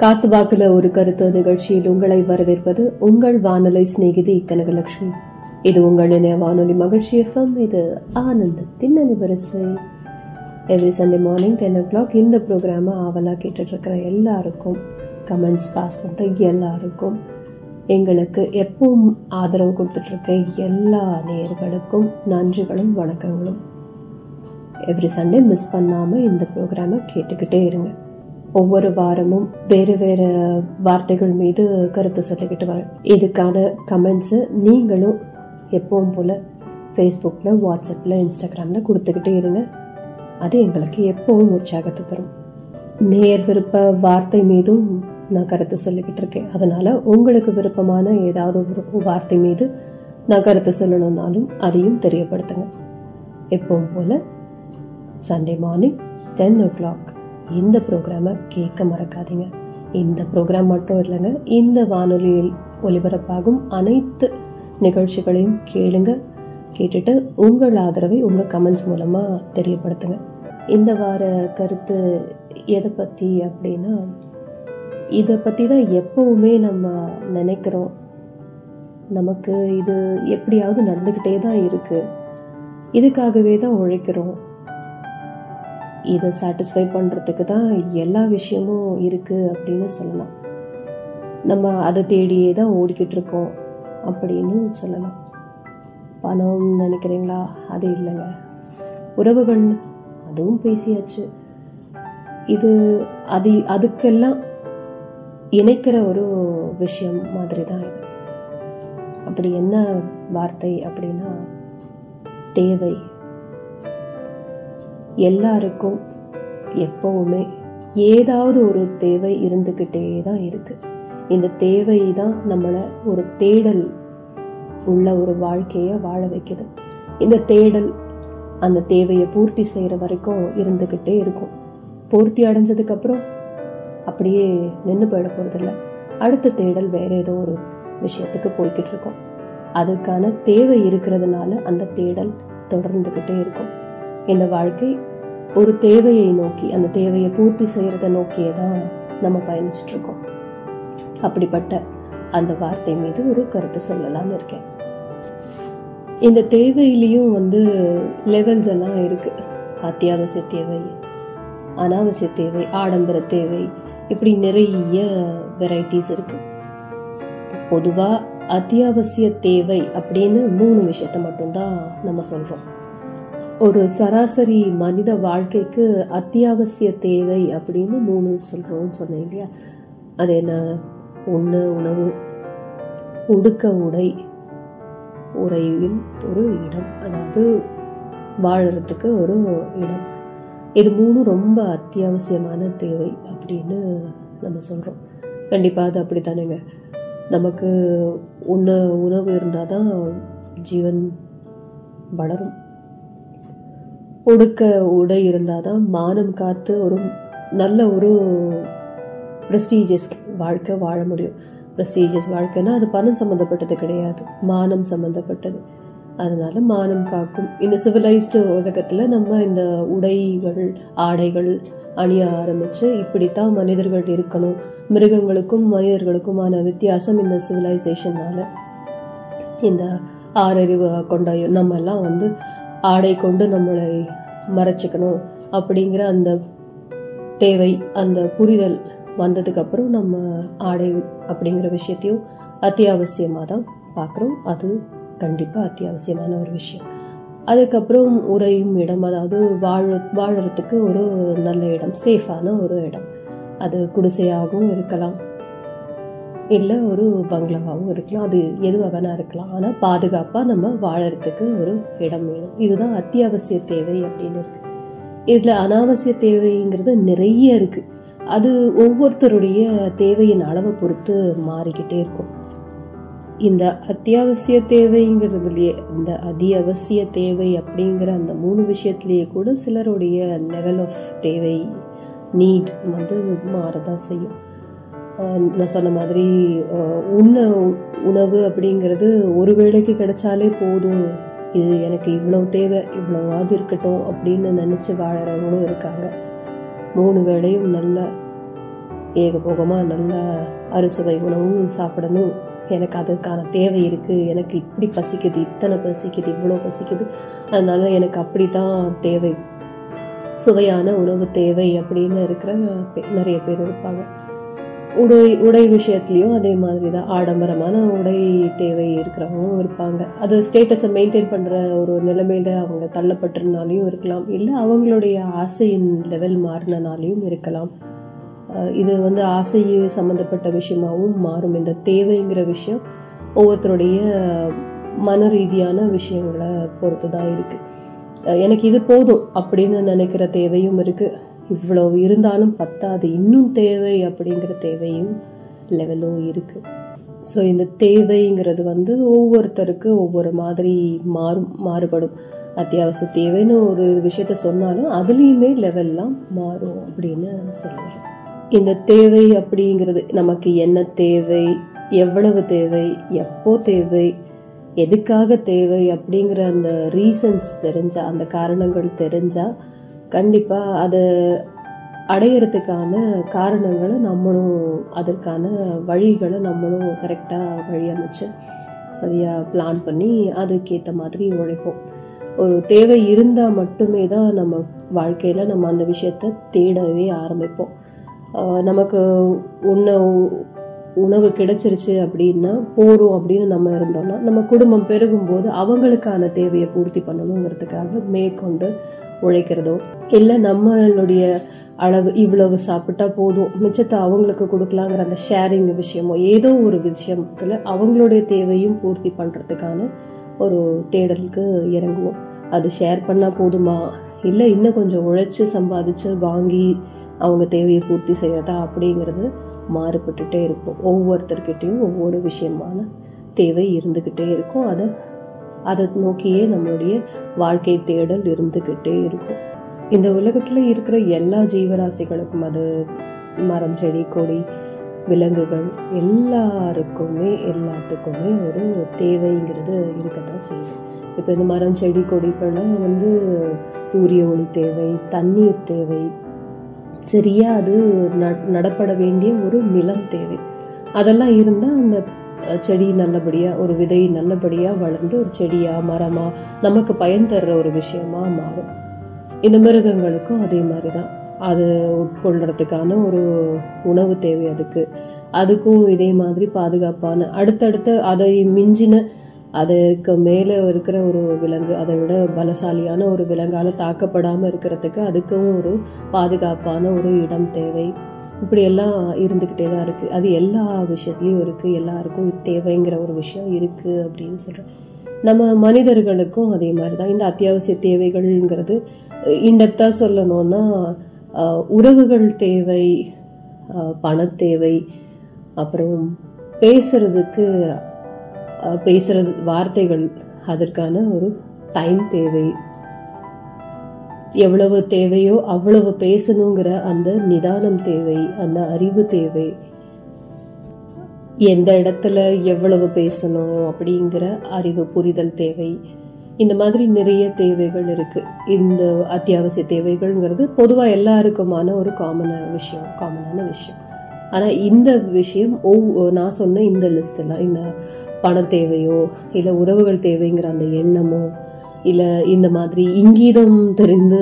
காத்து வாக்குல ஒரு கருத்து நிகழ்ச்சியில் உங்களை வரவேற்பது உங்கள் வானொலி சிநேகிதி கனகலட்சுமி. இது உங்கள் இணைய வானொலி மகிழ்ச்சி எஃப்எம் இது ஆனந்தத்தின் anniversary every Sunday morning ten o'clock இந்த ப்ரோக்ராமை ஆவலாக கேட்டுட்டு இருக்கிற எல்லாருக்கும் கமெண்ட்ஸ் பாஸ் பண்ணுற எல்லாருக்கும் எங்களுக்கு எப்பவும் ஆதரவு கொடுத்துட்ருக்க எல்லா நேயர்களுக்கும் நன்றிகளும் வணக்கங்களும். எவ்ரி சண்டே மிஸ் பண்ணாமல் இந்த ப்ரோக்ராமை கேட்டுக்கிட்டே இருங்க. ஒவ்வொரு வாரமும் வேறு வேறு வார்த்தைகள் மீது கருத்து சொல்லிக்கிட்டு வரேன் இதுக்கான கமெண்ட்ஸு நீங்களும் எப்பவும் போல் ஃபேஸ்புக்கில் வாட்ஸ்அப்பில் இன்ஸ்டாகிராமில் கொடுத்துக்கிட்டே இருங்க. அது எங்களுக்கு எப்பவும் உற்சாகத்தை தரும். நேர் விருப்ப வார்த்தை மீதும் நான் கருத்து சொல்லிக்கிட்டு இருக்கேன். அதனால் உங்களுக்கு விருப்பமான ஏதாவது ஒரு வார்த்தை மீது நான் கருத்து சொல்லணும்னாலும் அதையும் தெரியப்படுத்துங்க. எப்பவும் போல் Sunday morning ten o'clock இந்த ப்ரோக்ராமை கேட்க மறக்காதீங்க. இந்த ப்ரோக்ராம் மட்டும் இல்லைங்க இந்த வானொலியில் ஒலிபரப்பாகும் அனைத்து நிகழ்ச்சிகளையும் கேளுங்க. கேட்டுட்டு உங்கள் ஆதரவை உங்கள் கமெண்ட்ஸ் மூலமாக தெரியப்படுத்துங்க. இந்த வார கருத்து எதை பற்றி அப்படின்னா இதை பற்றி தான் எப்பவுமே நம்ம நினைக்கிறோம். நமக்கு இது எப்படியாவது நடந்துக்கிட்டே தான் இருக்குது இதுக்காகவே தான் உழைக்கிறோம். இதை சாட்டிஸ்ஃபை பண்ணுறதுக்கு தான் எல்லா விஷயமும் இருக்குது அப்படின்னு சொல்லலாம். நம்ம அதை தேடியே தான் ஓடிக்கிட்டு இருக்கோம் அப்படின்னு சொல்லலாம். பணம் நினைக்கிறீங்களா? அது இல்லைங்க. உறவுகள் அதுவும் பேசியாச்சு. இது அது அதுக்கெல்லாம் இணைக்கிற ஒரு விஷயம் மாதிரி தான் இது. அப்படி என்ன வார்த்தை அப்படின்னா தேவை. எல்லாருக்கும் எப்பவுமே ஏதாவது ஒரு தேவை இருந்துக்கிட்டே தான் இருக்கு. இந்த தேவை தான் நம்மளை ஒரு தேடல் உள்ள ஒரு வாழ்க்கையை வாழ வைக்குது. இந்த தேடல் அந்த தேவையை பூர்த்தி செய்கிற வரைக்கும் இருந்துக்கிட்டே இருக்கும். பூர்த்தி அடைஞ்சதுக்கு அப்புறம் அப்படியே நின்று போயிட போகிறதில்ல அடுத்த தேடல் வேற ஏதோ ஒரு விஷயத்துக்கு போய்கிட்டு இருக்கும். அதுக்கான தேவை இருக்கிறதுனால அந்த தேடல் தொடர்ந்துக்கிட்டே இருக்கும். இந்த வாழ்க்கை ஒரு தேவையை நோக்கி அந்த தேவையை பூர்த்தி செய்கிறத நோக்கியே தான் நம்ம பயணிச்சிட்ருக்கோம் அப்படிப்பட்ட அந்த வார்த்தை மீது ஒரு கருத்து சொல்லலாம்னு இருக்கேன். இந்த தேவையிலையும் வந்து லெவல்ஸ் எல்லாம் இருக்கு. அத்தியாவசிய தேவை அனாவசிய தேவை ஆடம்பர தேவை இப்படி நிறைய வெரைட்டிஸ் இருக்குது பொதுவாக அத்தியாவசிய தேவை அப்படின்னு மூணு விஷயத்த மட்டும்தான் நம்ம சொல்கிறோம் ஒரு சராசரி மனித வாழ்க்கைக்கு அத்தியாவசிய தேவை அப்படின்னு மூணு சொல்கிறோம்னு சொன்னேன் இல்லையா? அது என்ன? ஒன்று உணவு உடுக்க உடை உறையும் ஒரு இடம். அதாவது வாழறதுக்கு ஒரு இடம். இது மூணு ரொம்ப அத்தியாவசியமான தேவை அப்படின்னு நம்ம சொல்கிறோம் கண்டிப்பாக அது அப்படி தானேங்க நமக்கு உண்ண உணவு இருந்தால் தான் ஜீவன் வளரும். உடுக்க உடை இருந்தால் தான் மானம் காத்து ஒரு நல்ல ஒரு ப்ரெஸ்டீஜியஸ் வாழ்க்கை வாழ முடியும். ப்ரெஸ்டீஜியஸ் வாழ்க்கைன்னா அது பணம் சம்மந்தப்பட்டது கிடையாது. மானம் சம்மந்தப்பட்டது அதனால மானம் காக்கும். இந்த சிவிலைஸ்டு உலகத்தில் நம்ம இந்த உடைகள் ஆடைகள் அணிய ஆரம்பித்து இப்படித்தான் மனிதர்கள் இருக்கணும். மிருகங்களுக்கும் மனிதர்களுக்குமான வித்தியாசம் இந்த சிவிலைசேஷனால் இந்த ஆறறிவு கொண்ட நம்ம எல்லாம் வந்து ஆடை கொண்டு நம்மளை மறைச்சிக்கணும் அப்படிங்கிற அந்த தேவை அந்த புரிதல் வந்ததுக்கப்புறம் நம்ம ஆடை அப்படிங்கிற விஷயத்தையும் அத்தியாவசியமாக தான் பார்க்குறோம். அது கண்டிப்பாக அத்தியாவசியமான ஒரு விஷயம். அதுக்கப்புறம் உரையும் இடம் அதாவது வாழ வாழறதுக்கு ஒரு நல்ல இடம் சேஃபான ஒரு இடம். அது குடிசையாகவும் இருக்கலாம். இல்லை ஒரு பங்களாவாகவும் இருக்கலாம். அது எதுவாக வேணா இருக்கலாம். ஆனால் பாதுகாப்பாக நம்ம வாழறதுக்கு ஒரு இடம் வேணும். இதுதான் அத்தியாவசிய தேவை அப்படின்னு இருக்கு. இதில் அனாவசிய தேவைங்கிறது நிறைய இருக்குது அது ஒவ்வொருத்தருடைய தேவையின் அளவை பொறுத்து மாறிக்கிட்டே இருக்கும். இந்த அத்தியாவசிய தேவைங்கிறதுலையே இந்த அத்தியாவசிய தேவை அப்படிங்கிற அந்த மூணு விஷயத்துலேயே கூட சிலருடைய லெவல் ஆஃப் தேவை நீட் வந்து மாறதான் செய்யும். நான் சொன்ன மாதிரி உண்ண உணவு அப்படிங்கிறது ஒரு வேளைக்கு கிடைச்சாலே போதும். இது எனக்கு இவ்வளோ தேவை இவ்வளவாவது இருக்கட்டும் அப்படின்னு நினச்சி வாழறவங்களும் இருக்காங்க. மூணு வேளையும் நல்ல ஏகபோகமாக நல்ல அறுசுவை உணவும் சாப்பிடணும். எனக்கு அதுக்கான தேவை இருக்குது எனக்கு இப்படி பசிக்குது இத்தனை பசிக்குது இவ்வளோ பசிக்குது. அதனால் எனக்கு அப்படி தான் தேவை. சுவையான உணவு தேவை அப்படின்னு இருக்கிற நிறைய பேர் இருப்பாங்க. உடை உடை விஷயத்துலையும் அதே மாதிரி தான் ஆடம்பரமான உடை தேவை இருக்கிறவங்களும் இருப்பாங்க. அது ஸ்டேட்டஸை மெயின்டைன் பண்ணுற ஒரு நிலைமையில் அவங்க தள்ளப்பட்டிருந்தாலையும் இருக்கலாம். இல்லை அவங்களுடைய ஆசையின் லெவல் மாறினாலையும் இருக்கலாம். இது வந்து ஆசை சம்மந்தப்பட்ட விஷயமாகவும் மாறும். இந்த தேவைங்கிற விஷயம் ஒவ்வொருத்தருடைய மன ரீதியான விஷயங்களை பொறுத்து தான் இருக்குது எனக்கு இது போதும் அப்படின்னு நினைக்கிற தேவையும் இருக்குது இவ்வளவு இருந்தாலும் பத்தாது. இன்னும் தேவை அப்படிங்கிற தேவையும் லெவலும் இருக்கு. ஸோ இந்த தேவைங்கிறது வந்து ஒவ்வொருத்தருக்கு ஒவ்வொரு மாதிரி மாறும் மாறுபடும். அத்தியாவசிய தேவைன்னு ஒரு விஷயத்த சொன்னாலும் அதுலேயுமே லெவல்லாம் மாறும் அப்படின்னு சொல்லுவேன் இந்த தேவை அப்படிங்கிறது நமக்கு என்ன தேவை? எவ்வளவு தேவை? எப்போ தேவை? எதுக்காக தேவை? அப்படிங்கிற அந்த ரீசன்ஸ் தெரிஞ்சால் அந்த காரணங்கள் தெரிஞ்சால் கண்டிப்பாக அதை அடையிறதுக்கான காரணங்களை நம்மளும் அதற்கான வழிகளை நம்மளும் கரெக்டாக வழி அமைச்சு சரியாக பிளான் பண்ணி அதுக்கேற்ற மாதிரி உழைப்போம். ஒரு தேவை இருந்தால் மட்டுமே தான் நம்ம வாழ்க்கையில் நம்ம அந்த விஷயத்த தேடவே ஆரம்பிப்போம். நமக்கு உன்ன உணவு கிடைச்சிருச்சு அப்படின்னா போகிறோம் அப்படின்னு நம்ம இருந்தோம்னா நம்ம குடும்பம் பெருகும்போது அவங்களுக்கான தேவையை பூர்த்தி பண்ணணுங்கிறதுக்காக மேற்கொண்டு உழைக்கிறதோ? இல்லை நம்மளுடைய அளவு இவ்வளவு சாப்பிட்டா போதும் மிச்சத்தை அவங்களுக்கு கொடுக்கலாங்கிற அந்த ஷேரிங் விஷயமோ ஏதோ ஒரு விஷயத்தில் அவங்களுடைய தேவையும் பூர்த்தி பண்ணுறதுக்கான ஒரு தேடலுக்கு இறங்குவோம். அது ஷேர் பண்ணால் போதுமா? இல்லை இன்னும் கொஞ்சம் உழைச்சி சம்பாதிச்சு வாங்கி அவங்க தேவையை பூர்த்தி செய்யறதா? அப்படிங்கிறது மாறுபட்டுட்டே இருக்கும். ஒவ்வொருத்தர்கிட்டையும் ஒவ்வொரு விஷயமான தேவை இருந்துக்கிட்டே இருக்கும். அதை அதை நோக்கியே நம்மளுடைய வாழ்க்கை தேடல் இருந்துக்கிட்டே இருக்கும். இந்த உலகத்தில் இருக்கிற எல்லா ஜீவராசிகளுக்கும் அது மரம் செடி கொடி விலங்குகள் எல்லாருக்குமே எல்லாத்துக்குமே ஒரு தேவைங்கிறது இருக்கத்தான் செய்யும். இப்போ இந்த மரம் செடி கொடிகள்லாம் வந்து சூரிய ஒளி தேவை தண்ணீர் தேவை. சரியாக அது நட- நடப்பட வேண்டிய ஒரு நிலம் தேவை. அதெல்லாம் இருந்தால் அந்த செடி நல்லபடியாக ஒரு விதை நல்லபடியாக வளர்ந்து ஒரு செடியாக மரமாக நமக்கு பயன் தர்ற ஒரு விஷயமா மாறும். இந்த மிருகங்களுக்கும் அதே மாதிரி தான் அது உட்கொள்றதுக்கான ஒரு உணவு தேவை அதுக்கு. அதுக்கும் இதே மாதிரி பாதுகாப்பான அடுத்தடுத்து அதை மிஞ்சின அதுக்கு மேலே இருக்கிற ஒரு விலங்கு அதை விட பலசாலியான ஒரு விலங்கால தாக்கப்படாமல் இருக்கிறதுக்கு அதுக்கும் ஒரு பாதுகாப்பான ஒரு இடம் தேவை. இப்படியெல்லாம் இருந்துக்கிட்டே தான் இருக்குது அது எல்லா விஷயத்துலையும் இருக்குது எல்லாருக்கும் தேவைங்கிற ஒரு விஷயம் இருக்குது அப்படின்னு சொல்கிறேன் நம்ம மனிதர்களுக்கும் அதே மாதிரி தான் இந்த அத்தியாவசிய தேவைகள்ங்கிறது இன்டெப்த்தாக சொல்லணும்னா உறவுகள் தேவை அஹ், பணத்தேவை அப்புறம் பேசுறதுக்கு பேசுகிறது பேசுறது வார்த்தைகள் அதற்கான ஒரு டைம் தேவை. எவ்வளவு தேவையோ அவ்வளவு பேசணுங்கிற அந்த நிதானம் தேவை அந்த அறிவு தேவை. எந்த இடத்துல எவ்வளவு பேசணும் அப்படிங்கிற அறிவு புரிதல் தேவை. இந்த மாதிரி நிறைய தேவைகள் இருக்கு. இந்த அத்தியாவசிய தேவைகள்ங்கிறது பொதுவாக எல்லாருக்குமான ஒரு காமனான விஷயம் காமனான விஷயம். ஆனால் இந்த விஷயம் ஒவ் நான் சொன்ன இந்த லிஸ்ட் எல்லாம் இந்த பண தேவையோ இல்லை உறவுகள் தேவைங்கிற அந்த எண்ணமோ இல்லை இந்த மாதிரி இங்கீதம் தெரிந்து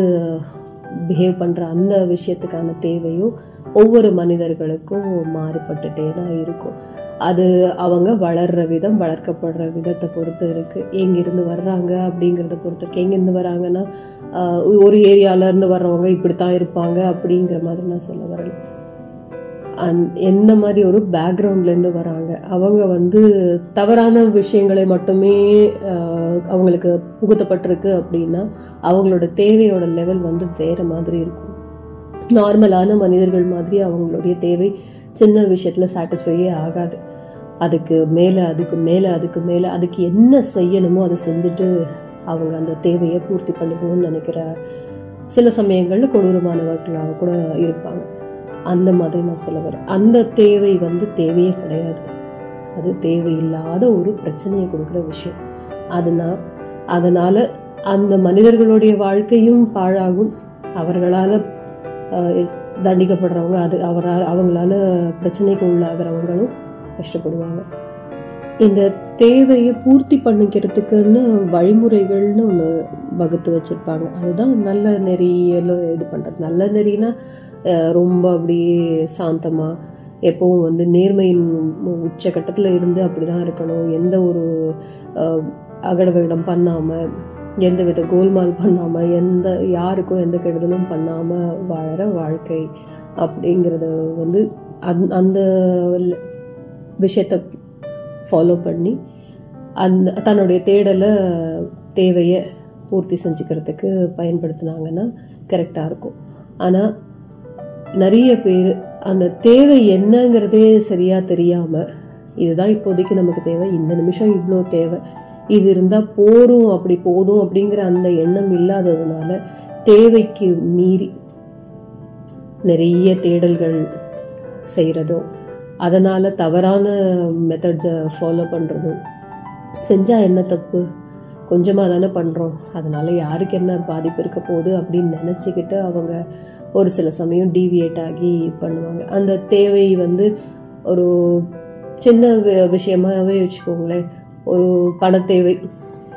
பிஹேவ் பண்ணுற அந்த விஷயத்துக்கான தேவையும் ஒவ்வொரு மனிதர்களுக்கும் மாறுபட்டுட்டே தான் இருக்கும். அது அவங்க வளர்கிற விதம் வளர்க்கப்படுற விதத்தை பொறுத்து இருக்குது எங்கேருந்து வர்றாங்க அப்படிங்கிறத பொறுத்து இருக்கு. எங்கேருந்து வராங்கன்னா ஒரு ஏரியால இருந்து வர்றவங்க இப்படித்தான் இருப்பாங்க அப்படிங்கிற மாதிரி நான் சொல்ல வரல. அந்- எந்த மாதிரி ஒரு பேக்ரவுண்ட்லேருந்து வராங்க. அவங்க வந்து தவறான விஷயங்களை மட்டுமே அவங்களுக்கு புகுத்தப்பட்டிருக்கு அப்படின்னா அவங்களோட தேவையோட லெவல் வந்து வேறு மாதிரி இருக்கும். நார்மலான மனிதர்கள் மாதிரி அவங்களுடைய தேவை சின்ன விஷயத்தில் சாட்டிஸ்ஃபையே ஆகாது. அதுக்கு மேலே அதுக்கு மேலே அதுக்கு மேலே அதுக்கு என்ன செய்யணுமோ அதை செஞ்சுட்டு அவங்க அந்த தேவையை பூர்த்தி பண்ணிக்கணும்னு நினைக்கிற சில சமயங்களில் கொடூரமானவர்களாக கூட இருப்பாங்க. அந்த மாதிரி நான் சொல்ல வரேன். அந்த தேவை வந்து தேவையே கிடையாது. அது தேவையில்லாத ஒரு பிரச்சனையை கொடுக்குற விஷயம். அதனால் அதனால் அந்த மனிதர்களுடைய வாழ்க்கையும் பாழாகும். அவர்களால் தண்டிக்கப்படுறவங்க அது அவரால் அவங்களால பிரச்சனைக்கு உள்ளாகிறவங்களும் கஷ்டப்படுவாங்க. இந்த தேவையை பூர்த்தி பண்ணிக்கிறதுக்குன்னு வழிமுறைகள்னு ஒன்று வகுத்து வச்சுருப்பாங்க. அதுதான் நல்ல நெறியெல்லாம் இது பண்ணுறது நல்ல நெறினா ரொம்ப அப்படியே சாந்தமாக எப்பவும் வந்து நேர்மையின் உச்சகட்டத்தில் இருந்து அப்படி தான் இருக்கணும். எந்த ஒரு அஹ், அகடவிடம் பண்ணாமல் எந்த வித கோல்மால் பண்ணாமல் எந்த யாருக்கும் எந்த கெடுதலும் பண்ணாமல் வாழற வாழ்க்கை அப்படிங்கிறத வந்து அந் அந்த விஷயத்தை ஃபாலோ பண்ணி அந்த தன்னுடைய தேடலை தேவையை பூர்த்தி செஞ்சுக்கிறதுக்கு பயன்படுத்தினாங்கன்னா கரெக்டாக இருக்கும். ஆனால் நிறைய பேர் அந்த தேவை என்னங்கிறதே சரியாக தெரியாமல் இதுதான் இப்போதைக்கு நமக்கு தேவை இந்த நிமிஷம் இவ்வளோ தேவை இது இருந்தால் போரும் அப்படி போதும் அப்படிங்கிற அந்த எண்ணம் இல்லாததுனால தேவைக்கு மீறி நிறைய தேடல்கள் செய்கிறதும் அதனால் தவறான மெத்தட்ஸை ஃபாலோ பண்ணுறதும் செஞ்சால் என்ன தப்பு? கொஞ்சமாக தானே பண்ணுறோம் அதனால் யாருக்கு என்ன பாதிப்பு இருக்க போகுது அப்படின்னு நினச்சிக்கிட்டு அவங்க ஒரு சில சமயம் டீவியேட் ஆகி பண்ணுவாங்க. அந்த தேவை வந்து ஒரு சின்ன விஷயமாகவே விஷயமாவே வச்சுக்கோங்களேன். ஒரு பணத்தேவை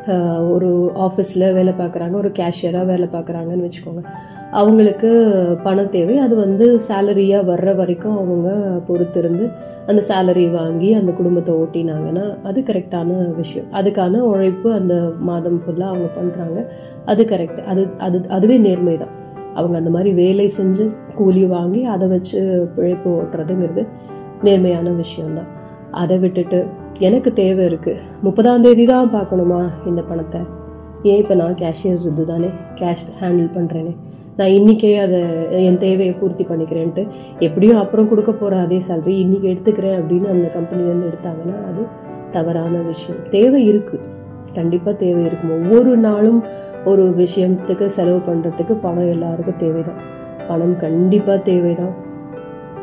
தேவை ஒரு ஆஃபீஸில் வேலை பார்க்குறாங்க ஒரு கேஷியராக வேலை பார்க்குறாங்கன்னு வச்சுக்கோங்க. அவங்களுக்கு பண தேவை. அது வந்து சேலரியாக வர்ற வரைக்கும் அவங்க பொறுத்திருந்து அந்த சேலரி வாங்கி அந்த குடும்பத்தை ஓட்டினாங்கன்னா அது கரெக்டான விஷயம். அதுக்கான உழைப்பு அந்த மாதம் ஃபுல்லாக அவங்க பண்ணுறாங்க அது கரெக்ட் அது அது அதுவே நேர்மை தான். அவங்க அந்த மாதிரி வேலை செஞ்சு கூலி வாங்கி அதை வச்சு பிழைப்பு ஓட்டுறதுங்கிறது நேர்மையான விஷயம்தான் அதை விட்டுட்டு எனக்கு தேவை இருக்குது முப்பதாம் தேதி தான் பார்க்கணுமா இந்த பணத்தை? ஏன் இப்போ நான் கேஷியர் இது தானே கேஷ் ஹேண்டில் பண்ணுறேனே நான் இன்றைக்கே அதை என் தேவையை பூர்த்தி பண்ணிக்கிறேன்ட்டு எப்படியும் அப்புறம் கொடுக்க போகிற அதே சேலரி இன்றைக்கி எடுத்துக்கிறேன் அப்படின்னு அந்த கம்பெனிலேருந்து எடுத்தாங்கன்னா அது தவறான விஷயம். தேவை இருக்குது கண்டிப்பாக தேவை இருக்கும் ஒவ்வொரு நாளும் ஒரு விஷயத்துக்கு செலவு பண்ணுறதுக்கு பணம் எல்லாருக்கும் தேவைதான். பணம் கண்டிப்பாக தேவைதான்.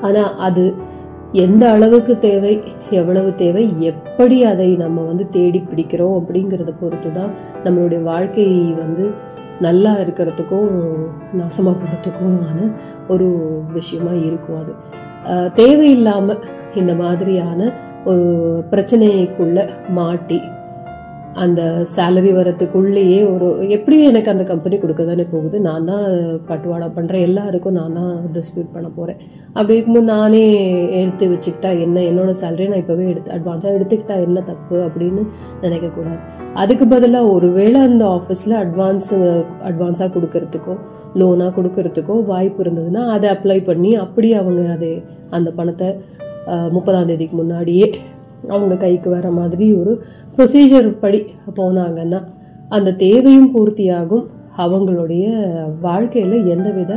ஆனால் அது எந்த அளவுக்கு தேவை எவ்வளவு தேவை எப்படி அதை நம்ம வந்து தேடி பிடிக்கிறோம் அப்படிங்கிறத பொறுத்து தான் நம்மளுடைய வாழ்க்கை வந்து நல்லா இருக்கிறதுக்கும் நாசமாக போகிறதுக்குமான ஒரு விஷயமா இருக்கும் அது. தேவையில்லாமல் இந்த மாதிரியான ஒரு பிரச்சனைக்குள்ள மாட்டி அந்த சேலரி வரத்துக்குள்ளேயே ஒரு எப்படியும் எனக்கு அந்த கம்பெனி கொடுக்க தானே போகுது. நான் தான் பட்டுவாடா பண்ணுறேன் எல்லாருக்கும் நான் தான் டிஸ்பியூட் பண்ண போகிறேன் அப்படி இருக்கும்போது நானே எடுத்து வச்சுக்கிட்டா என்ன? என்னோடய சேலரி நான் இப்போவே எடுத்து அட்வான்ஸாக எடுத்துக்கிட்டா என்ன தப்பு அப்படின்னு நினைக்கக்கூடாது. அதுக்கு பதிலாக ஒருவேளை அந்த ஆஃபீஸில் அட்வான்ஸ் அட்வான்ஸாக கொடுக்கறதுக்கோ லோனாக கொடுக்கறதுக்கோ வாய்ப்பு இருந்ததுன்னா அதை அப்ளை பண்ணி அப்படி அவங்க அதை அந்த பணத்தை முப்பதாம் தேதிக்கு முன்னாடியே அவங்க கைக்கு வர மாதிரி ஒரு ப்ரொசீஜர் படி போனாங்கன்னா அந்த தேவையும் பூர்த்தியாகும். அவங்களுடைய வாழ்க்கையில் எந்தவித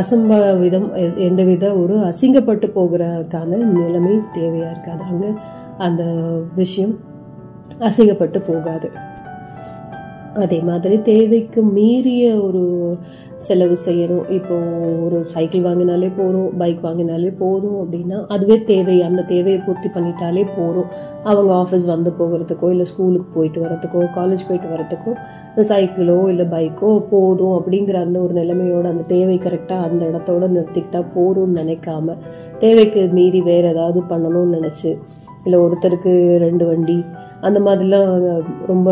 அசம்பாவிதம் எந்தவித ஒரு அசிங்கப்பட்டு போகிறதுக்கான நிலைமை தேவையாக இருக்காது அங்கே அந்த விஷயம் அசிங்கப்பட்டு போகாது. அதே மாதிரி தேவைக்கு மீறிய ஒரு செலவு செய்யணும். இப்போ ஒரு சைக்கிள் வாங்கினாலே போதும் பைக் வாங்கினாலே போதும் அப்படின்னா அதுவே தேவை. அந்த தேவையை பூர்த்தி பண்ணிட்டாலே போதும். அவங்க ஆஃபீஸ் வந்து போகிறதுக்கோ இல்லை ஸ்கூலுக்கு போயிட்டு வரதுக்கோ காலேஜ் போயிட்டு வரதுக்கோ இந்த சைக்கிளோ இல்லை பைக்கோ போதும் அப்படிங்கிற அந்த ஒரு நிலைமையோட அந்த தேவை கரெக்டாக அந்த இடத்தோட நிறுத்திக்கிட்டா போதும்னு நினைக்காம தேவைக்கு மீறி வேறு ஏதாவது பண்ணணும்னு நினச்சி இல்லை ஒருத்தருக்கு ரெண்டு வண்டி அந்த மாதிரிலாம் ரொம்ப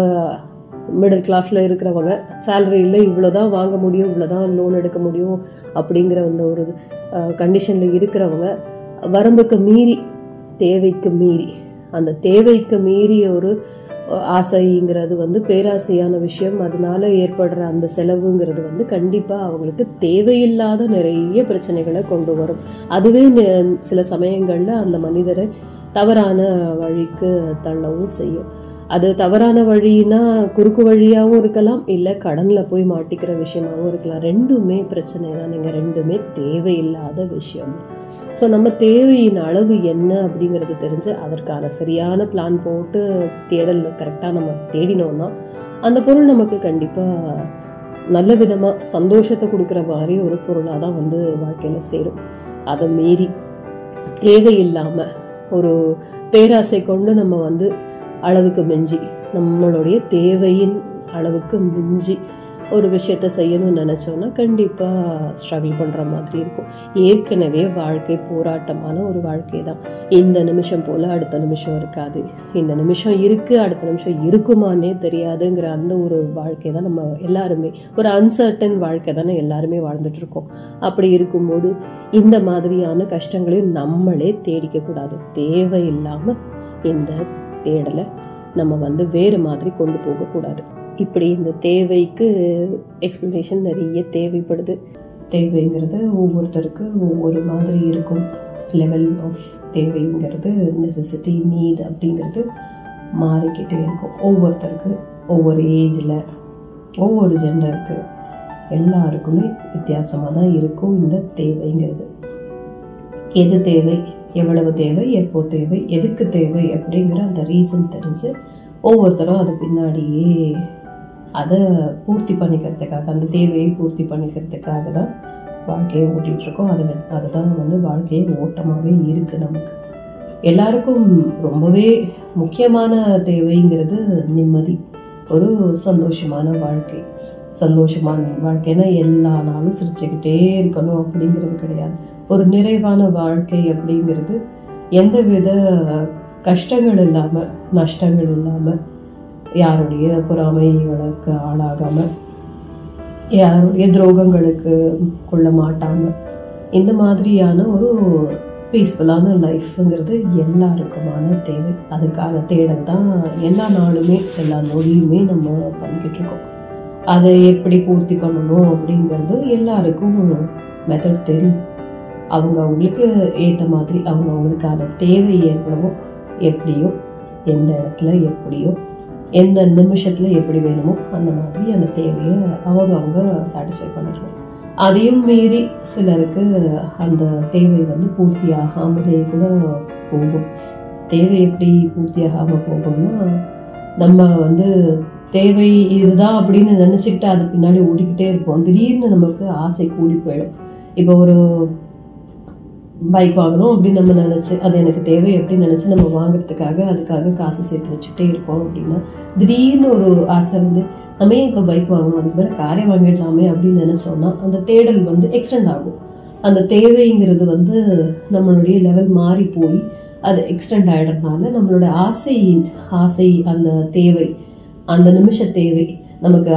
மிடில் கிளாஸில் இருக்கிறவங்க சேலரியில் இவ்வளோ தான் வாங்க முடியும் இவ்வளோ தான் லோன் எடுக்க முடியும் அப்படிங்கிற அந்த ஒரு கண்டிஷனில் இருக்கிறவங்க வரம்புக்கு மீறி தேவைக்கு மீறி அந்த தேவைக்கு மீறிய ஒரு ஆசைங்கிறது வந்து பேராசையான விஷயம். அதனால ஏற்படுற அந்த செலவுங்கிறது வந்து கண்டிப்பாக அவங்களுக்கு தேவையில்லாத நிறைய பிரச்சனைகளை கொண்டு வரும். அதுவே சில சமயங்களில் அந்த மனிதரை தவறான வழிக்கு தள்ளவும் செய்யும். அது தவறான வழினா குறுக்கு வழியாகவும் இருக்கலாம் இல்லை கடனில் போய் மாட்டிக்கிற விஷயமாகவும் இருக்கலாம். ரெண்டுமே பிரச்சனை தான் நீங்கள் ரெண்டுமே தேவையில்லாத விஷயம். ஸோ நம்ம தேவையின் அளவு என்ன அப்படிங்கிறது தெரிஞ்சு அதற்கான சரியான பிளான் போட்டு தேடல் கரெக்டாக நம்ம தேடினோம்னா அந்த பொருள் நமக்கு கண்டிப்பாக நல்ல விதமாக சந்தோஷத்தை கொடுக்குற மாதிரி ஒரு பொருளாக தான் வந்து வாழ்க்கையில் சேரும். அதை மீறி தேவையில்லாமல் ஒரு பேராசை கொண்டு நம்ம வந்து அளவுக்கு மிஞ்சி நம்மளுடைய தேவையின் அளவுக்கு மிஞ்சி ஒரு விஷயத்த செய்யணும்னு நினச்சோன்னா கண்டிப்பாக ஸ்ட்ரகிள் பண்ணுற மாதிரி இருக்கும். ஏற்கனவே வாழ்க்கை போராட்டமான ஒரு வாழ்க்கை தான். இந்த நிமிஷம் போல் அடுத்த நிமிஷம் இருக்காது. இந்த நிமிஷம் இருக்குது அடுத்த நிமிஷம் இருக்குமானே தெரியாதுங்கிற அந்த ஒரு வாழ்க்கை தான் நம்ம எல்லாருமே ஒரு அன்சர்டன் வாழ்க்கை தானே எல்லாருமே வாழ்ந்துட்டு இருக்கோம். அப்படி இருக்கும்போது இந்த மாதிரியான கஷ்டங்களையும் நம்மளே தேடிக்கக்கூடாது தேவையில்லாமல் இந்த தேடலை நம்ம வந்து வேறு மாதிரி கொண்டு போகக்கூடாது. இப்படி இந்த தேவைக்கு எக்ஸ்பிளனேஷன் நிறைய தேவைப்படுது. தேவைங்கிறது ஒவ்வொருத்தருக்கு ஒவ்வொரு மாதிரி இருக்கும். லெவல் ஆஃப் தேவைங்கிறது நெசசிட்டி நீட் அப்படிங்கிறது மாறிக்கிட்டே இருக்கும். ஒவ்வொருத்தருக்கு ஒவ்வொரு ஏஜில் ஒவ்வொரு ஜெண்டருக்கு எல்லாருக்குமே வித்தியாசமாக தான் இருக்கும் இந்த தேவைங்கிறது. எது தேவை? எவ்வளவு தேவை எப்போ தேவை எதுக்கு தேவை அப்படிங்கிற அந்த ரீசன் தெரிஞ்சு ஒவ்வொருத்தரும் அது பின்னாடியே அதை பூர்த்தி பண்ணிக்கிறதுக்காக அந்த தேவையை பூர்த்தி பண்ணிக்கிறதுக்காக தான் வாழ்க்கையை ஓட்டிகிட்ருக்கோம் அது அதுதான் வந்து வாழ்க்கையை ஓட்டமாகவே இருக்குது நமக்கு. எல்லாருக்கும் ரொம்பவே முக்கியமான தேவைங்கிறது நிம்மதி. ஒரு சந்தோஷமான வாழ்க்கை. சந்தோஷமான வாழ்க்கைன்னா எல்லா நாளும் சிரிச்சுக்கிட்டே இருக்கணும் அப்படிங்கிறது கிடையாது. ஒரு நிறைவான வாழ்க்கை அப்படிங்கிறது எந்தவித கஷ்டங்கள் இல்லாமல் நஷ்டங்கள் இல்லாமல் யாருடைய பொறாமைகளுக்கு ஆளாகாமல் யாருடைய துரோகங்களுக்கு கொள்ள மாட்டாமல் இந்த மாதிரியான ஒரு பீஸ்ஃபுல்லான லைஃப்ங்கிறது எல்லாருக்குமான தேவை. அதுக்கான தேடல் தான் எல்லா நாளுமே எல்லா நொடியுமே நம்ம பண்ணிக்கிட்டு இருக்கோம். அதை எப்படி பூர்த்தி பண்ணணும் அப்படிங்கிறது எல்லாருக்கும் மெத்தட் தெரியும். அவங்க அவங்களுக்கு ஏற்ற மாதிரி அவங்க அவங்களுக்கான தேவை எவ்வளவோ எப்படியோ எந்த இடத்துல எப்படியோ எந்த நிமிஷத்தில் எப்படி வேணுமோ அந்த மாதிரி அந்த தேவையை அவங்க அவங்க சாட்டிஸ்ஃபை பண்ணிக்கலாம். அதையும் மீறி சிலருக்கு அந்த தேவை வந்து பூர்த்தி ஆகாமலே கூட போகும். தேவை எப்படி பூர்த்தி ஆகாமல் போகும்னா நம்ம வந்து தேவை இதுதான் அப்படின்னு நினச்சிக்கிட்டு அது பின்னாடி ஓடிக்கிட்டே இருப்போம். திடீர்னு நமக்கு ஆசை கூடி போயிடும். இப்போ ஒரு பைக் வாங்கணும் அப்படின்னு நம்ம நினச்சி அது எனக்கு தேவை அப்படின்னு நினச்சி நம்ம வாங்குறதுக்காக அதுக்காக காசு சேர்த்து வச்சுட்டே இருக்கோம் அப்படின்னா திடீர்னு ஒரு ஆசை வந்து நம்ம ஏன் இப்போ பைக் வாங்கணும்? அதுக்கு பிறகு காரே வாங்கிடலாமே அப்படின்னு நினச்சோம்னா அந்த தேடல் வந்து எக்ஸ்டெண்ட் ஆகும். அந்த தேவைங்கிறது வந்து நம்மளுடைய லெவல் மாறி போய் அது எக்ஸ்டெண்ட் ஆகிடுறதுனால நம்மளோட ஆசையின் ஆசை அந்த தேவை அந்த நிமிஷ தேவை நமக்கு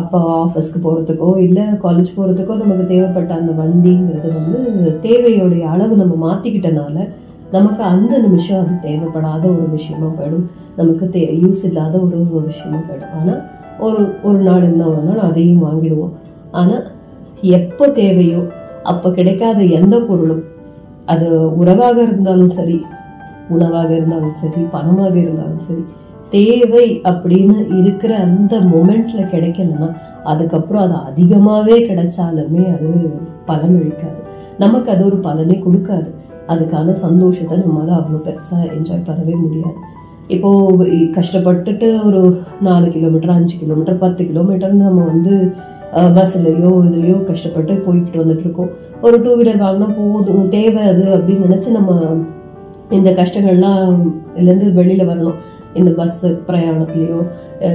அப்பா ஆஃபீஸ்க்கு போகிறதுக்கோ இல்லை காலேஜ் போகிறதுக்கோ நமக்கு தேவைப்பட்ட அந்த வண்டிங்கிறது வந்து தேவையோடைய அளவு நம்ம மாற்றிக்கிட்டனால நமக்கு அந்த நிமிஷம் அது தேவைப்படாத ஒரு விஷயமா போயிடும். நமக்கு தே யூஸ் இல்லாத ஒரு ஒரு விஷயமா போயிடும். ஆனால் ஒரு ஒரு நாள் இருந்தால் ஒரு நாள் அதையும் வாங்கிடுவோம். ஆனால் எப்போ தேவையோ அப்போ கிடைக்காத எந்த பொருளும் அது உறவாக இருந்தாலும் சரி உணவாக இருந்தாலும் சரி பணமாக இருந்தாலும் சரி தேவை அப்படின்னு இருக்கிற அந்த மொமெண்ட்ல கிடைக்கலன்னா அதுக்கப்புறம் அது அதிகமாகவே கிடைச்சாலுமே அது பலன் அளிக்காது. நமக்கு அது ஒரு பலனை கொடுக்காது. அதுக்கான சந்தோஷத்தை நம்மளால் அவ்வளோ பெருசாக என்ஜாய் பண்ணவே முடியாது. இப்போ கஷ்டப்பட்டுட்டு ஒரு நாலு கிலோமீட்டர் அஞ்சு கிலோமீட்டர் பத்து கிலோமீட்டர்னு நம்ம வந்து பஸ்லையோ இதுலையோ கஷ்டப்பட்டு போய்கிட்டு வந்துட்டு இருக்கோம். ஒரு டூ வீலர் வாங்கினா போதும் தேவை அது அப்படின்னு நினச்சி நம்ம இந்த கஷ்டங்கள்லாம் இதுலேருந்து வெளியில் வரணும். இந்த பஸ் பிரயாணத்துலேயோ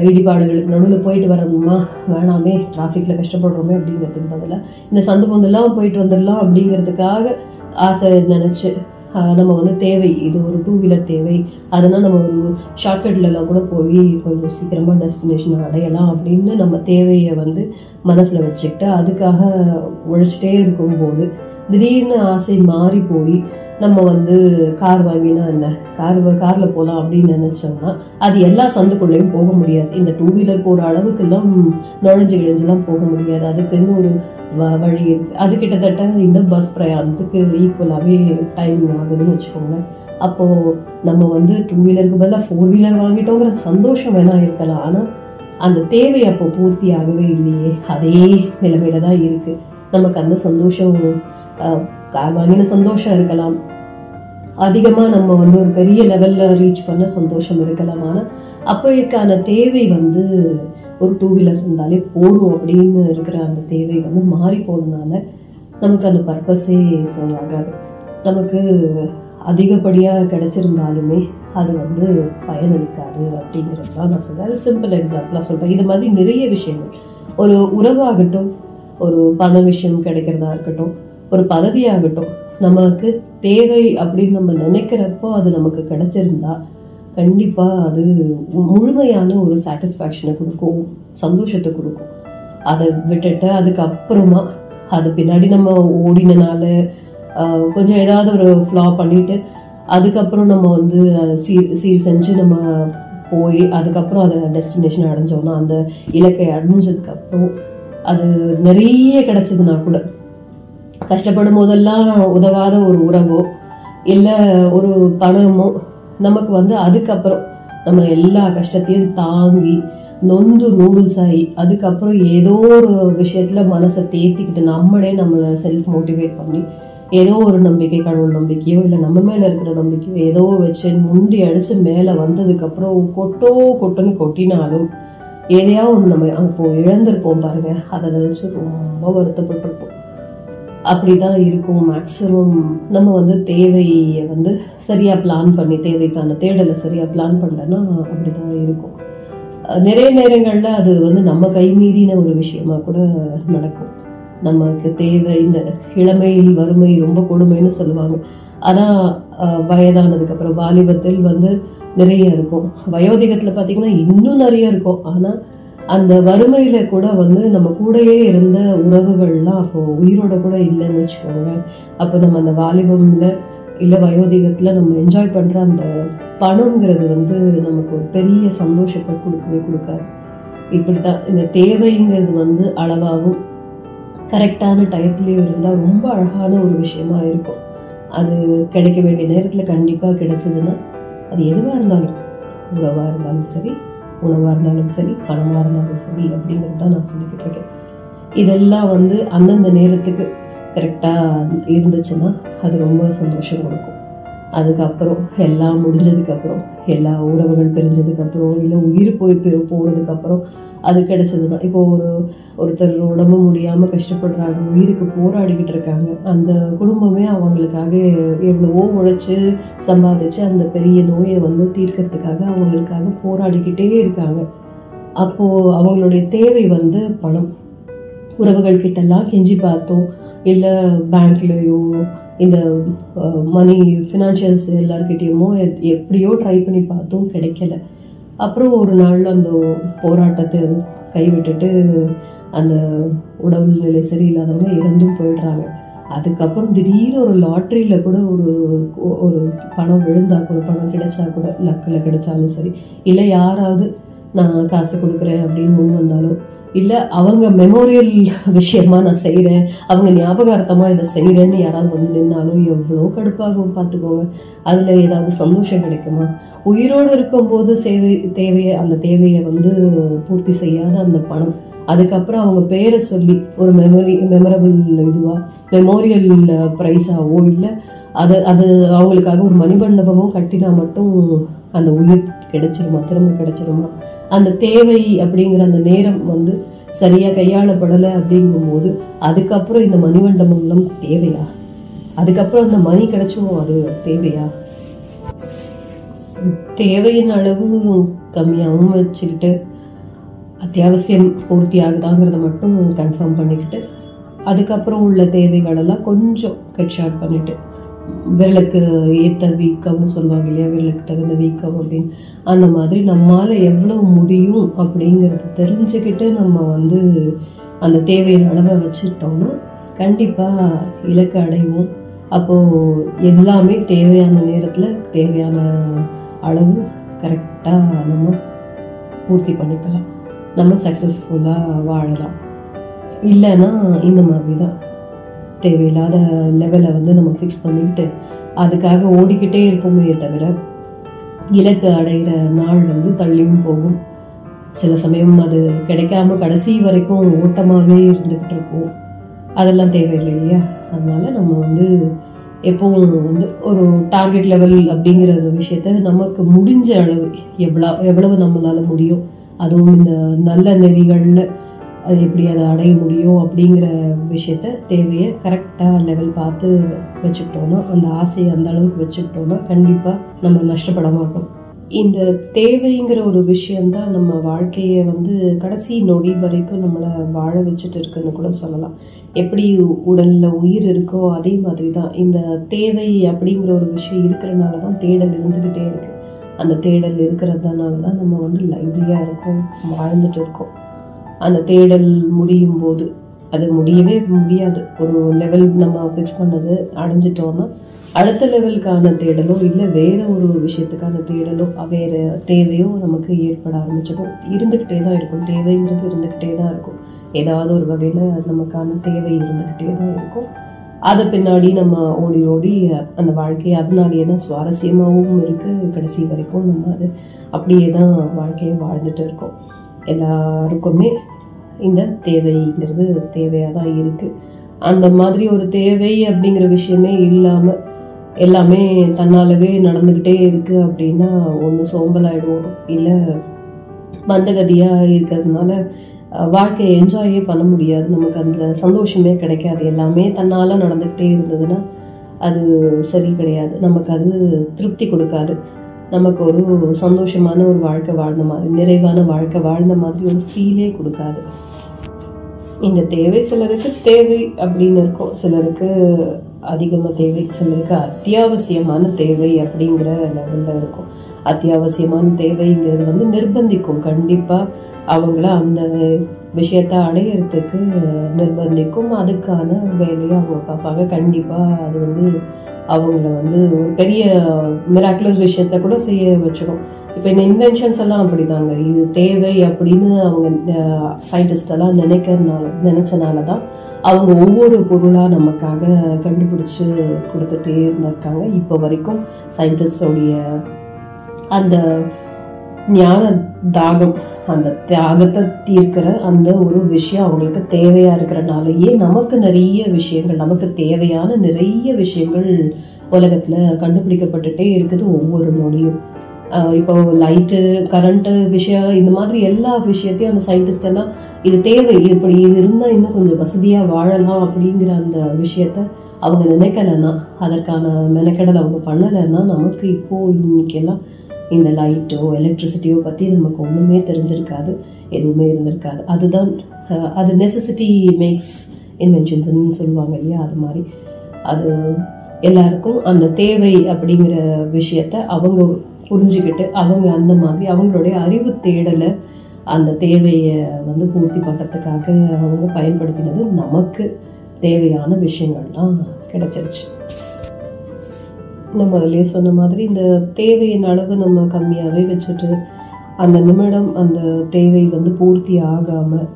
இடிபாடுகளுக்கு நடுவில் போயிட்டு வரணுமா வேணாமே டிராஃபிக்கில் கஷ்டப்படுறோமே அப்படிங்கிறதுக்கு பதிலாக இந்த சந்து பொந்தெல்லாம் போயிட்டு வந்துடலாம் அப்படிங்கிறதுக்காக ஆசை நினச்சி நம்ம வந்து தேவை இது ஒரு டூ வீலர் தேவை அதனால் நம்ம ஒரு ஷார்ட்கட்லலாம் கூட போய் கொஞ்சம் சீக்கிரமாக டெஸ்டினேஷன் அடையலாம் அப்படின்னு நம்ம தேவையை வந்து மனசில் வச்சுக்கிட்டு அதுக்காக உழைச்சிட்டே இருக்கும்போது திடீர்னு ஆசை மாறி போய் நம்ம வந்து கார் வாங்கினா என்ன? கார் காரில் போகலாம் அப்படின்னு நினச்சோம்னா அது எல்லா சந்துக்குள்ளேயும் போக முடியாது. இந்த டூ வீலர் போகிற அளவுக்குலாம் நுழைஞ்சு கிழிஞ்செல்லாம் போக முடியாது. அதுக்குன்னு ஒரு வழி இருக்குது அது கிட்டத்தட்ட இந்த பஸ் பிரயாணத்துக்கு ஈக்குவலாகவே டைம் ஆகுதுன்னு வச்சுக்கோங்களேன். அப்போது நம்ம வந்து டூ வீலருக்கு பதிலாக ஃபோர் வீலர் வாங்கிட்டோங்கிற சந்தோஷம் வேணால் இருக்கலாம். ஆனால் அந்த தேவை அப்போ பூர்த்தி ஆகவே இல்லையே. அதே நிலைமையில தான் இருக்குது நமக்கு அந்த சந்தோஷம் வாங்கின சந்தோஷம் இருக்கலாம். அதிகமாக நம்ம வந்து ஒரு பெரிய லெவலில் ரீச் பண்ண சந்தோஷம் இருக்கலாம். ஆனால் அப்போக்கான தேவை வந்து ஒரு டூ வீலர் இருந்தாலே போதும் அப்படின்னு இருக்கிற அந்த தேவை வந்து மாறி போனதுனால நமக்கு அந்த பர்பஸே ஆகாது. நமக்கு அதிகப்படியாக கிடைச்சிருந்தாலுமே அது வந்து பயனளிக்காது அப்படிங்கிறது தான் நான் சொல்கிறேன் அது சிம்பிள் எக்ஸாம்பிளாக சொல்கிறேன் இது மாதிரி நிறைய விஷயங்கள். ஒரு உறவாகட்டும் ஒரு பண விஷயம் கிடைக்கிறதா இருக்கட்டும் ஒரு பதவியாகட்டும் நமக்கு தேவை அப்படின்னு நம்ம நினைக்கிறப்போ அது நமக்கு கிடைச்சிருந்தா கண்டிப்பாக அது முழுமையான ஒரு சாட்டிஸ்ஃபேக்ஷனை கொடுக்கும் சந்தோஷத்தை கொடுக்கும். அதை விட்டுட்டு அதுக்கப்புறமா அது பின்னாடி நம்ம ஓடினனால கொஞ்சம் ஏதாவது ஒரு ஃப்ளா பண்ணிட்டு அதுக்கப்புறம் நம்ம வந்து அதை சீர் சீர் செஞ்சு நம்ம போய் அதுக்கப்புறம் அதை டெஸ்டினேஷன் அடைஞ்சோம்னா அந்த இலக்கை அடைஞ்சதுக்கப்புறம் அது நிறைய கிடைச்சதுன்னா கூட கஷ்டப்படும் போதெல்லாம் உதவாத ஒரு உறவோ இல்லை ஒரு பணமோ நமக்கு வந்து அதுக்கப்புறம் நம்ம எல்லா கஷ்டத்தையும் தாங்கி நொந்து நூடுல்ஸ் ஆகி அதுக்கப்புறம் ஏதோ ஒரு விஷயத்துல மனசை தேத்திக்கிட்டு நம்மளே நம்மளை செல்ஃப் மோட்டிவேட் பண்ணி ஏதோ ஒரு நம்பிக்கை கடவுள் நம்பிக்கையோ இல்லை நம்ம மேலே இருக்கிற நம்பிக்கையோ ஏதோ வச்சு முண்டி அடித்து மேலே வந்ததுக்கப்புறம் கொட்டோ கொட்டுன்னு கொட்டினாலும் எதையாவது ஒன்று நம்ம அப்போ இழந்திருப்போம் பாருங்கள் அதை நினச்சி ரொம்ப வருத்தப்பட்டிருப்போம். அப்படிதான் இருக்கும். மேக்ஸிமம் நம்ம வந்து தேவையை வந்து சரியா பிளான் பண்ணி தேவைக்கான தேடலை சரியா பிளான் பண்ணலன்னா அப்படிதான் இருக்கும். நிறைய நேரங்கள்ல அது வந்து நம்ம கை மீறின ஒரு விஷயமா கூட நடக்கும். நமக்கு தேவை இந்த இளமையில் வறுமை ரொம்ப கொடுமைன்னு சொல்லுவாங்க. ஆனா வயதானதுக்கப்புறம் வயதானதுக்கு அப்புறம் வாலிபத்தில் வந்து நிறைய இருக்கும். வயோதிகத்துல பாத்தீங்கன்னா இன்னும் நிறைய இருக்கும். ஆனா அந்த வறுமையில கூட வந்து நம்ம கூடயே இருந்த உறவுகள்லாம் அப்போ உயிரோட கூட இல்லைன்னு வச்சுக்கோங்க. அப்போ நம்ம அந்த வாலிபம்ல இல்ல வயோதிகத்துல நம்ம என்ஜாய் பண்ற அந்த பணம்ங்கிறது வந்து நமக்கு ஒரு பெரிய சந்தோஷத்தை கொடுக்கவே கொடுக்காது. இப்படித்தான். இந்த தேவைங்கிறது வந்து அளவாகவும் கரெக்டான டயத்துலயும் இருந்தா ரொம்ப அழகான ஒரு விஷயமா இருக்கும். அது கிடைக்க வேண்டிய நேரத்துல கண்டிப்பா கிடைச்சதுன்னா அது எதுவா இருந்தாலும் உறவா இருந்தாலும் சரி உணவாக இருந்தாலும் சரி பணமாக இருந்தாலும் சரி அப்படிங்கிறது தான் நான் சொல்லிக்கிட்டு இருக்கேன். இதெல்லாம் வந்து அந்தந்த நேரத்துக்கு கரெக்டாக இருந்துச்சுன்னா அது ரொம்ப சந்தோஷம் கொடுக்கும். அதுக்கப்புறம் எல்லாம் முடிஞ்சதுக்கப்புறம் எல்லா உறவுகள் பிரிஞ்சதுக்கப்புறம் இல்லை உயிர் போய் போனதுக்கப்புறம் அது கிடைச்சது தான் இப்போ ஒரு ஒருத்தர் உடம்பு முடியாமல் கஷ்டப்படுறாங்க உயிருக்கு போராடிக்கிட்டு இருக்காங்க. அந்த குடும்பமே அவங்களுக்காக எவ்வளவோ உழைச்சி சம்பாதிச்சு அந்த பெரிய நோயை வந்து தீர்க்கறதுக்காக அவங்களுக்காக போராடிக்கிட்டே இருக்காங்க. அப்போது அவங்களுடைய தேவை வந்து பணம். உறவுகள் கிட்டெல்லாம் கெஞ்சி பார்த்தோம். இல்லை பேங்க்லேயோ இந்த மணி ஃபினான்ஷியல்ஸ் எல்லாருக்கிட்டேயுமோ எப்படியோ ட்ரை பண்ணி பார்த்தோம் கிடைக்கல. அப்புறம் ஒரு நாள் அந்த போராட்டத்தை கைவிட்டுட்டு அந்த உடல் நிலை சரியில்லாதவங்க இறந்தும் போயிடுறாங்க. அதுக்கப்புறம் திடீர்னு ஒரு லாட்ரியில் கூட ஒரு ஒரு பணம் விழுந்தா கூட பணம் கிடைச்சா கூட லக்கில் கிடைச்சாலும் சரி இல்லை யாராவது நான் காசு கொடுக்குறேன் அப்படின்னு முன் வந்தாலும் இல்லை அவங்க மெமோரியல் விஷயமா நான் செய்கிறேன் அவங்க ஞாபகார்த்தமா இதை செய்கிறேன்னு யாராவது வந்து நின்னாலும் எவ்வளோ கடுப்பாகும் பார்த்துக்கோங்க. அதில் ஏதாவது சந்தோஷம் கிடைக்குமா? உயிரோடு இருக்கும்போது சேவை தேவையை அந்த தேவையை வந்து பூர்த்தி செய்யாத அந்த பணம். அதுக்கப்புறம் அவங்க பேரை சொல்லி ஒரு மெமரி மெமரபிள் இதுவா மெமோரியல் ப்ரைஸாவோ இல்லை அது அது அவங்களுக்காக ஒரு மணிமண்டபமும் கட்டினா மட்டும் அந்த உயிர் கிடைச்சிருமா? திரும்ப கிடைச்சிருமா? அந்த தேவை அப்படிங்கிற அந்த நேரம் வந்து சரியா கையாளப்படலை அப்படிங்கும்போது அதுக்கப்புறம் இந்த மணிமண்டபம்லாம் தேவையா? அதுக்கப்புறம் அந்த மணி கிடைச்சும் அது தேவையா? தேவையின் அளவு கம்மியாகவும் வச்சுக்கிட்டு அத்தியாவசியம் பூர்த்தி ஆகுதாங்கிறத மட்டும் கன்ஃபார்ம் பண்ணிக்கிட்டு அதுக்கப்புறம் உள்ள தேவைகளெல்லாம் கொஞ்சம் கட் ஷார்ட் பண்ணிட்டு விரலுக்கு ஏற்ற வீக்கம்னு சொல்லுவாங்க இல்லையா? விரலுக்கு தகுந்த வீக்கம் அப்படின்னு. அந்த மாதிரி நம்மால் எவ்வளோ முடியும் அப்படிங்கிறத தெரிஞ்சுக்கிட்டு நம்ம வந்து அந்த தேவையின் அளவை வச்சுக்கிட்டோம்னா கண்டிப்பாக இலக்கு அடைவோம். அப்போது எல்லாமே தேவையான நேரத்தில் தேவையான அளவு கரெக்டாக நம்ம பூர்த்தி பண்ணிக்கலாம். நம்ம சக்ஸஸ்ஃபுல்லாக வாழலாம். இல்லைன்னா இந்த மாதிரி தான் தேவையில்லாத லெவலை வந்து நம்ம ஃபிக்ஸ் பண்ணிக்கிட்டு அதுக்காக ஓடிக்கிட்டே இருப்போமே தவிர இலக்கு அடைகிற நாள் வந்து தள்ளியும் போகும். சில சமயம் அது கிடைக்காம கடைசி வரைக்கும் ஓட்டமாகவே இருந்துக்கிட்டு இருக்கும். அதெல்லாம் தேவையில்லை இல்லையா? அதனால நம்ம வந்து எப்பவும் வந்து ஒரு டார்கெட் லெவல் அப்படிங்கிற ஒரு விஷயத்த நமக்கு முடிஞ்ச அளவு எவ்வளோ எவ்வளவு நம்மளால முடியும் அதுவும் இந்த நல்ல நெறிகளில் அது எப்படி அதை அடைய முடியும் அப்படிங்கிற விஷயத்த தேவையை கரெக்டாக லெவல் பார்த்து வச்சுக்கிட்டோம்னா அந்த ஆசையை அந்த அளவுக்கு வச்சுக்கிட்டோம்னா கண்டிப்பாக நம்ம நஷ்டப்பட மாட்டோம். இந்த தேவைங்கிற ஒரு விஷயம்தான் நம்ம வாழ்க்கையை வந்து கடைசி நொடி வரைக்கும் நம்மளை வாழ வச்சுட்டு இருக்குன்னு கூட சொல்லலாம். எப்படி உடலில் உயிர் இருக்கோ அதே மாதிரி தான் இந்த தேவை அப்படிங்கிற ஒரு விஷயம் இருக்கிறனால தான் தேடல் இருந்துக்கிட்டே இருக்குது அந்த தேடல் இருக்கிறதுனால தான் நம்ம வந்து லைவ்லியாக இருக்கோம் வாழ்ந்துட்டு இருக்கோம். அந்த தேடல் முடியும் போது அது முடியவே முடியாது. ஒரு லெவல் நம்ம ஃபிக்ஸ் பண்ணது அடைஞ்சிட்டோம்னா அடுத்த லெவலுக்கான தேடலோ இல்லை வேற ஒரு விஷயத்துக்கான தேடலோ வேற தேவையோ நமக்கு ஏற்பட ஆரம்பிச்சிடும். இருந்துக்கிட்டே தான் இருக்கும். தேவைங்கிறது இருந்துக்கிட்டே தான் இருக்கும். ஏதாவது ஒரு வகையில் நமக்கான தேவை இருந்துக்கிட்டே தான் இருக்கும். அதை பின்னாடி நம்ம ஓடி ஓடி அந்த வாழ்க்கை அதனாலேயே தான் சுவாரஸ்யமாகவும் இருக்குது கடைசி வரைக்கும் நம்ம அது அப்படியே தான் வாழ்க்கையை வாழ்ந்துட்டு இருக்கோம். எல்லாருக்குமே இந்த தேவைங்கிறது தேவையாக தான் இருக்குது அந்த மாதிரி ஒரு தேவை அப்படிங்கிற விஷயமே இல்லாமல் எல்லாமே தன்னாலவே நடந்துக்கிட்டே இருக்குது அப்படின்னா ஒன்று சோம்பலாயிடுவோம். இல்லை மந்தகதியாக இருக்கிறதுனால வாழ்க்கையை என்ஜாயே பண்ண முடியாது. நமக்கு அந்த சந்தோஷமே கிடைக்காது. எல்லாமே தன்னால் நடந்துக்கிட்டே இருந்ததுன்னா அது சரி கிடையாது. நமக்கு அது திருப்தி கொடுக்காது. நமக்கு ஒரு சந்தோஷமான ஒரு வாழ்க்கை வாழ்ந்த மாதிரி நிறைவான வாழ்க்கை வாழ்ந்த மாதிரி ஒரு ஃபீலே கொடுக்காது. இந்த தேவை சிலருக்கு தேவை அப்படின்னு இருக்கும். சிலருக்கு அதிகமாக தேவை சிலருக்கு அத்தியாவசியமான தேவை அப்படிங்கிற லெவலில் இருக்கும். அத்தியாவசியமான தேவைங்கிறது வந்து நிர்பந்திக்கும். கண்டிப்பாக அவங்கள அந்த விஷயத்த அடையிறதுக்கு நிர்பந்திக்கும். அதுக்கான வேலையை அவங்க பார்ப்பாங்க. கண்டிப்பாக அது வந்து அவங்கள வந்து ஒரு பெரிய மிராக்குலஸ் விஷயத்த கூட செய்ய வச்சிடும் இப்போ இந்த இன்வென்ஷன்ஸ் எல்லாம் அப்படிதாங்க. இது தேவை அப்படின்னு அவங்க சயின்டிஸ்ட் எல்லாம் நினச்சனால நினைச்சனால தான் அவங்க ஒவ்வொரு பொருளாக நமக்காக கண்டுபிடிச்சு கொடுத்துட்டே இருந்திருக்காங்க. இப்போ வரைக்கும் சயின்டிஸ்டோடைய அந்த ஞான தாகம் அந்த தியாகத்தை தீர்க்கிற அந்த ஒரு விஷயம் அவங்களுக்கு தேவையா இருக்கிறனாலேயே நமக்கு நிறைய விஷயங்கள் நமக்கு தேவையான நிறைய விஷயங்கள் உலகத்துல கண்டுபிடிக்கப்பட்டுட்டே இருக்குது ஒவ்வொரு நொடியும் இப்போ லைட்டு கரண்ட்டு விஷயம் இந்த மாதிரி எல்லா விஷயத்தையும் அந்த சயின்டிஸ்ட் எல்லாம் இது தேவை. இப்படி இது இருந்தால் இன்னும் கொஞ்சம் வசதியாக வாழலாம் அப்படிங்கிற அந்த விஷயத்த அவங்க நினைக்கலைன்னா அதற்கான மெனக்கெடல் அவங்க பண்ணலைன்னா நமக்கு இப்போது இன்னைக்கெல்லாம் இந்த லைட்டோ எலக்ட்ரிசிட்டியோ பற்றி நமக்கு ஒன்றுமே தெரிஞ்சிருக்காது எதுவுமே இருந்திருக்காது. அதுதான் அது நெசசிட்டி மேக்ஸ் இன்வென்ஷன்ஸ்ன்னு சொல்லுவாங்க இல்லையா அது மாதிரி. அது எல்லாருக்கும் அந்த தேவை அப்படிங்கிற விஷயத்த அவங்க புரிஞ்சுக்கிட்டு அவங்க அந்த மாதிரி அவங்களுடைய அறிவு தேடலை அந்த தேவையை வந்து பூர்த்தி பண்ணுறதுக்காக அவங்க பயன்படுத்தினது நமக்கு தேவையான விஷயங்கள்லாம் கிடைச்சிருச்சு. நம்ம அதிலே சொன்ன மாதிரி இந்த தேவையின் அளவு நம்ம கம்மியாகவே வச்சுட்டு அந்த நிமிடம் அந்த தேவை வந்து பூர்த்தி ஆகாமல்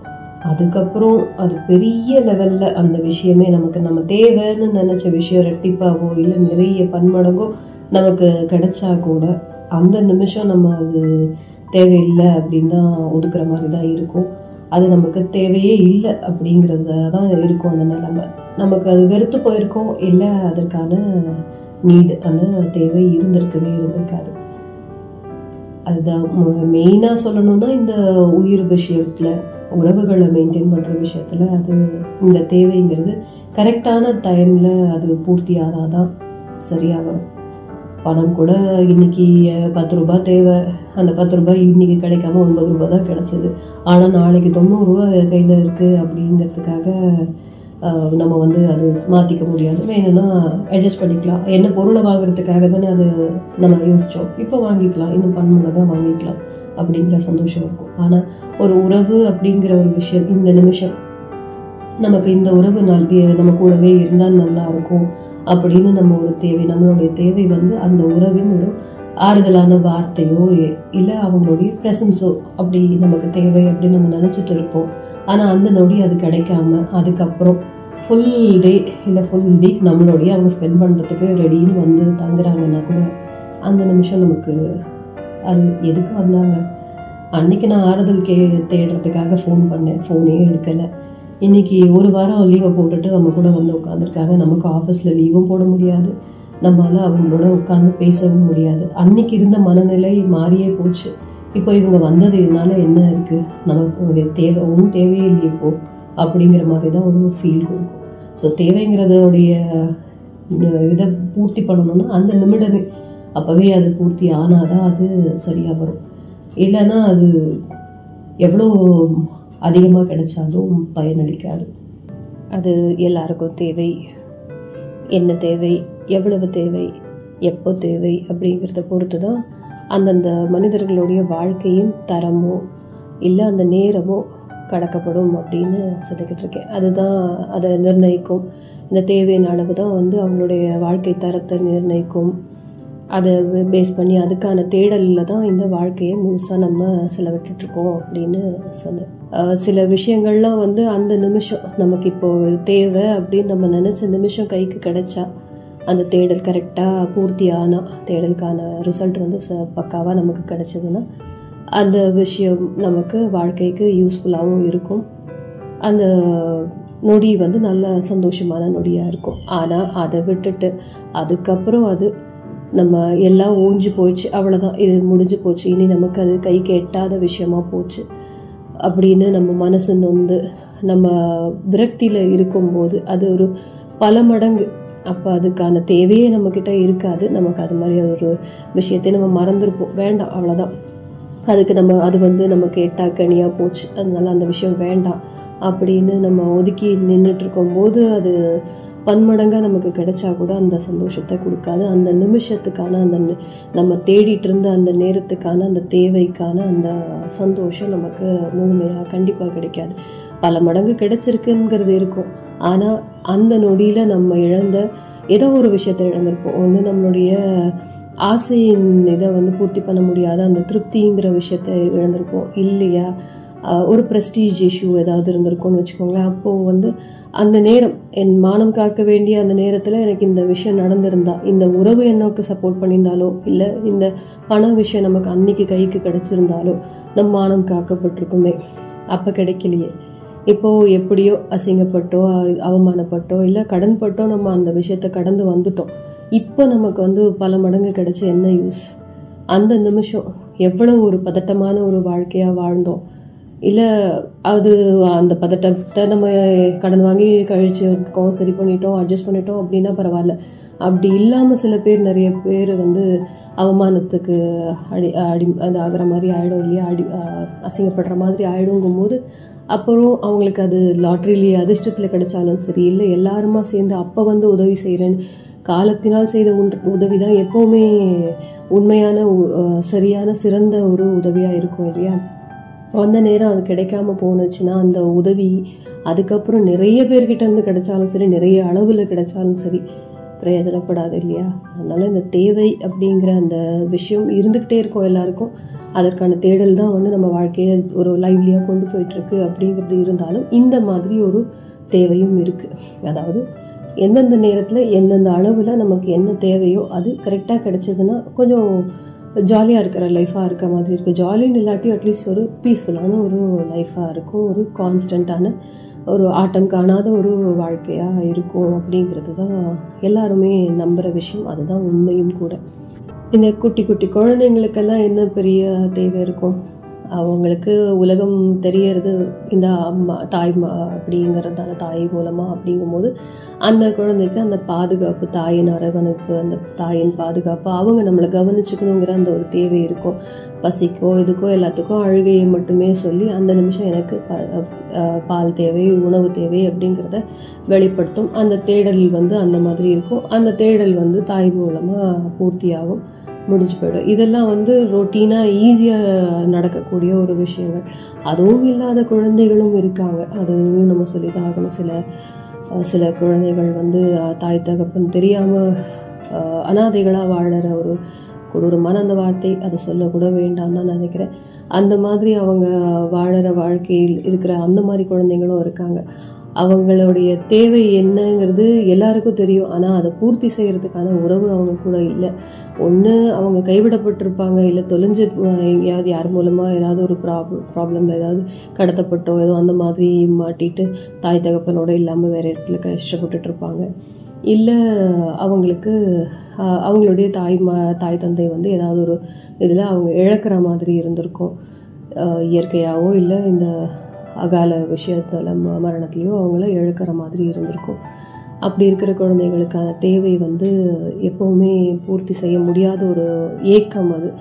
அதுக்கப்புறம் அது பெரிய லெவலில் அந்த விஷயமே நமக்கு நம்ம தேவைன்னு நினச்ச விஷயம் ரெட்டிப்பாவோ இல்லை நிறைய பன்மடங்கோ நமக்கு கிடைச்சா கூட அந்த நிமிஷம் நம்ம அது தேவையில்லை அப்படின்னு தான் ஒதுக்குற மாதிரி தான் இருக்கும். அது நமக்கு தேவையே இல்லை அப்படிங்கிறத தான் இருக்கும் அந்த நிலைமை. நமக்கு அது வெறுத்து போயிருக்கோம். இல்லை அதற்கான நீடு அந்த தேவை இருந்திருக்கவே இருந்திருக்காது. அதுதான் மெயினாக சொல்லணும்னா இந்த உயிர் விஷயத்தில் உறவுகளை மெயின்டைன் பண்ணுற விஷயத்தில் அது இந்த தேவைங்கிறது கரெக்டான டைமில் அது பூர்த்தி ஆனாதான் சரியாக வரும் பணம் கூட இன்னைக்கு பத்து ரூபாய் தேவை. அந்த பத்து ரூபாய் இன்னைக்கு கிடைக்காம ஒன்பது ரூபா தான் கிடைச்சது. ஆனால் நாளைக்கு தொண்ணூறுரூவா கையில் இருக்குது அப்படிங்கிறதுக்காக நம்ம வந்து அது மாற்றிக்க முடியாது. வேணும்னா அட்ஜஸ்ட் பண்ணிக்கலாம். என்ன பொருளை வாங்குறதுக்காக தானே அது நம்ம யோசித்தோம் இப்போ வாங்கிக்கலாம். இன்னும் பன்மடங்காக வாங்கிக்கலாம் அப்படிங்கிற சந்தோஷம் இருக்கும். ஆனால் ஒரு உறவு அப்படிங்கிற ஒரு விஷயம் இந்த நிமிஷம் நமக்கு இந்த உறவு நல் நம்ம கூடவே இருந்தால் நல்லா இருக்கும். அப்படின்னு நம்ம ஒரு தேவை நம்மளுடைய தேவை வந்து அந்த உறவின் ஒரு ஆறுதலான வார்த்தையோ இல்லை அவங்களுடைய ப்ரெசன்ஸோ அப்படி நமக்கு தேவை அப்படின்னு நம்ம நினச்சிட்டு இருப்போம். ஆனால் அந்த நொடி அது கிடைக்காம அதுக்கப்புறம் ஃபுல் டே இல்லை ஃபுல் வீக் நம்மளுடைய அவங்க ஸ்பெண்ட் பண்ணுறதுக்கு ரெடின்னு வந்து தங்குறாங்கன்னா கூட அந்த நிமிஷம் நமக்கு அது எதுக்கு வந்தாங்க? அன்னைக்கு நான் ஆறுதல் கே தேடுறதுக்காக ஃபோன் பண்ணேன். ஃபோனே எடுக்கலை. இன்னைக்கு ஒரு வாரம் லீவை போட்டுட்டு நம்ம கூட வந்து உட்காந்துருக்காங்க நமக்கு ஆஃபீஸில் லீவும் போட முடியாது. நம்மளால் அவங்களோட உட்காந்து பேசவும் முடியாது. அன்னைக்கு இருந்த மனநிலை மாறியே போச்சு. இப்போ இவங்க வந்தது இதனால என்ன இருக்குது நமக்கு ஒரு தேவை ஒன்றும் தேவையே இல்லையே இப்போ அப்படிங்கிற மாதிரி தான் ஒரு ஃபீல் கொடுக்கும். ஸோ தேவைங்கிறதோடைய இதை பூர்த்தி பண்ணணும்னா அந்த நிமிடமே. அப்போவே அது பூர்த்தி ஆனால் தான் அது சரியாக வரும். இல்லைன்னா அது எவ்வளோ அதிகமாக கிடைச்சாலும் பயனளிக்காது அது எல்லாருக்கும் தேவை. என்ன தேவை? எவ்வளவு தேவை? எப்போ தேவை? அப்படிங்கிறத பொறுத்து தான் அந்தந்த மனிதர்களுடைய வாழ்க்கையின் தரமோ இல்லை அந்த நேரமோ கடக்கப்படும் அப்படின்னு சொல்லிக்கிட்டு இருக்கேன். அதுதான் அதை நிர்ணயிக்கும். இந்த தேவையின் அளவு தான் வந்து அவங்களுடைய வாழ்க்கை தரத்தை நிர்ணயிக்கும். அதை பேஸ் பண்ணி அதுக்கான தேடலில் தான் இந்த வாழ்க்கையை முழுசாக நம்ம செலவிட்டுட்ருக்கோம் அப்படின்னு சொன்னேன். சில விஷயங்கள்லாம் வந்து அந்த நிமிஷம் நமக்கு இப்போ தேவை அப்படின்னு நம்ம நினச்ச நிமிஷம் கைக்கு கிடைச்சா அந்த தேடல் கரெக்டாக பூர்த்தி ஆனால் தேடலுக்கான ரிசல்ட் வந்து ச பக்காவாக நமக்கு கிடைச்சதுன்னா அந்த விஷயம் நமக்கு வாழ்க்கைக்கு யூஸ்ஃபுல்லாகவும் இருக்கும். அந்த நொடி வந்து நல்ல சந்தோஷமான நொடியாக இருக்கும். ஆனால் அதை விட்டுட்டு அதுக்கப்புறம் அது நம்ம எல்லாம் ஓஞ்சி போயிடுச்சு அவ்வளோதான் இது முடிஞ்சு போச்சு. இனி நமக்கு அது கைக்கு எட்டாத விஷயமா போச்சு. அப்படின்னு நம்ம மனசு நொந்து நம்ம விரக்தியில் இருக்கும்போது அது ஒரு பல மடங்கு. அப்போ அதுக்கான தேவையே நம்மக்கிட்ட இருக்காது. நமக்கு அது மாதிரி ஒரு விஷயத்தை நம்ம மறந்துருப்போம். வேண்டாம் அவ்வளோதான் அதுக்கு நம்ம அது வந்து நமக்கு எட்டா கனியாக போச்சு. அதனால அந்த விஷயம் வேண்டாம் அப்படின்னு நம்ம ஒதுக்கி நின்றுட்டு இருக்கும்போது அது பன்மடங்காக நமக்கு கிடைச்சா கூட அந்த சந்தோஷத்தை கொடுக்காது. அந்த நிமிஷத்துக்கான அந்த நம்ம தேடிட்டு இருந்த அந்த நேரத்துக்கான அந்த தேவைக்கான அந்த சந்தோஷம் நமக்கு முழுமையாக கண்டிப்பாக கிடைக்காது. பல மடங்கு கிடைச்சிருக்குங்கிறது இருக்கும். ஆனால் அந்த நொடியில் நம்ம இழந்த ஏதோ ஒரு விஷயத்தை இழந்திருப்போம். ஒன்று நம்மளுடைய ஆசையின் இதை வந்து பூர்த்தி பண்ண முடியாத அந்த திருப்திங்கிற விஷயத்தை இழந்திருப்போம். இல்லையா? ஒரு ப்ரெஸ்டீஜ் இஷ்யூ ஏதாவது இருந்திருக்கும்னு வச்சுக்கோங்களேன். அப்போது வந்து அந்த நேரம் என் மானம் காக்க வேண்டிய அந்த நேரத்தில் எனக்கு இந்த விஷயம் நடந்திருந்தா இந்த உறவு என்னக்கு சப்போர்ட் பண்ணியிருந்தாலோ இல்லை இந்த பண விஷயம் நமக்கு அன்னைக்கு கைக்கு கிடச்சிருந்தாலோ நம் மானம் காக்கப்பட்டிருக்குமே. அப்போ கிடைக்கலையே. இப்போ எப்படியோ அசிங்கப்பட்டோ அவமானப்பட்டோ இல்லை கடன்பட்டோ நம்ம அந்த விஷயத்தை கடந்து வந்துட்டோம். இப்போ நமக்கு வந்து பல மடங்கு கிடைச்ச என்ன யூஸ் அந்த நிமிஷம் எவ்வளோ ஒரு பதட்டமான ஒரு வாழ்க்கையாக வாழ்ந்தோம். இல்லை அது அந்த பதட்டத்தை நம்ம கடன் வாங்கி கழிச்சிருக்கோம் சரி பண்ணிட்டோம் அட்ஜஸ்ட் பண்ணிட்டோம் அப்படின்னா பரவாயில்ல. அப்படி இல்லாமல் சில பேர் நிறைய பேர் வந்து அவமானத்துக்கு அடி அடி அது ஆகிற மாதிரி ஆகிடும் இல்லையா? அடி அசிங்கப்படுற மாதிரி ஆகிடுங்கும் போது அப்புறம் அவங்களுக்கு அது லாட்ரிலேயே அதிர்ஷ்டத்தில் கிடைச்சாலும் சரி இல்லை எல்லாருமா சேர்ந்து அப்போ வந்து உதவி செய்கிறேன்னு காலத்தினால் செய்த உதவி தான் எப்போவுமே உண்மையான உ- சரியான சிறந்த ஒரு உதவியாக இருக்கும் இல்லையா? அந்த நேரம் அது கிடைக்காம போனுச்சுன்னா அந்த உதவி அதுக்கப்புறம் நிறைய பேர்கிட்ட இருந்து கிடைச்சாலும் சரி நிறைய அளவில் கிடைச்சாலும் சரி பிரயோஜனப்படாது இல்லையா? அதனால இந்த தேவை அப்படிங்கிற அந்த விஷயம் இருந்துக்கிட்டே இருக்கும் எல்லாருக்கும். அதற்கான தேடல் தான் வந்து நம்ம வாழ்க்கையை ஒரு லைவ்லியாக கொண்டு போயிட்டுருக்கு அப்படிங்கிறது இருந்தாலும் இந்த மாதிரி ஒரு தேவையும் இருக்குது அதாவது எந்தெந்த நேரத்தில் எந்தெந்த அளவில் நமக்கு என்ன தேவையோ அது கரெக்டாக கிடைச்சதுன்னா கொஞ்சம் ஜாலியாக இருக்கிற லைஃபாக இருக்க மாதிரி இருக்கும். ஜாலின்னு இல்லாட்டி அட்லீஸ்ட் ஒரு பீஸ்ஃபுல்லான ஒரு லைஃபாக இருக்கும். ஒரு கான்ஸ்டண்ட்டான ஒரு ஆட்டம் காணாத ஒரு வாழ்க்கையாக இருக்கும் அப்படிங்கிறது தான் எல்லாருமே நம்புகிற விஷயம். அதுதான் உண்மையும் கூட. இந்த குட்டி குட்டி குழந்தைங்களுக்கெல்லாம் என்ன பெரிய தேவை இருக்கும்? அவங்களுக்கு உலகம் தெரியறது இந்த அம்மா தாய் மா- அப்படிங்கிறதால தாய் மூலமாக அப்படிங்கும்போது அந்த குழந்தைக்கு அந்த பாதுகாப்பு தாயின் அரவணைப்பு அந்த தாயின் பாதுகாப்பு அவங்க நம்மளை கவனிச்சுக்கணுங்கிற அந்த ஒரு தேவை இருக்கும். பசிக்கோ இதுக்கோ எல்லாத்துக்கும் அழுகையை மட்டுமே சொல்லி அந்த நிமிஷம் எனக்கு ப- பால் தேவை உணவு தேவை அப்படிங்கிறத வெளிப்படுத்தும். அந்த தேடல் வந்து அந்த மாதிரி இருக்கும். அந்த தேடல் வந்து தாய் மூலமாக பூர்த்தியாகும். முடிஞ்சு போயிடும். இதெல்லாம் வந்து ரொட்டீனாக ஈஸியாக நடக்கக்கூடிய ஒரு விஷயங்கள். அதுவும் இல்லாத குழந்தைகளும் இருக்காங்க. அதுவும் நம்ம சொல்லி தான் ஆகணும் சில சில குழந்தைகள் வந்து தாய் தகப்பன் தெரியாமல் அனாதைகளாக வாழற ஒரு கொடூரமான அந்த வார்த்தை அதை சொல்லக்கூட வேண்டாம் தான் நினைக்கிறேன். அந்த மாதிரி அவங்க வாழற வாழ்க்கையில் இருக்கிற அந்த மாதிரி குழந்தைங்களும் இருக்காங்க. அவங்களுடைய தேவை என்னங்கிறது எல்லாருக்கும் தெரியும். ஆனால் அதை பூர்த்தி செய்கிறதுக்கான உறவு அவங்க கூட இல்லை. ஒன்று அவங்க கைவிடப்பட்டிருப்பாங்க. இல்லை தொலைஞ்சு எங்கேயாவது யார் மூலமாக ஏதாவது ஒரு ப்ராப்ளம் ப்ராப்ளமில் ஏதாவது கடத்தப்பட்டோ ஏதோ அந்த மாதிரி மாட்டிட்டு தாய் தகப்பனோட இல்லாமல் வேறு இடத்துல கஷ்டப்பட்டுட்டு இருப்பாங்க இல்லை அவங்களுக்கு அவங்களுடைய தாய் மா தாய் தந்தை வந்து ஏதாவது ஒரு இதில் அவங்க இழக்கிற மாதிரி இருந்திருக்கும். இயற்கையாகவோ இல்லை இந்த அகால விஷயத்தில் ம மரணத்துலேயோ அவங்கள இழக்கிற மாதிரி இருந்திருக்கும். அப்படி இருக்கிற குழந்தைகளுக்கான தேவை வந்து எப்போவுமே பூர்த்தி செய்ய முடியாத ஒரு ஏக்கம் அது.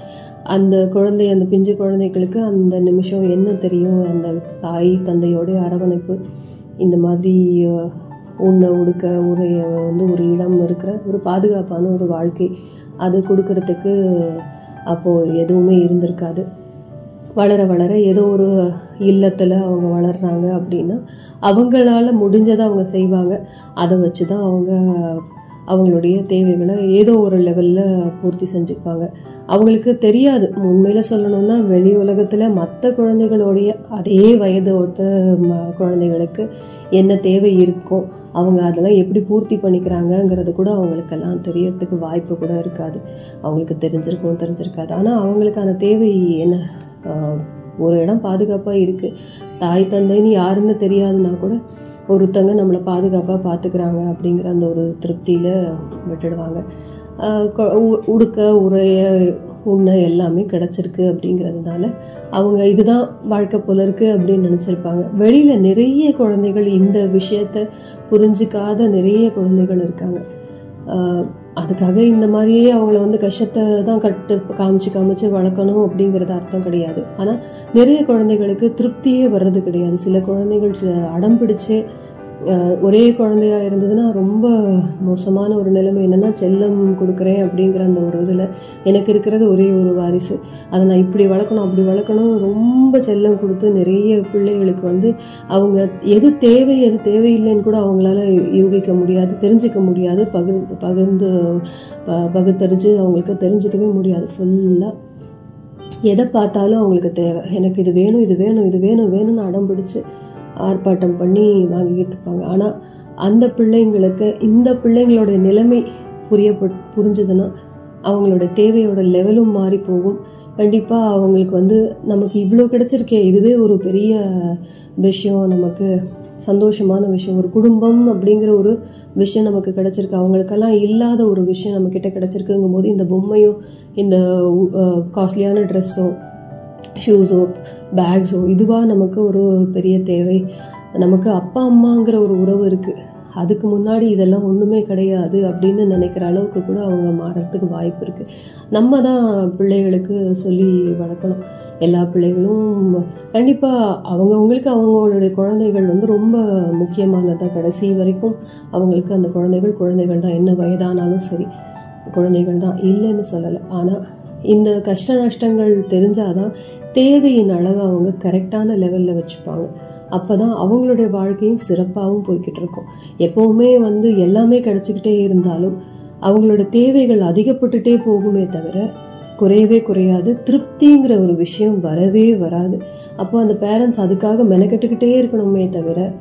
அந்த குழந்தை அந்த பிஞ்சு குழந்தைகளுக்கு அந்த நிமிஷம் என்ன தெரியும்? அந்த தாய் தந்தையோடைய அரவணைப்பு. இந்த மாதிரி உன்னை உண்ண உடுக்க ஒரு வந்து ஒரு இடம் இருக்கிற ஒரு பாதுகாப்பான ஒரு வாழ்க்கை. அது கொடுக்கறதுக்கு அப்போது எதுவுமே இருந்திருக்காது. வளர வளர ஏதோ ஒரு இல்லத்தில் அவங்க வளர்றாங்க அப்படின்னா அவங்களால முடிஞ்சதை அவங்க செய்வாங்க. அதை வச்சு தான் அவங்க அவங்களுடைய தேவைகளை ஏதோ ஒரு லெவலில் பூர்த்தி செஞ்சுப்பாங்க. அவங்களுக்கு தெரியாது. உண்மையில் சொல்லணும்னா வெளி உலகத்தில் மற்ற குழந்தைகளுடைய அதே வயது ஒத்த ம- குழந்தைகளுக்கு என்ன தேவை இருக்கும் அவங்க அதெல்லாம் எப்படி பூர்த்தி பண்ணிக்கிறாங்கங்கிறது கூட அவங்களுக்கெல்லாம் தெரியறதுக்கு வாய்ப்பு கூட இருக்காது. அவங்களுக்கு தெரிஞ்சிருக்கும் தெரிஞ்சிருக்காது. ஆனால் அவங்களுக்கு அந்த தேவை என்ன? ஒரு இடம் பாதுகாப்பாக இருக்குது தாய் தந்தைன்னு யாருன்னு தெரியாதுன்னா கூட ஒருத்தங்க நம்மளை பாதுகாப்பாக பார்த்துக்கிறாங்க அப்படிங்கிற அந்த ஒரு திருப்தியில் விட்டுடுவாங்க. உடுக்க உரைய உண்ண எல்லாமே கிடச்சிருக்கு அப்படிங்கிறதுனால அவங்க இதுதான் வாழ்க்கை போல இருக்குது அப்படின்னு நினச்சிருப்பாங்க. வெளியில் நிறைய குழந்தைகள் இந்த விஷயத்த புரிஞ்சிக்காத நிறைய குழந்தைகள் இருக்காங்க. அதுக்காக இந்த மாதிரியே அவங்கள வந்து கஷ்டத்தை தான் கட்டு காமிச்சு காமிச்சு வளர்க்கணும் அப்படிங்கிறது அர்த்தம் கிடையாது. ஆனால் நிறைய குழந்தைகளுக்கு திருப்தியே வர்றது கிடையாது. சில குழந்தைகள் அடம் பிடிச்சு ஒரே குழந்தையா இருந்ததுன்னா ரொம்ப மோசமான ஒரு நிலைமை. என்னன்னா செல்லம் கொடுக்குறேன் அப்படிங்கிற அந்த ஒரு இதில் எனக்கு இருக்கிறது ஒரே ஒரு வாரிசு. அதை நான் இப்படி வளர்க்கணும் அப்படி வளர்க்கணும் ரொம்ப செல்லம் கொடுத்து நிறைய பிள்ளைகளுக்கு வந்து அவங்க எது தேவை எது தேவையில்லைன்னு கூட அவங்களால யூகிக்க முடியாது தெரிஞ்சுக்க முடியாது. பகிர்ந்து பகிர்ந்து ப- பகுத்தறிஞ்சு அவங்களுக்கு தெரிஞ்சுக்கவே முடியாது. ஃபுல்லாக எதை பார்த்தாலும் அவங்களுக்கு தேவை. எனக்கு இது வேணும் இது வேணும் இது வேணும் வேணும்னு அடம் பிடிச்சி ஆர்ப்பாட்டம் பண்ணி வாங்கிக்கிட்டு இருப்பாங்க. ஆனால் அந்த பிள்ளைங்களுக்கு இந்த பிள்ளைங்களோட நிலைமை புரியப்பட் புரிஞ்சுதுன்னா அவங்களோட தேவையோட லெவலும் மாறி போகும். கண்டிப்பாக அவங்களுக்கு வந்து நமக்கு இவ்வளோ கிடச்சிருக்கே இதுவே ஒரு பெரிய விஷயம் நமக்கு சந்தோஷமான விஷயம். ஒரு குடும்பம் அப்படிங்கிற ஒரு விஷயம் நமக்கு கிடச்சிருக்கு. அவங்களுக்கெல்லாம் இல்லாத ஒரு விஷயம் நம்மக்கிட்ட கிடச்சிருக்குங்கும் போது இந்த பொம்மையும் இந்த காஸ்ட்லியான ட்ரெஸ்ஸோ ஷூஸோ பேக்ஸோ இதுவாக நமக்கு ஒரு பெரிய தேவை. நமக்கு அப்பா அம்மாங்கிற ஒரு உறவு இருக்குது அதுக்கு முன்னாடி இதெல்லாம் ஒன்றுமே கிடையாது அப்படின்னு நினைக்கிற அளவுக்கு கூட அவங்க மாறத்துக்கு வாய்ப்பு இருக்குது நம்ம தான் பிள்ளைகளுக்கு சொல்லி வளர்க்கணும். எல்லா பிள்ளைகளும் கண்டிப்பாக அவங்கவுங்களுக்கு அவங்களுடைய குழந்தைகள் வந்து ரொம்ப முக்கியமானதாக கடைசி வரைக்கும் அவங்களுக்கு அந்த குழந்தைகள் குழந்தைகள் தான் என்ன வயதானாலும் சரி குழந்தைகள் தான் இல்லைன்னு சொல்லலை. ஆனால் இந்த கஷ்ட நஷ்டங்கள் தெரிஞ்சாதான் தேவையின் அளவை அவங்க கரெக்டான லெவலில் வச்சுப்பாங்க. அப்போ தான் அவங்களுடைய வாழ்க்கையும் சிறப்பாகவும் போய்கிட்டு இருக்கும். எப்போவுமே வந்து எல்லாமே கிடச்சிக்கிட்டே இருந்தாலும் அவங்களோட தேவைகள் அதிகப்பட்டுட்டே போகுமே தவிர குறையவே குறையாது. திருப்திங்கிற ஒரு விஷயம் வரவே வராது. அப்போ அந்த பேரண்ட்ஸ் அதுக்காக மெனக்கெட்டுக்கிட்டே இருக்கணுமே தவிர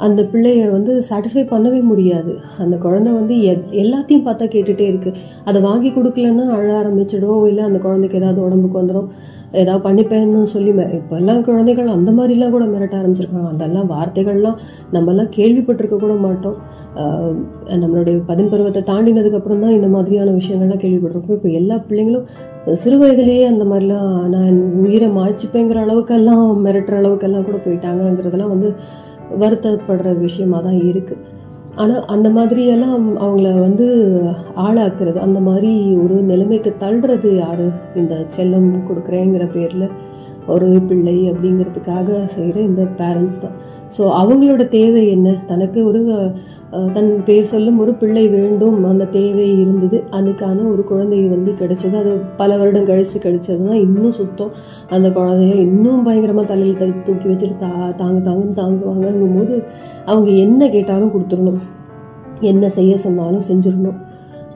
அந்த பிள்ளைய வந்து சாட்டிஸ்ஃபை பண்ணவே முடியாது. அந்த குழந்தை வந்து எ- எல்லாத்தையும் பார்த்தா கேட்டுகிட்டே இருக்குது அதை வாங்கி கொடுக்கலன்னா அழ ஆரம்பிச்சிடும் இல்லை அந்த குழந்தைக்கு ஏதாவது உடம்புக்கு வந்துடும் ஏதாவது பண்ணிப்பேன்னு சொல்லி இப்போல்லாம் குழந்தைகள் அந்த மாதிரிலாம் கூட மிரட்ட ஆரம்பிச்சிருக்காங்க. அதெல்லாம் வார்த்தைகள்லாம் நம்மலாம் கேள்விப்பட்டிருக்க கூட மாட்டோம். நம்மளுடைய பதின் பருவத்தை தாண்டினதுக்கப்புறம் தான் இந்த மாதிரியான விஷயங்கள்லாம் கேள்விப்பட்டிருப்போம். இப்போ எல்லா பிள்ளைங்களும் சிறு வயதிலேயே அந்த மாதிரிலாம் நான் உயிரை மாய்ச்சிப்பேங்கிற அளவுக்கெல்லாம் மிரட்டுற அளவுக்கெல்லாம் கூட போயிட்டாங்கங்கிறதெல்லாம் வந்து வருத்தப்படுற விஷயமா தான் இருக்கு. ஆனால் அந்த மாதிரியெல்லாம் அவங்கள வந்து ஆளாக்குறது அந்த மாதிரி ஒரு நிலைமைக்கு தள்ளுறது யாரு? இந்த செல்லம் கொடுக்குறேங்கிற பேரில் ஒரு பிள்ளை அப்படிங்கிறதுக்காக செய்கிற இந்த பேரண்ட்ஸ் தான். ஸோ அவங்களோட தேவை என்ன? தனக்கு ஒரு தன் பேர் சொல்லும் ஒரு பிள்ளை வேண்டும். அந்த தேவை இருந்தது. அதுக்கான ஒரு குழந்தை வந்து கிடைச்சது. அது பல வருடம் கழித்து கிடைச்சதுன்னா இன்னும் சுத்தம். அந்த குழந்தைய இன்னும் பயங்கரமாக தலையில் த தூக்கி வச்சுட்டு தா தாங்க தாங்கன்னு தாங்குவாங்கங்கும் போது அவங்க என்ன கேட்டாலும் கொடுத்துடணும். என்ன செய்ய சொன்னாலும் செஞ்சிடணும்.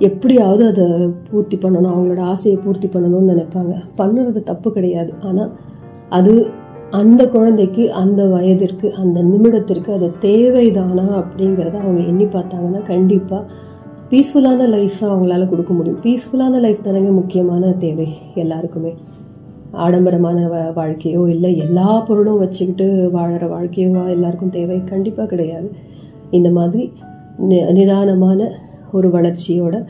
எப்படியாவது அதை பூர்த்தி பண்ணணும். அவங்களோட ஆசையை பூர்த்தி பண்ணணும்னு நினைப்பாங்க. பண்ணுறது தப்பு கிடையாது. ஆனால் அது அந்த குழந்தைக்கு அந்த வயதிற்கு அந்த நிமிடத்திற்கு அது தேவைதானா அப்படிங்கிறத அவங்க எண்ணி பார்த்தாங்கன்னா கண்டிப்பாக பீஸ்ஃபுல்லான லைஃப்பை அவங்களால கொடுக்க முடியும். பீஸ்ஃபுல்லான லைஃப் தானேங்க முக்கியமான தேவை எல்லாருக்குமே. ஆடம்பரமான வ- வாழ்க்கையோ இல்லை எல்லா பொருளும் வச்சுக்கிட்டு வாழற வாழ்க்கையோவா எல்லாருக்கும் தேவை கண்டிப்பாக கிடையாது. இந்த மாதிரி நி- நிதானமான ஒரு வளர்ச்சியோட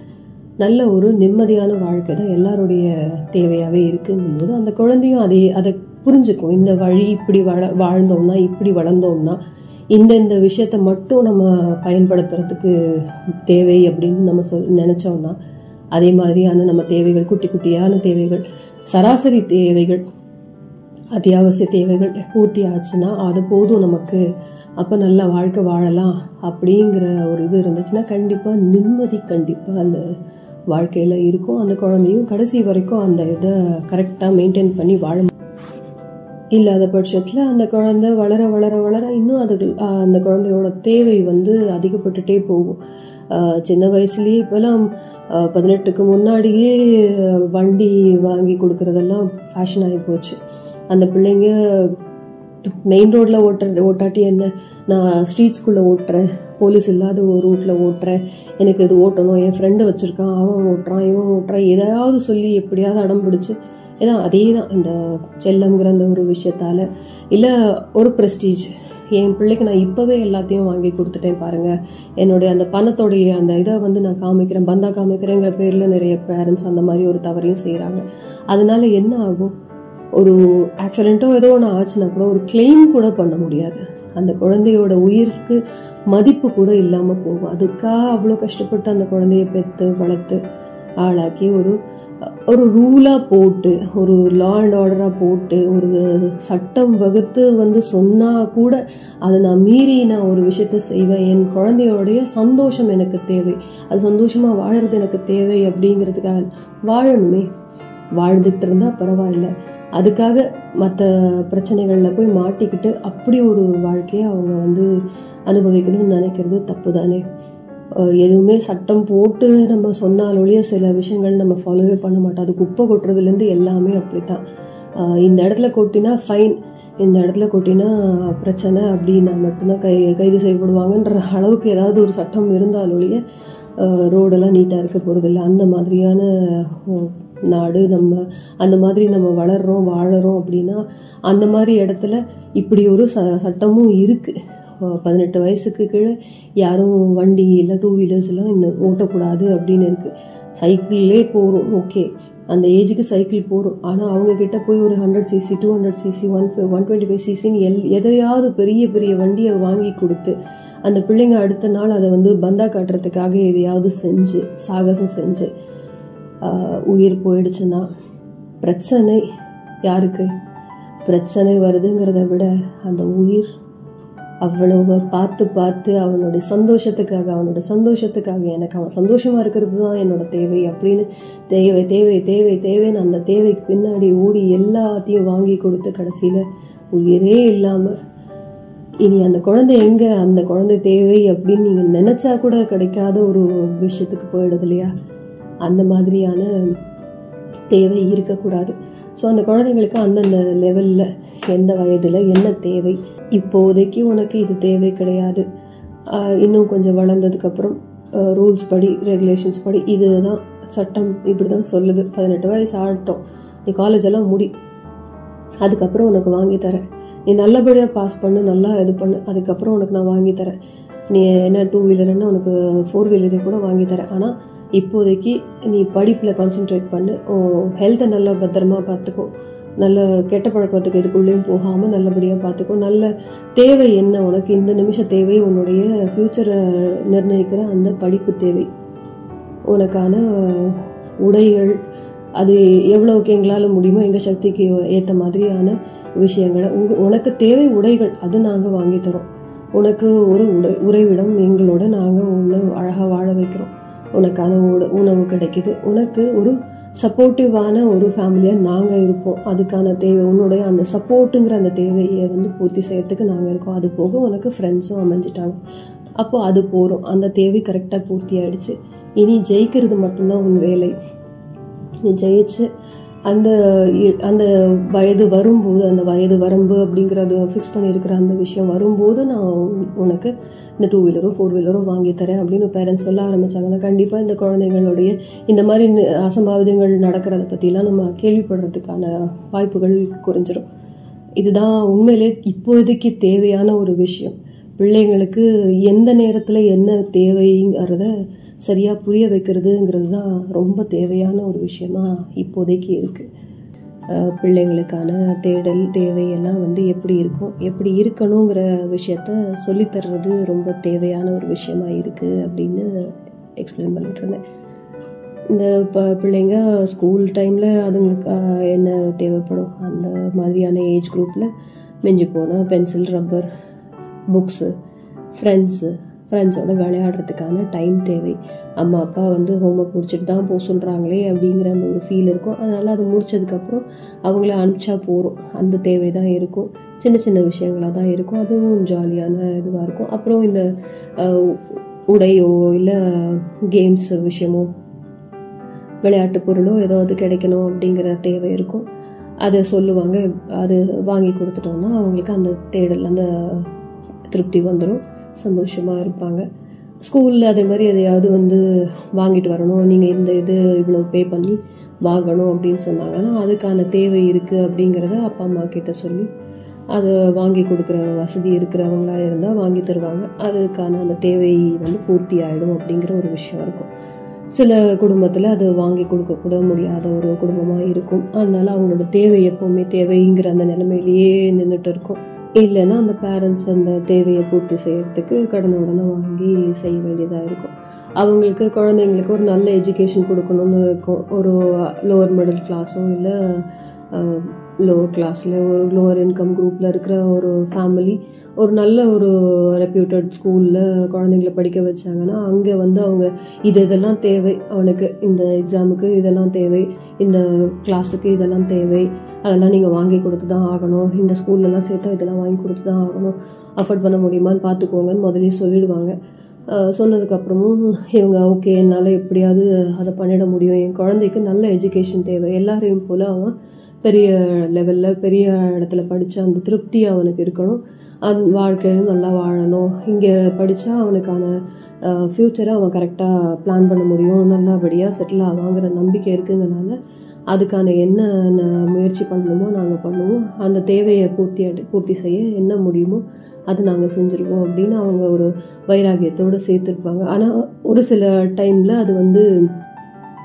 நல்ல ஒரு நிம்மதியான வாழ்க்கை தான் எல்லாருடைய தேவையாகவே இருக்குங்கும்போது அந்த குழந்தையும் அதை அதை புரிஞ்சுக்கும். இந்த வழி இப்படி வள வாழ்ந்தோம்னா இப்படி வளர்ந்தோம்னா இந்த இந்த விஷயத்தை மட்டும் நம்ம பயன்படுத்துறதுக்கு தேவை அப்படின்னு நம்ம சொல் நினச்சோம்னா அதே மாதிரியான நம்ம தேவைகள் குட்டி குட்டியான தேவைகள் சராசரி தேவைகள் அத்தியாவசிய தேவைகள் பூர்த்தி ஆச்சுன்னா அது போதும் நமக்கு. அப்போ நல்ல வாழ்க்கை வாழலாம் அப்படிங்கிற ஒரு இது இருந்துச்சுன்னா கண்டிப்பாக நிம்மதி கண்டிப்பாக அந்த வாழ்க்கையில் இருக்கும். அந்த குழந்தையும் கடைசி வரைக்கும் அந்த இதை கரெக்டாக மெயின்டைன் பண்ணி வாழ இல்லாத பட்சத்தில் அந்த குழந்தை வளர வளர வளர இன்னும் அது அந்த குழந்தையோட தேவை வந்து அதிகப்பட்டுட்டே போகும். சின்ன வயசுலேயே இப்போலாம் பதினெட்டுக்கு முன்னாடியே வண்டி வாங்கி கொடுக்கறதெல்லாம் ஃபேஷன் ஆகி போச்சு. அந்த பிள்ளைங்க மெயின் ரோட்டில் ஓட்டுற ஓட்டாட்டி என்ன? நான் ஸ்ட்ரீட்ஸ்குள்ளே ஓட்டுறேன். போலீஸ் இல்லாத ஒரு ரூட்டில் ஓட்டுறேன். எனக்கு இது ஓட்டணும். என் ஃப்ரெண்டு வச்சுருக்கான். அவன் ஓட்டுறான் இவன் ஓட்டுறான். ஏதாவது சொல்லி எப்படியாவது அடம் பிடிச்சி ஏன்னா அதே தான் இந்த செல்லம்ங்கிற அந்த ஒரு விஷயத்தால். இல்லை ஒரு ப்ரெஸ்டீஜ் என் பிள்ளைக்கு நான் இப்போவே எல்லாத்தையும் வாங்கி கொடுத்துட்டேன் பாருங்கள் என்னுடைய அந்த பணத்தோடைய அந்த இதை வந்து நான் காமிக்கிறேன் பந்தா காமிக்கிறேங்கிற பேரில் நிறைய பேரண்ட்ஸ் அந்த மாதிரி ஒரு தவறையும் செய்கிறாங்க அதனால என்ன ஆகும்? ஒரு ஆக்சிடென்ட்டோ ஏதோ ஒன்று ஆச்சுன்னா கூட ஒரு கிளைம் கூட பண்ண முடியாது. அந்த குழந்தையோட உயிருக்கு மதிப்பு கூட இல்லாமல் போகும். அதுக்காக அவ்வளோ கஷ்டப்பட்டு அந்த குழந்தைய பெற்று வளர்த்து ஆளாக்கி ஒரு ஒரு ரூலாக போட்டு ஒரு லா அண்ட் ஆர்டராக போட்டு ஒரு சட்டம் வகுத்து வந்து சொன்னால் கூட அதை நான் மீறி நான் ஒரு விஷயத்த செய்வேன். என் குழந்தையோடைய சந்தோஷம் எனக்கு தேவை. அது சந்தோஷமாக வாழறது எனக்கு தேவை அப்படிங்கிறதுக்காக வாழணுமே. வாழ்ந்துட்டு இருந்தால் பரவாயில்ல. அதுக்காக மற்ற பிரச்சனைகளில் போய் மாட்டிக்கிட்டு அப்படி ஒரு வாழ்க்கையை அவங்க வந்து அனுபவிக்கணும்னு நினைக்கிறது தப்பு தானே எதுவுமே சட்டம் போட்டு நம்ம சொன்னாலொழிய சில விஷயங்கள் நம்ம ஃபாலோவே பண்ண மாட்டோம். அது குப்பை கொட்டுறதுலேருந்து எல்லாமே அப்படித்தான். இந்த இடத்துல கொட்டினா ஃபைன் இந்த இடத்துல கொட்டினா பிரச்சனை அப்படின்னா மட்டும்தான் கை கைது செய்யப்படுவாங்கன்ற அளவுக்கு ஏதாவது ஒரு சட்டம் இருந்தாலொழிய ரோடெல்லாம் நீட்டாக இருக்க போகிறதில்ல அந்த மாதிரியான நாடு நம்ம அந்த மாதிரி நம்ம வளர்கிறோம் வாழறோம் அப்படின்னா அந்த மாதிரி இடத்துல இப்படி ஒரு ச சட்டமும் இருக்குது பதினெட்டு வயசுக்கு கீழே யாரும் வண்டி இல்லை டூ வீலர்ஸ்லாம் இந்த ஓட்டக்கூடாது அப்படின்னு இருக்குது சைக்கிள்லே போகிறோம் ஓகே அந்த ஏஜுக்கு சைக்கிள் போகிறோம் ஆனால் அவங்கக்கிட்ட போய் ஒரு hundred CC two hundred CC one one twenty five சிசின்னு L எதையாவது பெரிய பெரிய வண்டியை வாங்கி கொடுத்து அந்த பிள்ளைங்க அடுத்த நாள் அதை வந்து பந்தா காட்டுறதுக்காக எதையாவது செஞ்சு சாகசம் செஞ்சு உயிர் போயிடுச்சுன்னா பிரச்சனை யாருக்கு? பிரச்சனை வருதுங்கிறத விட அந்த உயிர் அவ்வளவு பார்த்து பார்த்து அவனுடைய சந்தோஷத்துக்காக அவனோட சந்தோஷத்துக்காக எனக்கு அவன் சந்தோஷமா இருக்கிறது தான் என்னோட தேவை அப்படின்னு தேவை தேவை தேவை தேவைன்னு அந்த தேவைக்கு பின்னாடி ஓடி எல்லாத்தையும் வாங்கி கொடுத்து கடைசியில உயிரே இல்லாம இனி அந்த குழந்தை எங்க? அந்த குழந்தை தேவை அப்படின்னு நீங்க நினைச்சா கூட கிடைக்காத ஒரு விஷயத்துக்கு போயிடுது இல்லையா? அந்த மாதிரியான தேவை இருக்கக்கூடாது. ஸோ அந்த குழந்தைங்களுக்கு அந்தந்த லெவலில் எந்த வயதில் என்ன தேவை? இப்போதைக்கு உனக்கு இது தேவை கிடையாது. இன்னும் கொஞ்சம் வளர்ந்ததுக்கப்புறம் ரூல்ஸ் படி ரெகுலேஷன்ஸ் படி இதுதான் சட்டம் இப்படி தான் சொல்லுது. பதினெட்டு வயசு ஆகட்டும். நீ காலேஜ் எல்லாம் முடி. அதுக்கப்புறம் உனக்கு வாங்கி தரேன். நீ நல்லபடியாக பாஸ் பண்ணு நல்லா இது பண்ணு. அதுக்கப்புறம் உனக்கு நான் வாங்கி தரேன். நீ என்ன டூ வீலர்னா உனக்கு ஃபோர் வீலரே கூட வாங்கி தரேன். ஆனால் இப்போதைக்கு நீ படிப்பில் கான்சென்ட்ரேட் பண்ணு. உன் ஹெல்த்தை நல்லா பத்திரமா பார்த்துக்கோ நல்ல கெட்ட பழக்கத்துக்கு இதுக்குள்ளேயும் போகாமல் நல்லபடியாக பார்த்துக்கோ நல்ல தேவை என்ன உனக்கு? இந்த நிமிஷ தேவை உன்னுடைய ஃப்யூச்சரை நிர்ணயிக்கிற அந்த படிப்பு தேவை. உனக்கான உடைகள் அது எவ்வளோக்கு எங்களால் முடியுமோ எங்கள் சக்திக்கு ஏற்ற மாதிரியான விஷயங்களை உங்க உனக்கு தேவை உடைகள் அது நாங்கள் வாங்கி தரோம் உனக்கு ஒரு உடை உறைவிடம் எங்களோட நாங்கள் உன்னை அழகாக வாழ வைக்கிறோம். உனக்கான உணவு கிடைக்குது. உனக்கு ஒரு சப்போர்ட்டிவான ஒரு ஃபேமிலியாக நாங்கள் இருப்போம். அதுக்கான தேவை உன்னுடைய அந்த சப்போர்ட்டுங்கிற அந்த தேவையை வந்து பூர்த்தி செய்யறதுக்கு நாங்கள் இருக்கோம். அது போக உனக்கு ஃப்ரெண்ட்ஸும் அமைஞ்சிட்டாங்க. அப்போ அது போகிறோம் அந்த தேவை கரெக்டாக பூர்த்தி ஆயிடுச்சு. இனி ஜெயிக்கிறது மட்டும்தான் உன் வேலை. நீ ஜெயிச்சு அந்த இ- அந்த வயது வரும்போது அந்த வயது வரம்பு அப்படிங்கிறது ஃபிக்ஸ் பண்ணியிருக்கிற அந்த விஷயம் வரும்போது நான் உனக்கு இந்த டூ வீலரோ ஃபோர் வீலரோ வாங்கி தரேன் அப்படின்னு பேரண்ட்ஸ் சொல்ல ஆரம்பித்தாங்கன்னா கண்டிப்பாக இந்த குழந்தைங்களுடைய இந்த மாதிரி அசம்பாவிதங்கள் நடக்கிறத பற்றிலாம் நம்ம கேள்விப்படுறதுக்கான வாய்ப்புகள் குறைஞ்சிரும். இதுதான் உண்மையிலே இப்போதைக்கு தேவையான ஒரு விஷயம். பிள்ளைங்களுக்கு எந்த நேரத்தில் என்ன தேவைங்கிறத சரியாக புரிய வைக்கிறதுங்கிறது தான் ரொம்ப தேவையான ஒரு விஷயமா இப்போதைக்கு இருக்குது பிள்ளைங்களுக்கான தேடல் தேவையெல்லாம் வந்து எப்படி இருக்கும் எப்படி இருக்கணுங்கிற விஷயத்த சொல்லித்தர்றது ரொம்ப தேவையான ஒரு விஷயமா இருக்குது அப்படின்னு எக்ஸ்பிளைன் பண்ணிட்டு இருந்தேன். இந்த இப்போ பிள்ளைங்க ஸ்கூல் டைமில் அதுங்களுக்கு என்ன தேவைப்படும்? அந்த மாதிரியான ஏஜ் குரூப்பில் மிஞ்சி போனால் பென்சில் ரப்பர் புக்ஸு ஃப்ரெண்ட்ஸு ஃப்ரெண்ட்ஸோட விளையாடுறதுக்கான டைம் தேவை. அம்மா அப்பா வந்து ஹோம் ஒர்க் முடிச்சுட்டு தான் போக சொல்கிறாங்களே அப்படிங்கிற அந்த ஒரு ஃபீல் இருக்கும். அதனால் அது முடிச்சதுக்கப்புறம் அவங்கள அனுப்பிச்சா போகிறோம் அந்த தேவை தான் இருக்கும். சின்ன சின்ன விஷயங்களாக தான் இருக்கும். அதுவும் ஜாலியான இதுவாக இருக்கும். அப்புறம் இந்த உடையோ இல்லை கேம்ஸ் விஷயமோ விளையாட்டு பொருளோ ஏதாவது கிடைக்கணும் அப்படிங்கிற தேவை இருக்கும். அதை சொல்லுவாங்க. அது வாங்கி கொடுத்துட்டோம்னா அவங்களுக்கு அந்த தேடல் அந்த திருப்தி வந்துடும் சந்தோஷமாக இருப்பாங்க. ஸ்கூலில் அதே மாதிரி எதையாவது வந்து வாங்கிட்டு வரணும். நீங்கள் இந்த இது இவ்வளோ பே பண்ணி வாங்கணும் அப்படின்னு சொன்னாங்கன்னா அதுக்கான தேவை இருக்குது அப்படிங்கிறத அப்பா அம்மா கிட்ட சொல்லி அதை வாங்கி கொடுக்குற வசதி இருக்கிறவங்களா இருந்தால் வாங்கி தருவாங்க. அதுக்கான அந்த தேவை வந்து பூர்த்தி ஆகிடும் அப்படிங்கிற ஒரு விஷயம் இருக்கும். சில குடும்பத்தில் அது வாங்கி கொடுக்கக்கூட முடியாத ஒரு குடும்பமாக இருக்கும். அதனால் அவங்களோட தேவை எப்போவுமே தேவைங்கிற அந்த நிலைமையிலேயே நின்றுட்டு இருக்கும். இல்லைன்னா அந்த பேரண்ட்ஸ் அந்த தேவையை பூர்த்தி செய்கிறதுக்கு கடன் உடனே வாங்கி செய்ய வேண்டியதாக இருக்கும். அவங்களுக்கு குழந்தைங்களுக்கு ஒரு நல்ல எஜுகேஷன் கொடுக்கணும்னு இருக்கும். ஒரு லோவர் மிடில் கிளாஸோ இல்லை லோவர் கிளாஸில் ஒரு லோவர் இன்கம் குரூப்பில் இருக்கிற ஒரு ஃபேமிலி ஒரு நல்ல ஒரு ரெப்யூட்டட் ஸ்கூலில் குழந்தைங்கள படிக்க வச்சாங்கன்னா அங்கே வந்து அவங்க இது இதெல்லாம் தேவை. அவனுக்கு இந்த எக்ஸாமுக்கு இதெல்லாம் தேவை. இந்த கிளாஸுக்கு இதெல்லாம் தேவை. அதெல்லாம் நீங்கள் வாங்கி கொடுத்து தான் ஆகணும். இந்த ஸ்கூல்லலாம் சேர்த்தா இதெல்லாம் வாங்கி கொடுத்து தான் ஆகணும். அஃபோர்ட் பண்ண முடியுமான்னு பார்த்துக்கோங்கன்னு முதலே சொல்லிடுவாங்க. சொன்னதுக்கப்புறமும் இவங்க ஓகே என்னால் எப்படியாவது அதை பண்ணிட முடியும். என் குழந்தைக்கு நல்ல எஜுகேஷன் தேவை. எல்லாரையும் போல் அவன் பெரிய லெவலில் பெரிய இடத்துல படித்த அந்த திருப்தி அவனுக்கு இருக்கணும். அந் வாழ்க்கையிலும் நல்லா வாழணும். இங்கே படித்தா அவனுக்கான ஃப்யூச்சரை அவன் கரெக்டாக பிளான் பண்ண முடியும். நல்லபடியாக செட்டில் ஆவாங்கிற நம்பிக்கை இருக்குங்கிறனால அதுக்கான என்ன ந- முயற்சி பண்ணணுமோ நாங்கள் பண்ணுவோம். அந்த தேவையை பூர்த்தி பூர்த்தி செய்ய என்ன முடியுமோ அது நாங்கள் செஞ்சுருவோம் அப்படின்னு அவங்க ஒரு வைராகியத்தோடு சேர்த்துருப்பாங்க. ஆனால் ஒரு சில டைமில் அது வந்து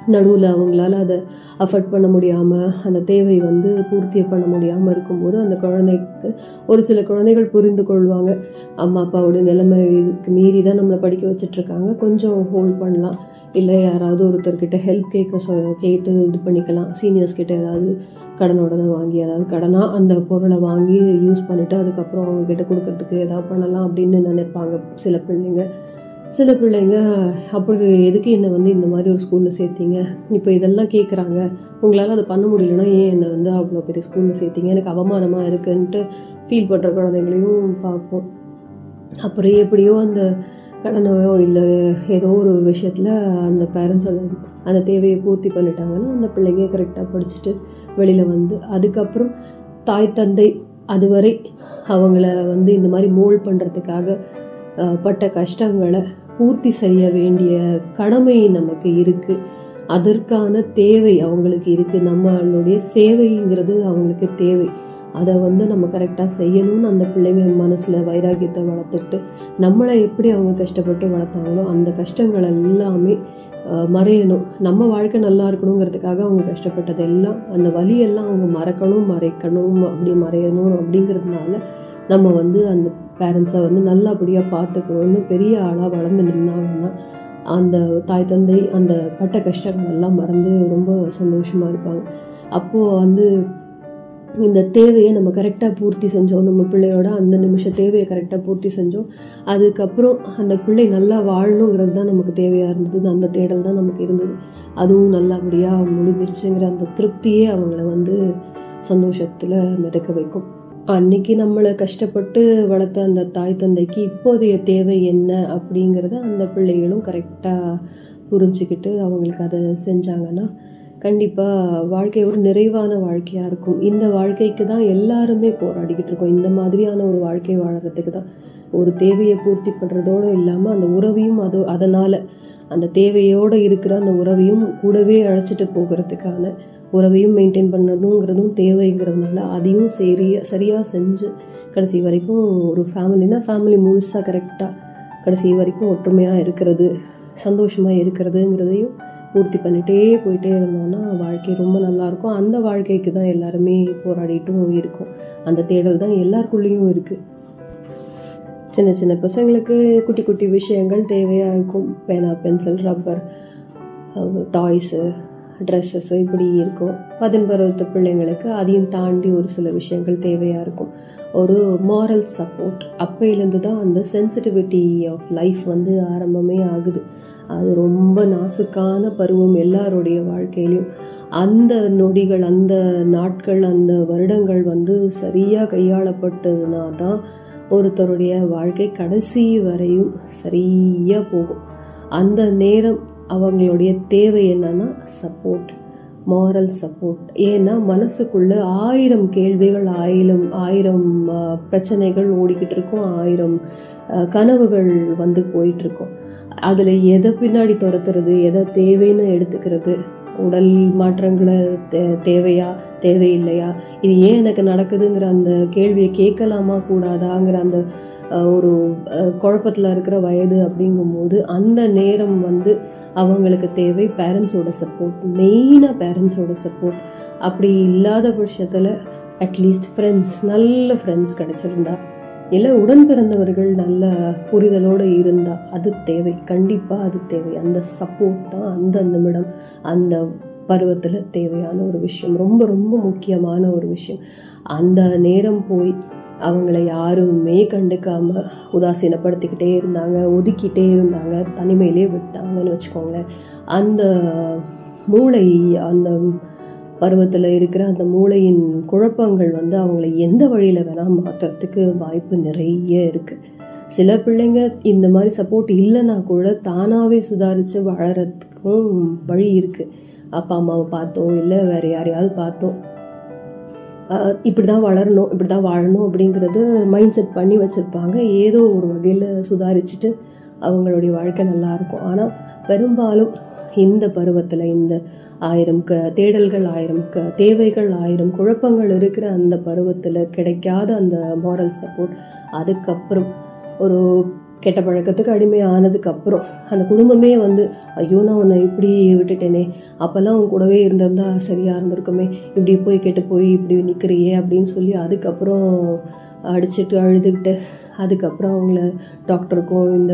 நடுவில் அவங்களால அதை அஃபோர்ட் பண்ண முடியாமல் அந்த தேவை வந்து பூர்த்தி பண்ண முடியாமல் இருக்கும்போது அந்த குழந்தைக்கு ஒரு சில குழந்தைகள் புரிந்து கொள்வாங்க. அம்மா அப்பாவோட நிலைமை இதுக்கு மீறி தான் நம்மளை படிக்க வச்சிட்ருக்காங்க. கொஞ்சம் ஹோல்ட் பண்ணலாம். இல்லை யாராவது ஒருத்தர்கிட்ட ஹெல்ப் கேட்க சொ கேட்டு இது பண்ணிக்கலாம். சீனியர்ஸ் கிட்ட ஏதாவது கடனோடனே வாங்கி அதாவது கடனாக அந்த பொருளை வாங்கி யூஸ் பண்ணிவிட்டு அதுக்கப்புறம் அவங்கக்கிட்ட கொடுக்கறதுக்கு ஏதாவது பண்ணலாம் அப்படின்னு நினைப்பாங்க சில பிள்ளைங்க. சில பிள்ளைங்க அப்படி எதுக்கு என்னை வந்து இந்த மாதிரி ஒரு ஸ்கூலில் சேர்த்தீங்க? இப்போ இதெல்லாம் கேட்குறாங்க உங்களால் அதை பண்ண முடியலன்னா ஏன் என்னை வந்து அவ்வளோ பெரிய ஸ்கூலில் சேர்த்தீங்க? எனக்கு அவமானமாக இருக்குன்ட்டு ஃபீல் பண்ணுற குழந்தைங்களையும் பார்ப்போம். அப்புறம் எப்படியோ அந்த கடனோ இல்லை ஏதோ ஒரு விஷயத்தில் அந்த பேரண்ட்ஸ் அந்த அந்த தேவையை பூர்த்தி பண்ணிட்டாங்கன்னா அந்த பிள்ளைங்க கரெக்டாக படிச்சுட்டு வெளியில் வந்து அதுக்கப்புறம் தாய் தந்தை அதுவரை அவங்கள வந்து இந்த மாதிரி மோல்ட் பண்ணுறதுக்காக பட்ட கஷ்டங்களை பூர்த்தி செய்ய வேண்டிய கடமை நமக்கு இருக்குது அதற்கான தேவை அவங்களுக்கு இருக்குது நம்மளுடைய சேவைங்கிறது அவங்களுக்கு தேவை. அதை வந்து நம்ம கரெக்டாக செய்யணும்னு அந்த பிள்ளைங்க மனசில் வைராக்கியத்தை வளர்த்துட்டு நம்மளை எப்படி அவங்க கஷ்டப்பட்டு வளர்த்தாங்களோ அந்த கஷ்டங்கள் எல்லாமே மறையணும். நம்ம வாழ்க்கை நல்லா இருக்கணுங்கிறதுக்காக அவங்க கஷ்டப்பட்டது எல்லாம் அந்த வலியெல்லாம் அவங்க மறக்கணும் மறைக்கணும் அப்படி மறையணும் அப்படிங்கிறதுனால நம்ம வந்து அந்த பேரண்ட்ஸை வந்து நல்லபடியாக பார்த்துக்கணும்னு பெரிய ஆளாக வளர்ந்து நின்னாங்கன்னா அந்த தாய் தந்தை அந்த பட்ட கஷ்டங்கள் எல்லாம் மறந்து ரொம்ப சந்தோஷமாக இருப்பாங்க. அப்போது வந்து இந்த தேவையை நம்ம கரெக்டாக பூர்த்தி செஞ்சோம். நம்ம பிள்ளையோட அந்த நிமிஷ தேவையை கரெக்டாக பூர்த்தி செஞ்சோம். அதுக்கப்புறம் அந்த பிள்ளை நல்லா வாழணுங்கிறது தான் நமக்கு தேவையாக இருந்தது. அந்த தேடல் தான் நமக்கு இருந்தது. அதுவும் நல்லபடியாக முடிஞ்சிருச்சுங்கிற அந்த திருப்தியே அவங்கள வந்து சந்தோஷத்தில் மிதக்க வைக்கும். அன்னைக்கு நம்மளை கஷ்டப்பட்டு வளர்த்த அந்த தாய் தந்தைக்கு இப்போதைய தேவை என்ன அப்படிங்கிறத அந்த பிள்ளைகளும் கரெக்டாக புரிஞ்சுக்கிட்டு அவங்களுக்கு அதை செஞ்சாங்கன்னா கண்டிப்பாக வாழ்க்கை ஒரு நிறைவான வாழ்க்கையாக இருக்கும். இந்த வாழ்க்கைக்கு தான் எல்லாருமே போராடிக்கிட்டு இருக்கோம். இந்த மாதிரியான ஒரு வாழ்க்கை வாழறதுக்கு தான் ஒரு தேவையை பூர்த்தி பண்ணுறதோடு இல்லாமல் அந்த உறவையும் அது அதனால் அந்த தேவையோடு இருக்கிற அந்த உறவையும் கூடவே அழைச்சிட்டு போகிறதுக்கான உறவையும் மெயின்டைன் பண்ணணுங்கிறதும் தேவைங்கிறதுனால அதையும் சரியாக சரியாக செஞ்சு கடைசி வரைக்கும் ஒரு ஃபேமிலினா ஃபேமிலி முழுசாக கரெக்டாக கடைசி வரைக்கும் ஒற்றுமையாக இருக்கிறது சந்தோஷமாக இருக்கிறதுங்கிறதையும் பூர்த்தி பண்ணிகிட்டே போயிட்டே இருந்தோம்னா வாழ்க்கை ரொம்ப நல்லாயிருக்கும். அந்த வாழ்க்கைக்கு தான் எல்லாருமே போராடிட்டும் இருக்கும். அந்த தேடல் தான் எல்லாருக்குள்ளேயும் இருக்குது சின்ன சின்ன பசங்களுக்கு குட்டி குட்டி விஷயங்கள் தேவையாக இருக்கும். பேனா பென்சில் ரப்பர் டாய்ஸு ட்ரெஸ்ஸஸ் இப்படி இருக்கும். பதின் பருவத்து பிள்ளைங்களுக்கு அதையும் தாண்டி ஒரு சில விஷயங்கள் தேவையாக இருக்கும். ஒரு மாரல் சப்போர்ட் அப்பையிலேருந்து தான் அந்த சென்சிட்டிவிட்டி ஆஃப் லைஃப் வந்து ஆரம்பமே ஆகுது. அது ரொம்ப நாசுக்கான பருவம் எல்லாருடைய வாழ்க்கையிலையும். அந்த நொடிகள் அந்த நாட்கள் அந்த வருடங்கள் வந்து சரியாக கையாளப்பட்டதுனா தான் ஒருத்தருடைய வாழ்க்கை கடைசி வரையும் சரியாக போகும். அந்த நேரம் அவங்களுடைய தேவை என்னன்னா சப்போர்ட் மாரல் சப்போர்ட் ஏன்னா மனசுக்குள்ள ஆயிரம் கேள்விகள் ஆயிரம் ஆயிரம் பிரச்சனைகள் ஓடிக்கிட்டு இருக்கும். ஆயிரம் கனவுகள் வந்து போயிட்டு இருக்கும். அதில் எதை பின்னாடி துரத்துறது எதை தேவைன்னு எடுத்துக்கிறது உடல் மாற்றங்களை தே தேவையா தேவையில்லையா? இது ஏன் எனக்கு நடக்குதுங்கிற அந்த கேள்வியை கேட்கலாமா கூடாதாங்கிற அந்த ஒரு குழப்பத்தில் இருக்கிற வயது அப்படிங்கும்போது அந்த நேரம் வந்து அவங்களுக்கு தேவை பேரண்ட்ஸோட சப்போர்ட் மெயினாக பேரண்ட்ஸோட சப்போர்ட் அப்படி இல்லாத பட்சத்தில் அட்லீஸ்ட் ஃப்ரெண்ட்ஸ் நல்ல ஃப்ரெண்ட்ஸ் கிடச்சிருந்தா இல்லை உடன் பிறந்தவர்கள் நல்ல புரிதலோடு இருந்தால் அது தேவை. கண்டிப்பாக அது தேவை. அந்த சப்போர்ட் தான் அந்த நிமிடம் அந்த பருவத்தில் தேவையான ஒரு விஷயம். ரொம்ப ரொம்ப முக்கியமான ஒரு விஷயம். அந்த நேரம் போய் அவங்கள யாருமே கண்டுக்காமல் உதாசீனப்படுத்திக்கிட்டே இருந்தாங்க ஒதுக்கிட்டே இருந்தாங்க தனிமையிலே விட்டாங்கன்னு வச்சுக்கோங்களேன். அந்த மூளை அந்த பருவத்தில் இருக்கிற அந்த மூளையின் குழப்பங்கள் வந்து அவங்கள எந்த வழியில் வேணால் மாற்றுறதுக்கு வாய்ப்பு நிறைய இருக்குது சில பிள்ளைங்க இந்த மாதிரி சப்போர்ட் இல்லைன்னா கூட தானாகவே சுதாரித்து வளரத்துக்கும் வழி இருக்குது அப்பா அம்மாவை பார்த்தோம் இல்லை வேறு யாரையாவது பார்த்தோம் இப்படி தான் வளரணும் இப்படி தான் வாழணும் அப்படிங்கிறது மைண்ட் செட் பண்ணி வச்சுருப்பாங்க. ஏதோ ஒரு வகையில் சுதாரிச்சுட்டு அவங்களுடைய வாழ்க்கை நல்லாயிருக்கும் ஆனால் பெரும்பாலும் இந்த பருவத்தில் இந்த ஆயிரம் க தேடல்கள் ஆயிரம் க தேவைகள் ஆயிரம் குழப்பங்கள் இருக்கிற அந்த பருவத்தில் கிடைக்காத அந்த மாரல் சப்போர்ட் அதுக்கப்புறம் ஒரு கெட்ட பழக்கத்துக்கு அடிமை ஆனதுக்கப்புறம் அந்த குடும்பமே வந்து ஐயோ நான் உன்னை இப்படி விட்டுட்டேனே. அப்போல்லாம் உன் கூடவே இருந்திருந்தா சரியாக இருந்திருக்குமே. இப்படி போய் கெட்டு போய் இப்படி நிற்கிறியே அப்படின்னு சொல்லி அதுக்கப்புறம் அடிச்சுட்டு அழுதுகிட்டு அதுக்கப்புறம் அவங்கள டாக்டருக்கும் இந்த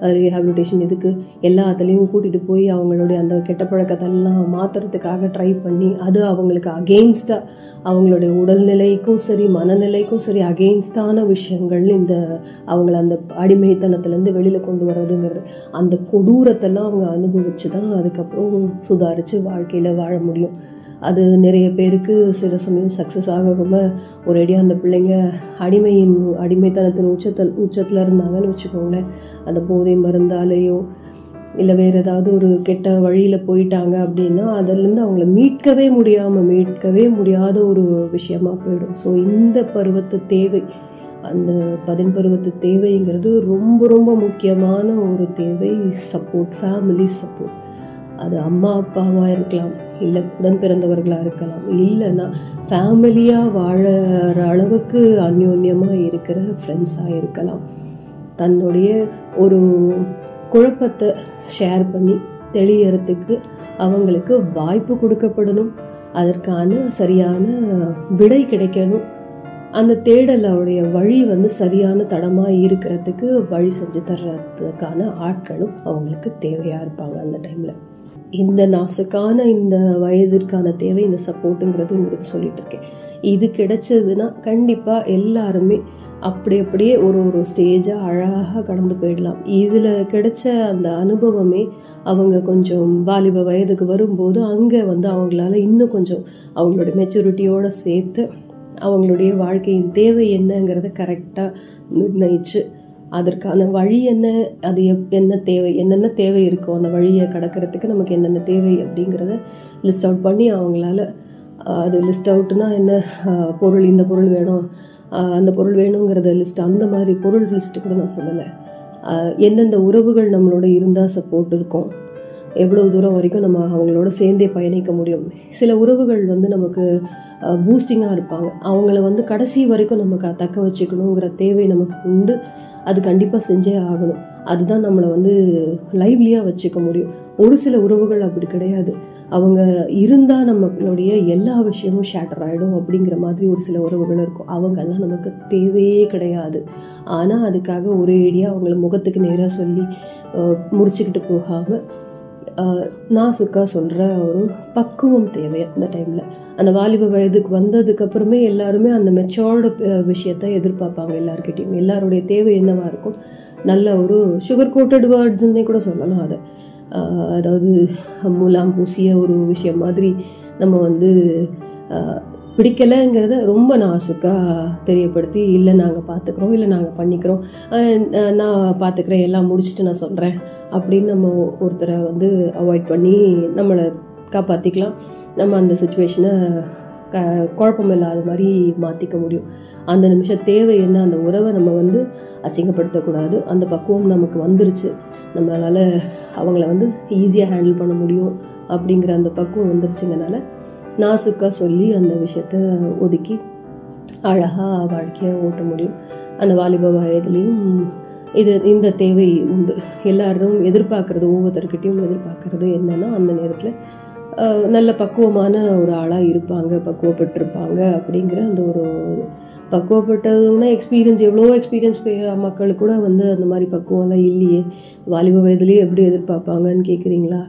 ரீஹாபிலிட்டேஷன் இதுக்கு எல்லாத்துலேயும் கூட்டிகிட்டு போய் அவங்களுடைய அந்த கெட்ட பழக்கத்தெல்லாம் மாற்றுறதுக்காக ட்ரை பண்ணி அது அவங்களுக்கு அகெயின்ஸ்டாக அவங்களுடைய உடல்நிலைக்கும் சரி மனநிலைக்கும் சரி அகெயின்ஸ்டான விஷயங்கள் இந்த அவங்கள அந்த அடிமைத்தனத்துலேருந்து வெளியில் கொண்டு வர்றதுங்கிறது. அந்த கொடூரத்தெல்லாம் அவங்க அனுபவிச்சு தான் அதுக்கப்புறம் சுதாரித்து வாழ்க்கையில் வாழ முடியும். அது நிறைய பேருக்கு சில சமயம் சக்ஸஸ் ஆகாமல் ஒரேடியாக அந்த பிள்ளைங்க அடிமையின் அடிமைத்தனத்தின் உச்சத்தில் உச்சத்தில் இருந்தாங்கன்னு வச்சுக்கோங்களேன். அந்த போதை மருந்தாலேயோ இல்லை வேறு ஏதாவது ஒரு கெட்ட வழியில் போயிட்டாங்க அப்படின்னா அதிலேருந்து அவங்கள மீட்கவே முடியாமல் மீட்கவே முடியாத ஒரு விஷயமா போயிடும். ஸோ இந்த பருவத்து தேவை அந்த பதின் பருவத்து தேவைங்கிறது ரொம்ப ரொம்ப முக்கியமான ஒரு தேவை. சப்போர்ட் ஃபேமிலி சப்போர்ட் அது அம்மா அப்பாவாக இருக்கலாம் இல்லை உடன் பிறந்தவர்களாக இருக்கலாம். இல்லைன்னா ஃபேமிலியாக வாழற அளவுக்கு அந்யோன்யமாக இருக்கிற ஃப்ரெண்ட்ஸாக இருக்கலாம். தன்னுடைய ஒரு குழப்பத்தை ஷேர் பண்ணி தெளியறதுக்கு அவங்களுக்கு வாய்ப்பு கொடுக்கப்படணும். அதற்கான சரியான விடை கிடைக்கணும். அந்த தேடலோடைய வழி வந்து சரியான தடமாக இருக்கிறதுக்கு வழி செஞ்சு தர்றதுக்கான ஆட்களும் அவங்களுக்கு தேவையாக இருப்பாங்க அந்த டைமில் இந்த நாசுக்கான இந்த வயதிற்கான தேவை இந்த சப்போர்ட்டுங்கிறதுங்கிறது சொல்லிட்டு இருக்கேன். இது கிடைச்சதுன்னா கண்டிப்பாக எல்லாருமே அப்படி அப்படியே ஒரு ஒரு ஸ்டேஜாக அழகாக கடந்து போயிடலாம். இதில் கிடைச்ச அந்த அனுபவமே அவங்க கொஞ்சம் வாலிப வயதுக்கு வரும்போது அங்கே வந்து அவங்களால இன்னும் கொஞ்சம் அவங்களோட மெச்சூரிட்டியோடு சேர்த்து அவங்களுடைய வாழ்க்கையின் தேவை என்னங்கிறத கரெக்டாக நிர்ணயிச்சு அதற்கான வழி என்ன? அது எப் என்ன தேவை என்னென்ன தேவை இருக்கோ அந்த வழியை கடக்கிறதுக்கு நமக்கு என்னென்ன தேவை அப்படிங்கிறத லிஸ்ட் அவுட் பண்ணி அவங்களால அது லிஸ்ட் அவுட்னா என்ன? பொருள் இந்த பொருள் வேணும். அந்த பொருள் வேணுங்கிறத லிஸ்ட் அந்த மாதிரி பொருள் லிஸ்ட் கூட நான் சொல்லலை. எந்தெந்த உறவுகள் நம்மளோட இருந்தால் சப்போர்ட் இருக்கும். எவ்வளோ தூரம் வரைக்கும் நம்ம அவங்களோட சேர்ந்தே பயணிக்க முடியும். சில உறவுகள் வந்து நமக்கு பூஸ்டிங்காக இருப்பாங்க. அவங்கள வந்து கடைசி வரைக்கும் நமக்கு தக்க வச்சுக்கணுங்கிற தேவை நமக்கு உண்டு. அது கண்டிப்பாக செஞ்சே ஆகணும். அதுதான் நம்மளை வந்து லைவ்லியாக வச்சுக்க முடியும். ஒரு சில உறவுகள் அப்படி கிடையாது. அவங்க இருந்தால் நம்மளுடைய எல்லா விஷயமும் ஷேட்டர் ஆகிடும் அப்படிங்கிற மாதிரி ஒரு சில உறவுகள் இருக்கும். அவங்கெல்லாம் நமக்கு தேவையே கிடையாது. ஆனால் அதுக்காக ஒரே அவங்கள முகத்துக்கு நேராக சொல்லி முடிச்சுக்கிட்டு போகாமல் நாசுக்காக சொல்கிற ஒரு பக்குவம் தேவை அந்த டைமில் அந்த வாலிப வயதுக்கு வந்ததுக்கப்புறமே எல்லாருமே அந்த மெச்சோர்டு விஷயத்தை எதிர்பார்ப்பாங்க எல்லாருக்கிட்டையும் எல்லாருடைய தேவை என்னவாக இருக்கும்? நல்ல ஒரு சுகர் கோட்டட் வேர்ட்ஸ்ன்னே கூட சொல்லலாம் அதை. அதாவது முலாம் பூசிய ஒரு விஷயம் மாதிரி நம்ம வந்து பிடிக்கலைங்கிறத ரொம்ப நாசுக்காக தெரியப்படுத்தி இல்லை நாங்கள் பார்த்துக்குறோம் இல்லை நாங்கள் பண்ணிக்கிறோம். நான் பார்த்துக்கிறேன் எல்லாம் முடிச்சுட்டு நான் சொல்கிறேன் அப்படின்னு நம்ம ஒருத்தரை வந்து அவாய்ட் பண்ணி நம்மளை காப்பாற்றிக்கலாம் நம்ம அந்த சுச்சுவேஷனை க குழப்பம் இல்லாத மாதிரி மாற்றிக்க முடியும். அந்த நிமிஷம் தேவை என்ன அந்த உறவை நம்ம வந்து அசிங்கப்படுத்தக்கூடாது. அந்த பக்குவம் நமக்கு வந்துருச்சு. நம்மளால் அவங்கள வந்து ஈஸியாக ஹேண்டில் பண்ண முடியும் அப்படிங்கிற அந்த பக்குவம் வந்துருச்சுங்கனால நாசுக்காக சொல்லி அந்த விஷயத்த ஒதுக்கி அழகாக வாழ்க்கையை ஓட்ட முடியும். அந்த வாலிப வயதுலேயும் இது இந்த தேவை உண்டு. எல்லாரும் எதிர்பார்க்குறது ஒவ்வொருத்தர்கிட்டையும் எதிர்பார்க்குறது என்னென்னா அந்த நேரத்தில் நல்ல பக்குவமான ஒரு ஆளாக இருப்பாங்க பக்குவப்பட்டிருப்பாங்க அப்படிங்கிற அந்த ஒரு பக்குவப்பட்டதுன்னா எக்ஸ்பீரியன்ஸ் எவ்வளோ எக்ஸ்பீரியன்ஸ் மக்களுக்கு கூட வந்து அந்த மாதிரி பக்குவம்லாம் இல்லையே. வாலிப வயதுலேயே எப்படி எதிர்பார்ப்பாங்கன்னு கேட்குறீங்களா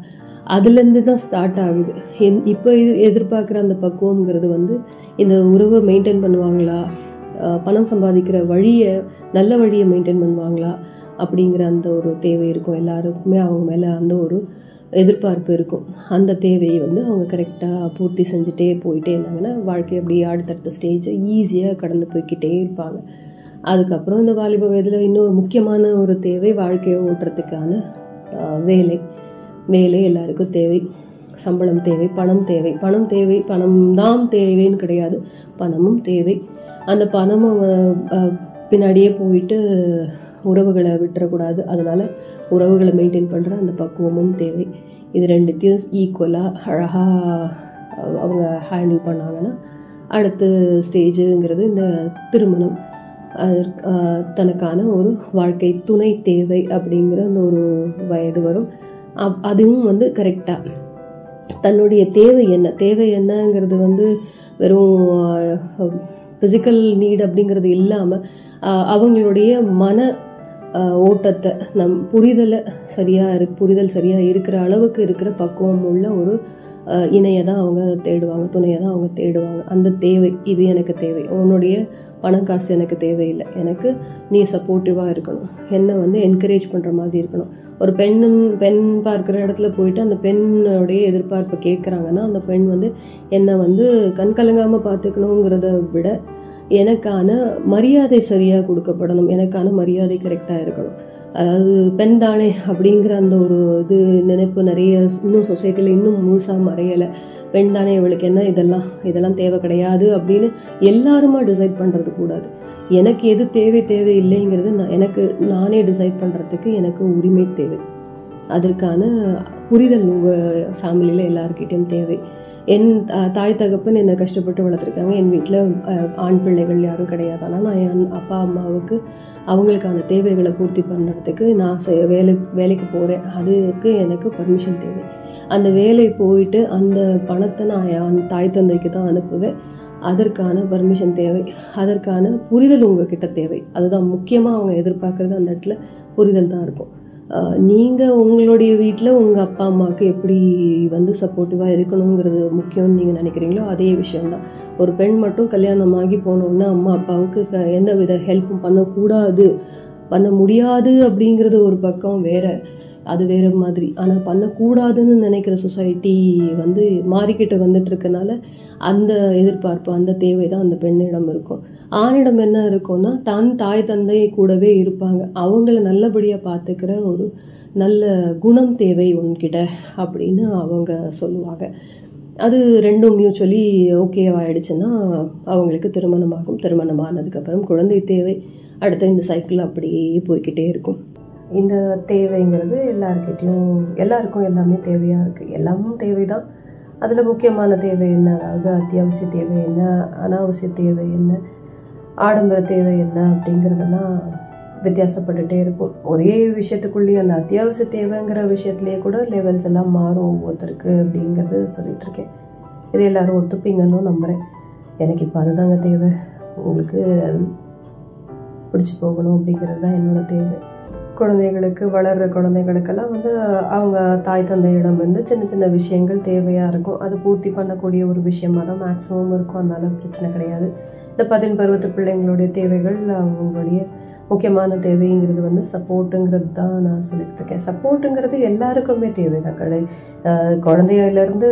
அதுலேருந்து தான் ஸ்டார்ட் ஆகுது. என் இப்போ எதிர்பார்க்குற அந்த பக்குவங்கிறது வந்து இந்த உறவை மெயின்டைன் பண்ணுவாங்களா? பணம் சம்பாதிக்கிற வழியை நல்ல வழியை மெயின்டைன் பண்ணுவாங்களா? அப்படிங்கிற அந்த ஒரு தேவை இருக்கும். எல்லாருக்குமே அவங்க மேலே அந்த ஒரு எதிர்பார்ப்பு இருக்கும். அந்த தேவையை வந்து அவங்க கரெக்டாக பூர்த்தி செஞ்சுட்டே போயிட்டே இருந்தாங்கன்னா வாழ்க்கை அப்படியே அடுத்தடுத்த ஸ்டேஜை ஈஸியாக கடந்து போய்க்கிட்டே இருப்பாங்க. அதுக்கப்புறம் இந்த வாலிப வயதில் இன்னொரு முக்கியமான ஒரு தேவை வாழ்க்கையை ஓட்டுறதுக்கான வேலை. வேலை எல்லாருக்கும் தேவை. சம்பளம் தேவை பணம் தேவை. பணம் தேவை பணம் தான் தேவைன்னு கிடையாது. பணமும் தேவை. அந்த பணமும் பின்னாடியே போயிட்டு உறவுகளை விட்டுறக்கூடாது. அதனால் உறவுகளை மெயின்டைன் பண்ணுற அந்த பக்குவமும் தேவை. இது ரெண்டுத்தையும் ஈக்குவலாக அழகாக அவங்க ஹேண்டில் பண்ணாங்கன்னா அடுத்த ஸ்டேஜுங்கிறது இந்த திருமணம். அதற்கு தனக்கான ஒரு வாழ்க்கை துணை தேவை அப்படிங்கிற அந்த ஒரு வயது வரும். அதுவும் வந்து கரெக்டாக தன்னுடைய தேவை என்ன? தேவை என்னங்கிறது வந்து வெறும் ஃபிசிக்கல் நீட் அப்படிங்கிறது இல்லாமல் அவங்களுடைய மன ஓட்டத்தை நம் புரிதலை சரியாக இரு புரிதல் சரியாக இருக்கிற அளவுக்கு இருக்கிற பக்குவம் உள்ள ஒரு இணையை தான் அவங்க தேடுவாங்க துணையை தான் அவங்க தேடுவாங்க. அந்த தேவை இது எனக்கு தேவை. உன்னுடைய பணம் காசு எனக்கு தேவையில்லை. எனக்கு நீ சப்போர்ட்டிவாக இருக்கணும். என்னை வந்து என்கரேஜ் பண்ணுற மாதிரி இருக்கணும். ஒரு பெண் பெண் பார்க்குற இடத்துல போயிட்டு அந்த பெண்ணுடைய எதிர்பார்ப்பை கேட்குறாங்கன்னா அந்த பெண் வந்து என்னை வந்து கண் கலங்காமல் பார்த்துக்கணுங்கிறத விட எனக்கான மரியாதை சரியாக கொடுக்கப்படணும் எனக்கான மரியாதை கரெக்டாக இருக்கணும். அதாவது பெண் தானே அப்படிங்கிற அந்த ஒரு இது நினைப்பு நிறைய இன்னும் சொசைட்டியில் இன்னும் முழுசாக மறையலை. பெண் தானே இவளுக்கு என்ன இதெல்லாம் இதெல்லாம் தேவை கிடையாது அப்படின்னு எல்லாருமா டிசைட் பண்ணுறது கூடாது. எனக்கு எது தேவை தேவை இல்லைங்கிறது நான் எனக்கு நானே டிசைட் பண்ணுறதுக்கு எனக்கு உரிமை தேவை. அதற்கான புரிதல் உங்கள் ஃபேமிலியில் எல்லாருக்கிட்டேயும் தேவை. என் தாய் தகப்பன் என்னை கஷ்டப்பட்டு வளர்த்துருக்காங்க. என் வீட்டில் ஆண் பிள்ளைகள் யாரும் கிடையாது. ஆனால் நான் என் அப்பா அம்மாவுக்கு அவங்களுக்கான தேவைகளை பூர்த்தி பண்ணுறதுக்கு நான் வேலை வேலைக்கு போகிறேன் அதுக்கு எனக்கு பர்மிஷன் தேவை. அந்த வேலை போயிட்டு அந்த பணத்தை நான் என் தாய் தந்தைக்கு தான் அனுப்புவேன். அதற்கான பர்மிஷன் தேவை. அதற்கான புரிதல் உங்ககிட்ட தேவை. அதுதான் முக்கியமாக அவங்க எதிர்பார்க்குறது அந்த இடத்துல புரிதல் தான் இருக்கும். நீங்கள் உங்களுடைய வீட்டில் உங்கள் அப்பா அம்மாவுக்கு எப்படி வந்து சப்போர்ட்டிவாக இருக்கணுங்கிறது முக்கியம்னு நீங்கள் நினைக்கிறீங்களோ அதே விஷயம்தான். ஒரு பெண் மட்டும் கல்யாணமாகி போனோன்னா அம்மா அப்பாவுக்கு எந்த வித ஹெல்ப்பும் பண்ணக்கூடாது. பண்ண முடியாது அப்படிங்கிறது ஒரு பக்கம் வேற. அது வேற மாதிரி. ஆனால் பண்ணக்கூடாதுன்னு நினைக்கிற சொசைட்டி வந்து மாறிக்கிட்டு வந்துட்டுருக்கனால அந்த எதிர்பார்ப்பு அந்த தேவை தான் அந்த பெண்ணிடம் இருக்கும். ஆணிடம் என்ன இருக்கும்னா தன் தாய் தந்தை கூடவே இருப்பாங்க. அவங்கள நல்லபடியாக பார்த்துக்கிற ஒரு நல்ல குணம் தேவை உன்கிட்ட அப்படின்னு அவங்க சொல்லுவாங்க. அது ரெண்டும் மியூச்சுவலி ஓகேவாயிடுச்சுன்னா அவங்களுக்கு திருமணமாகும். திருமணம் ஆனதுக்கப்புறம் குழந்தை தேவை. அடுத்த இந்த சைக்கிள் அப்படியே போய்க்கிட்டே இருக்கும். இந்த தேவைங்கிறது எல்லாருக்கிட்டையும் எல்லாருக்கும் எல்லாமே தேவையாக இருக்குது எல்லாமும் தேவை தான் அதில் முக்கியமான தேவை என்ன? அதாவது அத்தியாவசிய தேவை என்ன? அனாவசிய தேவை என்ன? ஆடம்பர தேவை என்ன? அப்படிங்கிறதெல்லாம் வித்தியாசப்பட்டுட்டே இருக்கும். ஒரே விஷயத்துக்குள்ளேயே அந்த அத்தியாவசிய தேவைங்கிற விஷயத்துலேயே கூட லெவல்ஸ் எல்லாம் மாறும் ஒவ்வொருத்தருக்கு அப்படிங்கிறது சொல்லிட்டு இருக்கேன் இது எல்லோரும் ஒத்துப்பீங்கன்னு நம்புகிறேன் எனக்கு இப்போ அதுதாங்க தேவை. உங்களுக்கு அது பிடிச்சி போகணும் அப்படிங்கிறது தான் என்னோட தேவை. குழந்தைகளுக்கு வளர்கிற குழந்தைகளுக்கெல்லாம் வந்து அவங்க தாய் தந்தையிடம் வந்து சின்ன சின்ன விஷயங்கள் தேவையாக இருக்கும். அது பூர்த்தி பண்ணக்கூடிய ஒரு விஷயமா தான் மேக்ஸிமம் இருக்கும். அதனால பிரச்சனை கிடையாது. இந்த பதின் பருவத்து பிள்ளைங்களுடைய தேவைகள் அவங்களுடைய முக்கியமான தேவைங்கிறது வந்து சப்போர்ட்டுங்கிறது தான் நான் சொல்லிட்டு இருக்கேன். சப்போர்ட்டுங்கிறது எல்லாருக்குமே தேவை தான் கடை. குழந்தையிலேருந்து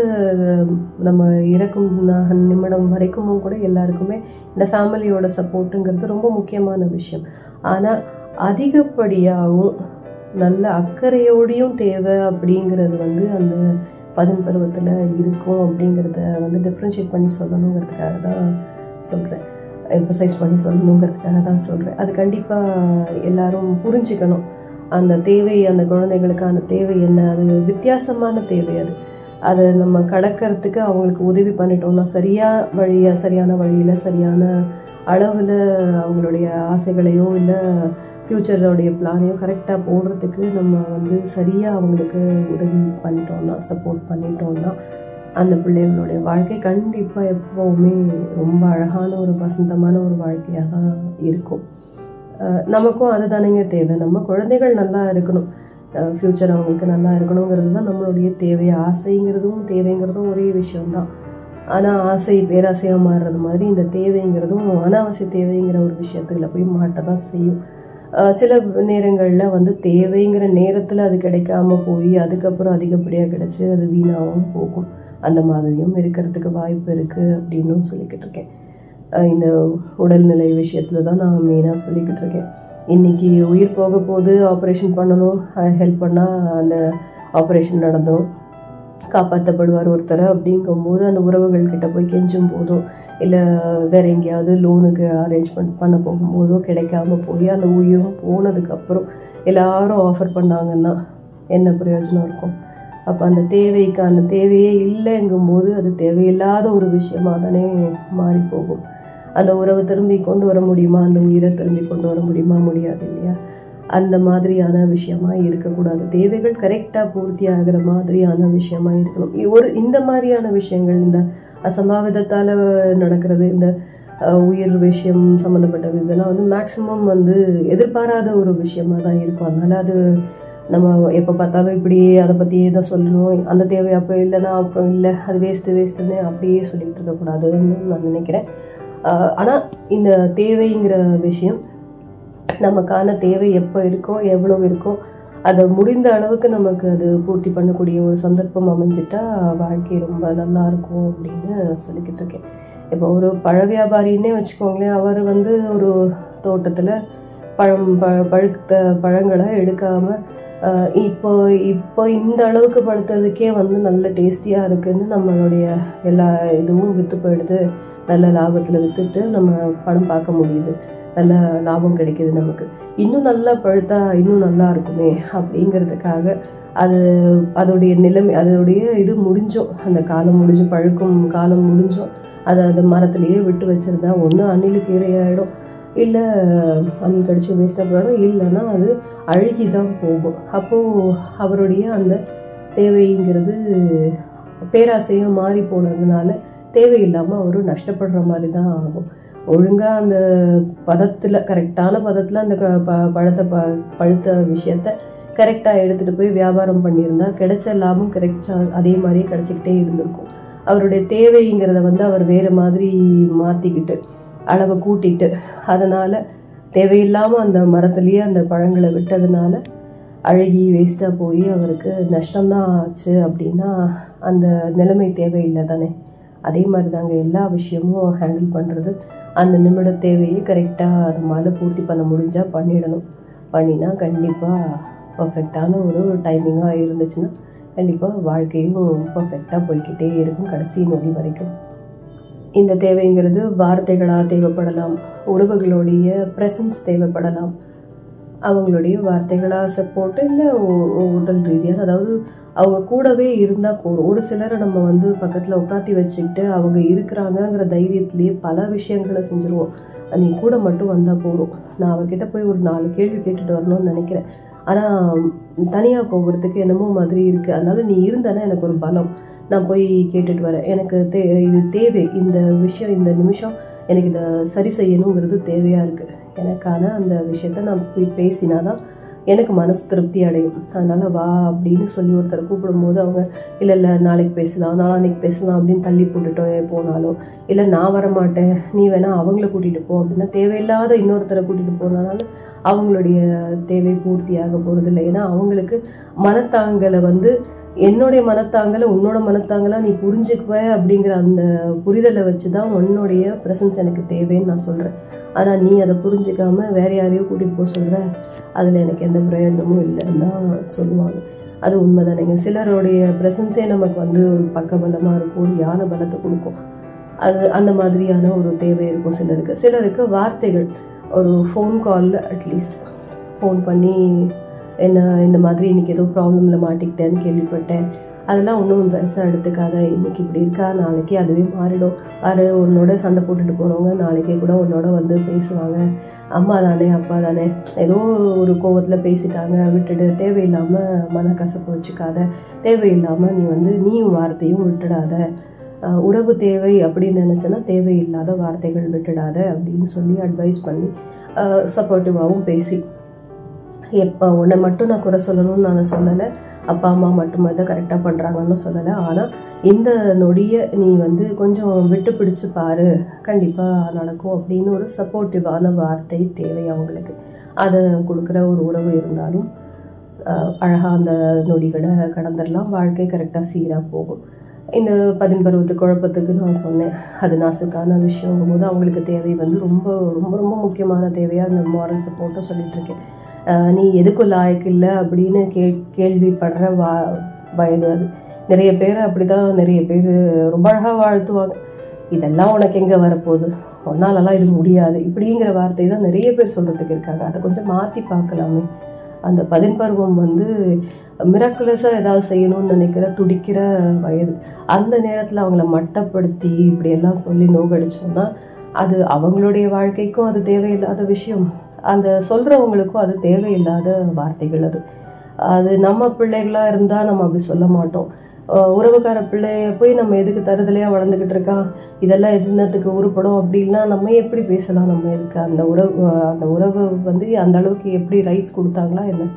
நம்ம இறக்கும் ந- நிமிடம் வரைக்கும் கூட எல்லாருக்குமே இந்த ஃபேமிலியோட சப்போர்ட்டுங்கிறது ரொம்ப முக்கியமான விஷயம். ஆனால் அதிகப்படியாகவும் நல்ல அக்கறையோடையும் தேவை அப்படிங்கிறது வந்து அந்த பதின் பருவத்தில் இருக்கும் அப்படிங்கிறத வந்து டிஃப்ரென்ஷியேட் பண்ணி சொல்லணுங்கிறதுக்காக தான் சொல்கிறேன் எம்பசைஸ் பண்ணி சொல்லணுங்கிறதுக்காக தான் சொல்கிறேன் அது கண்டிப்பாக எல்லாரும் புரிஞ்சுக்கணும். அந்த தேவை அந்த குழந்தைகளுக்கான தேவை என்ன? அது வித்தியாசமான தேவை அது. அதை நம்ம கடக்கிறதுக்கு அவங்களுக்கு உதவி பண்ணிட்டோம்னா சரியாக வழியாக சரியான வழியில் சரியான அளவில் அவங்களுடைய ஆசைகளையோ இல்லை ஃப்யூச்சரோடைய பிளானையும் கரெக்டாக போடுறதுக்கு நம்ம வந்து சரியாக அவங்களுக்கு உதவி பண்ணிட்டோம்னா சப்போர்ட் பண்ணிட்டோம்னா அந்த பிள்ளைகளுடைய வாழ்க்கை கண்டிப்பாக எப்போவுமே ரொம்ப அழகான ஒரு வசந்தமான ஒரு வாழ்க்கையாக தான் இருக்கும் நமக்கும் நமக்கும் அதுதானேங்க தேவை. நம்ம குழந்தைகள் நல்லா இருக்கணும். ஃப்யூச்சர் அவங்களுக்கு நல்லா இருக்கணுங்கிறது தான் நம்மளுடைய தேவை. ஆசைங்கிறதும் தேவைங்கிறதும் ஒரே விஷயம்தான். ஆனால் ஆசை பேராசையாக மாறுறது மாதிரி இந்த தேவைங்கிறதும் அனாவசிய தேவைங்கிற ஒரு விஷயத்துல போய் மாட்ட தான் செய்யும். சில நேரங்களில் வந்து தேவைங்கிற நேரத்தில் அது கிடைக்காம போய் அதுக்கப்புறம் அதிகப்படியாக கிடச்சி அது வீணாகவும் போகும். அந்த மாதிரியும் இருக்கிறதுக்கு வாய்ப்பு இருக்குது அப்படின்னும் சொல்லிக்கிட்டு இருக்கேன். இந்த உடல்நிலை விஷயத்தில் தான் நான் மெயினாக சொல்லிக்கிட்டு இருக்கேன். இன்னைக்கு உயிர் போக போது ஆப்ரேஷன் பண்ணணும் ஹெல்ப் பண்ணால் அந்த ஆப்ரேஷன் நடந்தோம் காப்பாற்றப்படுவார் ஒருத்தர் அப்படிங்கும்போது அந்த உறவுகள் கிட்ட போய் கெஞ்சும் போதோ இல்லை வேற எங்கேயாவது லோனுக்கு அரேஞ்ச்மெண்ட் பண்ண போகும்போதோ கிடைக்காம போய் அந்த உயிரும் போனதுக்கப்புறம் எல்லாரும் ஆஃபர் பண்ணாங்கன்னா என்ன பிரயோஜனம் இருக்கும்? அப்போ அந்த தேவைக்கு அந்த தேவையே இல்லைங்கும்போது அது தேவையில்லாத ஒரு விஷயமா தானே மாறி போகும் அந்த உறவை திரும்பி கொண்டு வர முடியுமா? அந்த உயிரை திரும்பி கொண்டு வர முடியுமா? முடியாது இல்லையா? அந்த மாதிரியான விஷயமா இருக்கக்கூடாது. தேவைகள் கரெக்டாக பூர்த்தி ஆகிற மாதிரியான விஷயமா இருக்கணும். ஒரு இந்த மாதிரியான விஷயங்கள் இந்த அசம்பாவிதத்தால் நடக்கிறது இந்த உயிர் விஷயம் சம்மந்தப்பட்டது இதெல்லாம் வந்து மேக்ஸிமம் வந்து எதிர்பாராத ஒரு விஷயமா தான் இருக்கும். அதனால அது நம்ம எப்போ பார்த்தாலும் இப்படியே அதை பற்றியே தான் சொல்லணும். அந்த தேவை அப்போ இல்லைன்னா அப்புறம் இல்லை. அது வேஸ்ட்டு வேஸ்ட்டுன்னு அப்படியே சொல்லிகிட்டு இருக்கக்கூடாதுன்னு நான் நினைக்கிறேன். ஆனால் இந்த தேவைங்கிற விஷயம் நமக்கான தேவை எப்போ இருக்கோ எவ்வளோ இருக்கோ அதை முடிந்த அளவுக்கு நமக்கு அது பூர்த்தி பண்ணக்கூடிய ஒரு சந்தர்ப்பம் அமைஞ்சிட்டா வாழ்க்கை ரொம்ப நல்லா இருக்கும் அப்படின்னு சொல்லிக்கிட்டு இருக்கேன். இப்போ ஒரு பழ வியாபாரின்னே வச்சுக்கோங்களேன் அவர் வந்து ஒரு தோட்டத்தில் பழம் ப பழுத்த பழங்களை எடுக்காமல் இப்போ இப்போ இந்த அளவுக்கு பழுத்ததுக்கே வந்து நல்ல டேஸ்டியாக இருக்குதுன்னு நம்மளுடைய எல்லா இதுவும் விற்று போயிடுது. நல்ல லாபத்தில் விற்றுட்டு நம்ம பணம் பார்க்க முடியுது. நல்ல லாபம் கிடைக்குது நமக்கு. இன்னும் நல்லா பழுத்தா இன்னும் நல்லா இருக்குமே அப்படிங்கிறதுக்காக அது அதோடைய நிலைமை அதோடைய இது முடிஞ்சோம் அந்த காலம் முடிஞ்சு பழுக்கும் காலம் முடிஞ்சோம் அதை அந்த மரத்துலேயே விட்டு வச்சிருந்தா ஒன்று அணிலுக்கு இரையாயிடும். இல்லை அணில் கடிச்சு வேஸ்ட்டாக போயிடும். இல்லைன்னா அது அழுகி தான் போகும். அப்போது அவருடைய அந்த தேவைங்கிறது பேராசையும் மாறி போனதுனால தேவையில்லாமல் அவரும் நஷ்டப்படுற மாதிரி தான் ஆகும். ஒழுங்காக அந்த பதத்தில் கரெக்டான பதத்தில் அந்த க- ப- பழத்தை ப பழுத்த விஷயத்த கரெக்டாக எடுத்துகிட்டு போய் வியாபாரம் பண்ணியிருந்தா கிடைச்ச லாபம் கிடைச்சா அதே மாதிரியே கிடைச்சிக்கிட்டே இருந்திருக்கும். அவருடைய தேவைங்கிறத வந்து அவர் வேறு மாதிரி மாற்றிக்கிட்டு அளவை கூட்டிட்டு அதனால் தேவையில்லாமல் அந்த மரத்துலேயே அந்த பழங்களை விட்டதுனால அழுகி வேஸ்ட்டாக போய் அவருக்கு நஷ்டம்தான் ஆச்சு அப்படின்னா அந்த நிலைமை தேவையில்லை தானே அதே மாதிரி தாங்க எல்லா விஷயமும் ஹேண்டில் பண்ணுறது அந்த நிமிட தேவையை கரெக்டாக நம்மளால் பூர்த்தி பண்ண முடிஞ்சால் பண்ணிடணும். பண்ணினா கண்டிப்பாக பர்ஃபெக்டான ஒரு டைமிங்காக இருந்துச்சுன்னா கண்டிப்பாக வாழ்க்கையும் பர்ஃபெக்டாக போய்க்கிட்டே இருக்கும் கடைசி நொடி வரைக்கும். இந்த தேவைங்கிறது வார்த்தைகளாக தேவைப்படலாம் உறவுகளுடைய ப்ரெசன்ஸ் தேவைப்படலாம். அவங்களுடைய வார்த்தைகளாக சப்போர்ட்டு இல்லை உடல் ரீதியாக அதாவது அவங்க கூடவே இருந்தால் போதும். ஒரு சிலரை நம்ம வந்து பக்கத்தில் உட்காத்தி வச்சுக்கிட்டு அவங்க இருக்கிறாங்கங்கிற தைரியத்திலேயே பல விஷயங்களை செஞ்சுருவோம். நீ கூட மட்டும் வந்தால் போதும். நான் அவர்கிட்ட போய் ஒரு நாலு கேள்வி கேட்டுட்டு வரணும்னு நினைக்கிறேன். ஆனால் தனியாக போகிறதுக்கு என்னமோ மாதிரி இருக்குது அதனால் நீ இருந்தனா எனக்கு ஒரு பலம். நான் போய் கேட்டுட்டு வரேன். எனக்கு தே இது தேவை. இந்த விஷயம் இந்த நிமிஷம் எனக்கு இதை சரி செய்யணுங்கிறது தேவையாக இருக்குது எனக்கான அந்த விஷயத்த நான் போய் பேசினாதான் எனக்கு மனசு திருப்தி அடையும். அதனால் வா அப்படின்னு சொல்லி ஒருத்தரை கூப்பிடும்போது அவங்க இல்லை இல்லை நாளைக்கு பேசலாம் நாளான்னைக்கு பேசலாம் அப்படின்னு தள்ளி போட்டுட்டோ போனாலும். இல்லை நான் வரமாட்டேன். நீ வேணால் அவங்கள கூட்டிகிட்டு போ அப்படின்னா தேவையில்லாத இன்னொருத்தரை கூட்டிகிட்டு போனாலும் அவங்களுடைய தேவை பூர்த்தியாக போகிறதில்ல ஏன்னா அவங்களுக்கு மனத்தாங்கலை வந்து என்னுடைய மனத்தாங்கலை உன்னோட மனத்தாங்கலா நீ புரிஞ்சுக்குவ அப்படிங்கிற அந்த புரிதலை வச்சு தான் உன்னுடைய ப்ரெசன்ஸ் எனக்கு தேவைன்னு நான் சொல்கிறேன் ஆனால் நீ அதை புரிஞ்சுக்காம வேற யாரையோ கூட்டிகிட்டு போக சொல்கிற அதில் எனக்கு எந்த பிரயோஜனமும் இல்லைன்னு தான் சொல்லுவாங்க. அது உண்மைதானேங்க. சிலருடைய ப்ரெசன்ஸே நமக்கு வந்து ஒரு பக்கபலமாக இருக்கும் ஒரு யானை பலத்தை கொடுக்கும். அது அந்த மாதிரியான ஒரு தேவை இருக்கும் சிலருக்கு. சிலருக்கு வார்த்தைகள் ஒரு ஃபோன் காலில் அட்லீஸ்ட் ஃபோன் பண்ணி என்ன இந்த மாதிரி இன்னைக்கு ஏதோ ப்ராப்ளமில் மாட்டிக்கிட்டேன்னு கேள்விப்பட்டேன். அதெல்லாம் ஒன்றும் பெருசாக எடுத்துக்காத. இன்னைக்கு இப்படி இருக்கா? நாளைக்கு அதுவே மாறிடும். பாரு உன்னோட சண்டை போட்டுட்டு போனவங்க நாளைக்கே கூட உன்னோட வந்து பேசுவாங்க. அம்மா தானே அப்பா தானே. ஏதோ ஒரு கோவத்தில் பேசிட்டாங்க. விட்டுட்டு தேவையில்லாமல் மனக்கசப்பு வச்சுக்காத. தேவையில்லாமல் நீ வந்து நீயும் வார்த்தையும் விட்டுடாத. உறவு தேவை அப்படின்னு நினச்சேன்னா தேவையில்லாத வார்த்தைகள் விட்டுடாத அப்படின்னு சொல்லி அட்வைஸ் பண்ணி சப்போர்ட்டிவாகவும் பேசி. எப்போ உன்னை மட்டும் நான் குறை சொல்லணும்னு நான் சொல்லலை. அப்பா அம்மா மட்டுமே தான் கரெக்டாக பண்ணுறாங்கன்னு சொல்லலை. ஆனால் இந்த நொடியை நீ வந்து கொஞ்சம் விட்டு பிடிச்சி பாரு. கண்டிப்பாக நடக்கும் அப்படின்னு ஒரு சப்போர்ட்டிவான வார்த்தை தேவை அவங்களுக்கு. அதை கொடுக்குற ஒரு உறவு இருந்தாலும் அழகாக அந்த நொடிகளை கடந்துடலாம். வாழ்க்கை கரெக்டாக சீராக போகும். இந்த பதின்பருவத்து குழப்பத்துக்கு நான் சொன்னேன். அது நாசுக்கான விஷயங்கும் போது அவங்களுக்கு தேவை வந்து ரொம்ப ரொம்ப ரொம்ப முக்கியமான தேவையாக அந்த மாரல் சப்போர்ட்டை சொல்லிகிட்ருக்கேன் நீ எதுக்கும் லாயக்கு இல்லை அப்படின்னு கே கேள்விப்படுற வா வயது அது. நிறைய பேர் அப்படிதான் நிறைய பேர் ரொம்ப அழகாக வாழ்த்துவாங்க. இதெல்லாம் உனக்கு எங்கே வரப்போகுது? ஒன்னாலலாம் இது முடியாது. இப்படிங்கிற வார்த்தை தான் நிறைய பேர் சொல்கிறதுக்கு இருக்காங்க. அதை கொஞ்சம் மாற்றி பார்க்கலாமே. அந்த பதின் பருவம் வந்து மிராக்குலஸாக ஏதாவது செய்யணும்னு நினைக்கிற துடிக்கிற வயது. அந்த நேரத்தில் அவங்கள மட்டப்படுத்தி இப்படியெல்லாம் சொல்லி நோகடிச்சோம்னா அது அவங்களுடைய வாழ்க்கைக்கும் அது தேவையில்லாத விஷயம். அந்த சொல்கிறவங்களுக்கும் அது தேவையில்லாத வார்த்தைகள் அது. அது நம்ம பிள்ளைகளாக இருந்தால் நம்ம அப்படி சொல்ல மாட்டோம். உறவுக்கார பிள்ளைய போய் நம்ம எதுக்கு தருதலையாக வளர்ந்துக்கிட்டு இருக்கான்? இதெல்லாம் என்னத்துக்கு உருப்படும் அப்படின்னா நம்ம எப்படி பேசலாம்? நம்ம எதுக்கு அந்த உறவு அந்த உறவு வந்து அந்த அளவுக்கு எப்படி ரைட்ஸ் கொடுத்தாங்களா என்ன?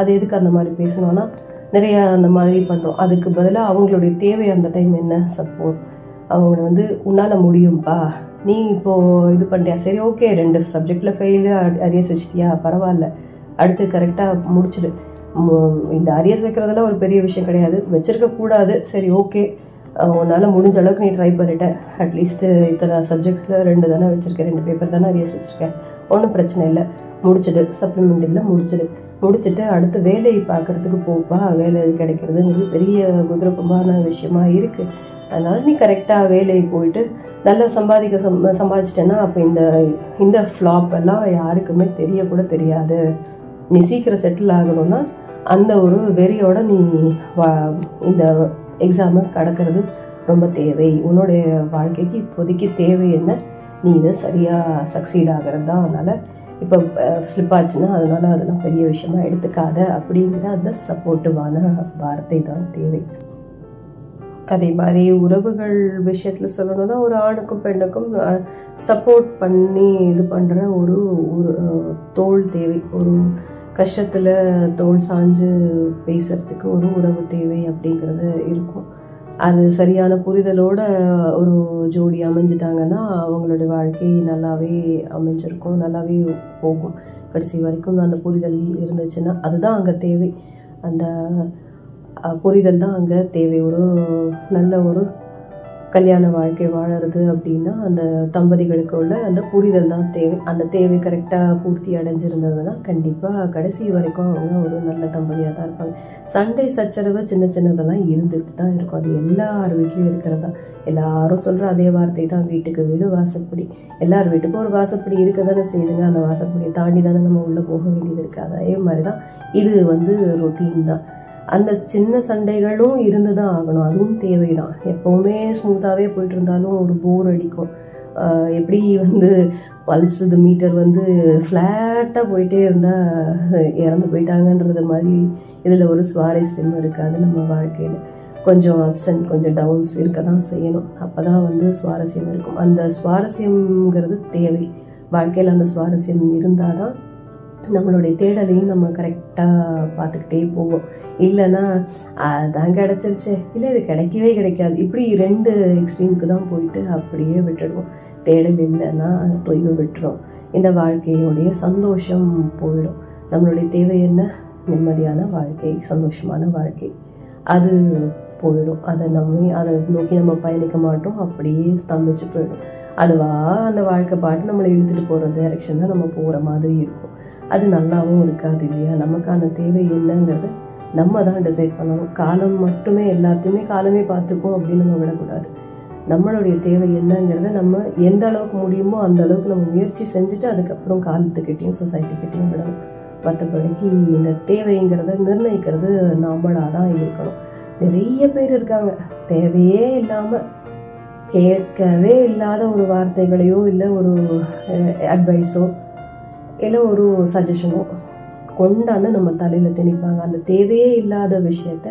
அது எதுக்கு அந்த மாதிரி பேசணும்னா நிறைய அந்த மாதிரி பண்ணுறோம் அதுக்கு பதிலாக அவங்களுடைய தேவை அந்த டைம் என்ன? சப்போர்ட் அவங்கள வந்து உன்னால் முடியும்ப்பா நீ இப்போது இது பண்ணியா சரி ஓகே ரெண்டு சப்ஜெக்டில் ஃபெயிலு அரியஸ் வச்சிட்டியா? பரவாயில்ல. அடுத்து கரெக்டாக முடிச்சிடு. மு- இந்த அரியஸ் வைக்கிறதெல்லாம் ஒரு பெரிய விஷயம் கிடையாது. வச்சிருக்க கூடாது. சரி ஓகே உன்னால் முடிஞ்ச அளவுக்கு நீ ட்ரை பண்ணிட்ட. அட்லீஸ்ட்டு இத்தனை சப்ஜெக்ட்ஸில் ரெண்டு தானே வச்சுருக்கேன் ரெண்டு பேப்பர் தானே அரியஸ் வச்சுருக்கேன் ஒன்றும் பிரச்சனை இல்லை. முடிச்சிடு. சப்ளிமெண்ட்டில் முடிச்சிடு. முடிச்சுட்டு அடுத்து வேலையை பார்க்கறதுக்கு போப்பா. வேலை கிடைக்கிறதுங்கிறது பெரிய குதிரப்பமான விஷயமா இருக்குது அதனால் நீ கரெக்டாக வேலைக்கு போயிட்டு நல்லா சம்பாதிக்க சம் சம்பாதிச்சிட்டேன்னா அப்போ இந்த இந்த ஃப்ளாப் எல்லாம் யாருக்குமே தெரியக்கூட தெரியாது. நீ சீக்கிரம் செட்டில் ஆகணும்னா அந்த ஒரு வெறியோட நீ வா- இந்த எக்ஸாமை கடக்கிறது ரொம்ப தேவை. உன்னுடைய வாழ்க்கைக்கு இப்போதைக்கு தேவை என்ன? நீ இதை சரியாக சக்சீட் ஆகிறது தான். அதனால் இப்போ ஸ்லிப் ஆச்சுன்னா அதனால் அதெல்லாம் பெரிய விஷயமா எடுத்துக்காத. அப்படிங்கிற அந்த சப்போர்ட்டிவான வார்த்தை தான் தேவை. அதே மாதிரி உறவுகள் விஷயத்தில் சொல்லணும்னா ஒரு ஆணுக்கும் பெண்ணுக்கும் சப்போர்ட் பண்ணி இது பண்ணுற ஒரு ஒரு தோல் தேவை. ஒரு கஷ்டத்தில் தோல் சாஞ்சு பேசுறதுக்கு ஒரு உறவு தேவை அப்படிங்கிறது இருக்கும். அது சரியான புரிதலோட ஒரு ஜோடி அமைஞ்சிட்டாங்கன்னா அவங்களுடைய வாழ்க்கை நல்லாவே அமைஞ்சிருக்கும் நல்லாவே போகும். கடைசி வரைக்கும் அந்த புரிதல் இருந்துச்சுன்னா அதுதான் அங்கே தேவை. அந்த புரிதல் தான் அங்கே தேவை. ஒரு நல்ல ஒரு கல்யாண வாழ்க்கை வாழறது அப்படின்னா அந்த தம்பதிகளுக்கு உள்ள அந்த புரிதல் தான் தேவை. அந்த தேவை கரெக்டாக பூர்த்தி அடைஞ்சிருந்ததுன்னா கண்டிப்பாக கடைசி வரைக்கும் அவங்க ஒரு நல்ல தம்பதியாக தான் இருப்பாங்க. சண்டை சச்சரவு சின்ன சின்னதெல்லாம் இருந்துட்டு தான் இருக்கும். அது எல்லார் வீட்லேயும் இருக்கிறதா? எல்லாரும் சொல்கிற அதே வார்த்தை தான். வீட்டுக்கு வீடு வாசப்படி. எல்லார் வீட்டுக்கும் ஒரு வாசப்படி இருக்க தானே செய்யுதுங்க. அந்த வாசப்படியை தாண்டி தானே நம்ம உள்ளே போக வேண்டியது இருக்குது அதே மாதிரி தான் இது வந்து ரொட்டீன் தான். அந்த சின்ன சண்டைகளும் இருந்து தான் ஆகணும். அதுவும் தேவைதான். எப்போவுமே ஸ்மூத்தாகவே போயிட்டு இருந்தாலும் ஒரு போர் அடிக்கும். எப்படி வந்து பல்ஸ் இது மீட்டர் வந்து ஃப்ளாட்டாக போயிட்டே இருந்தால் இறந்து போயிட்டாங்கன்றது மாதிரி இதில் ஒரு சுவாரஸ்யம் இருக்காது நம்ம வாழ்க்கையில். கொஞ்சம் அப்ஸ் அண்ட் கொஞ்சம் டவுன்ஸ் இருக்க தான் செய்யணும். அப்போ தான் வந்து சுவாரஸ்யம் இருக்கும். அந்த சுவாரஸ்யம்ங்கிறது தேவை. வாழ்க்கையில் அந்த சுவாரஸ்யம் இருந்தால் தான் நம்மளுடைய தேடலையும் நம்ம கரெக்டாக பார்த்துக்கிட்டே போவோம். இல்லைன்னா அதான் கிடச்சிருச்சு. இல்லை இது கிடைக்கவே கிடைக்காது. இப்படி ரெண்டு எக்ஸ்ட்ரீமுக்கு தான் போயிட்டு அப்படியே விட்டுடுவோம். தேடல் இல்லைன்னா தொய்வு விட்டுரும். இந்த வாழ்க்கையோடைய சந்தோஷம் போயிடும். நம்மளுடைய தேவை என்ன? நிம்மதியான வாழ்க்கை சந்தோஷமான வாழ்க்கை. அது போயிடும். அதை நம்ம அதை நோக்கி நம்ம பயணிக்க மாட்டோம். அப்படியே ஸ்தம்பிச்சு போயிடும். அதுவா அந்த வாழ்க்கை பாட்டு நம்மளை இழுத்துட்டு போகிற டைரெக்ஷன் தான் நம்ம போகிற மாதிரி இருக்கும். அது நல்லாவும் இருக்காது இல்லையா? நமக்கான தேவை என்னங்கிறத நம்ம தான் டிசைட் பண்ணணும். காலம் மட்டுமே எல்லாத்தையுமே காலமே பார்த்துக்கும் அப்படின்னு நம்ம விடக்கூடாது. நம்மளுடைய தேவை என்னங்கிறத நம்ம எந்த அளவுக்கு முடியுமோ அந்த அளவுக்கு நம்ம முயற்சி செஞ்சுட்டு அதுக்கப்புறம் காலத்துக்கிட்டையும் சொசைட்டிக்கிட்டையும் விடணும். மற்றபடிக்கு இந்த தேவைங்கிறத நிர்ணயிக்கிறது நாமளாக தான் இருக்கணும். நிறைய பேர் இருக்காங்க. தேவையே இல்லாமல் கேட்கவே இல்லாத ஒரு வார்த்தைகளையோ இல்லை ஒரு அட்வைஸோ இல்லை ஒரு சஜஷனோ கொண்டாந்து நம்ம தலையில் திணிப்பாங்க. அந்த தேவையே இல்லாத விஷயத்த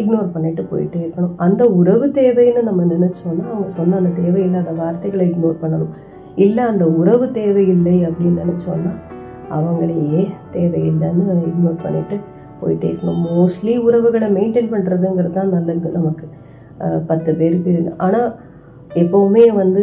இக்னோர் பண்ணிட்டு போயிட்டே இருக்கணும். அந்த உறவு தேவைன்னு நம்ம நினச்சோன்னா அவங்க சொன்ன அந்த தேவையில்லாத வார்த்தைகளை இக்னோர் பண்ணணும். இல்லை அந்த உறவு தேவையில்லை அப்படின்னு நினச்சோன்னா அவங்களையே தேவையில்லைன்னு இக்னோர் பண்ணிட்டு போயிட்டே இருக்கணும். மோஸ்ட்லி உறவுகளை மெயின்டைன் பண்ணுறதுங்கிறது தான் நல்லது நமக்கு. பத்து பேருக்கு. ஆனால் எப்போவுமே வந்து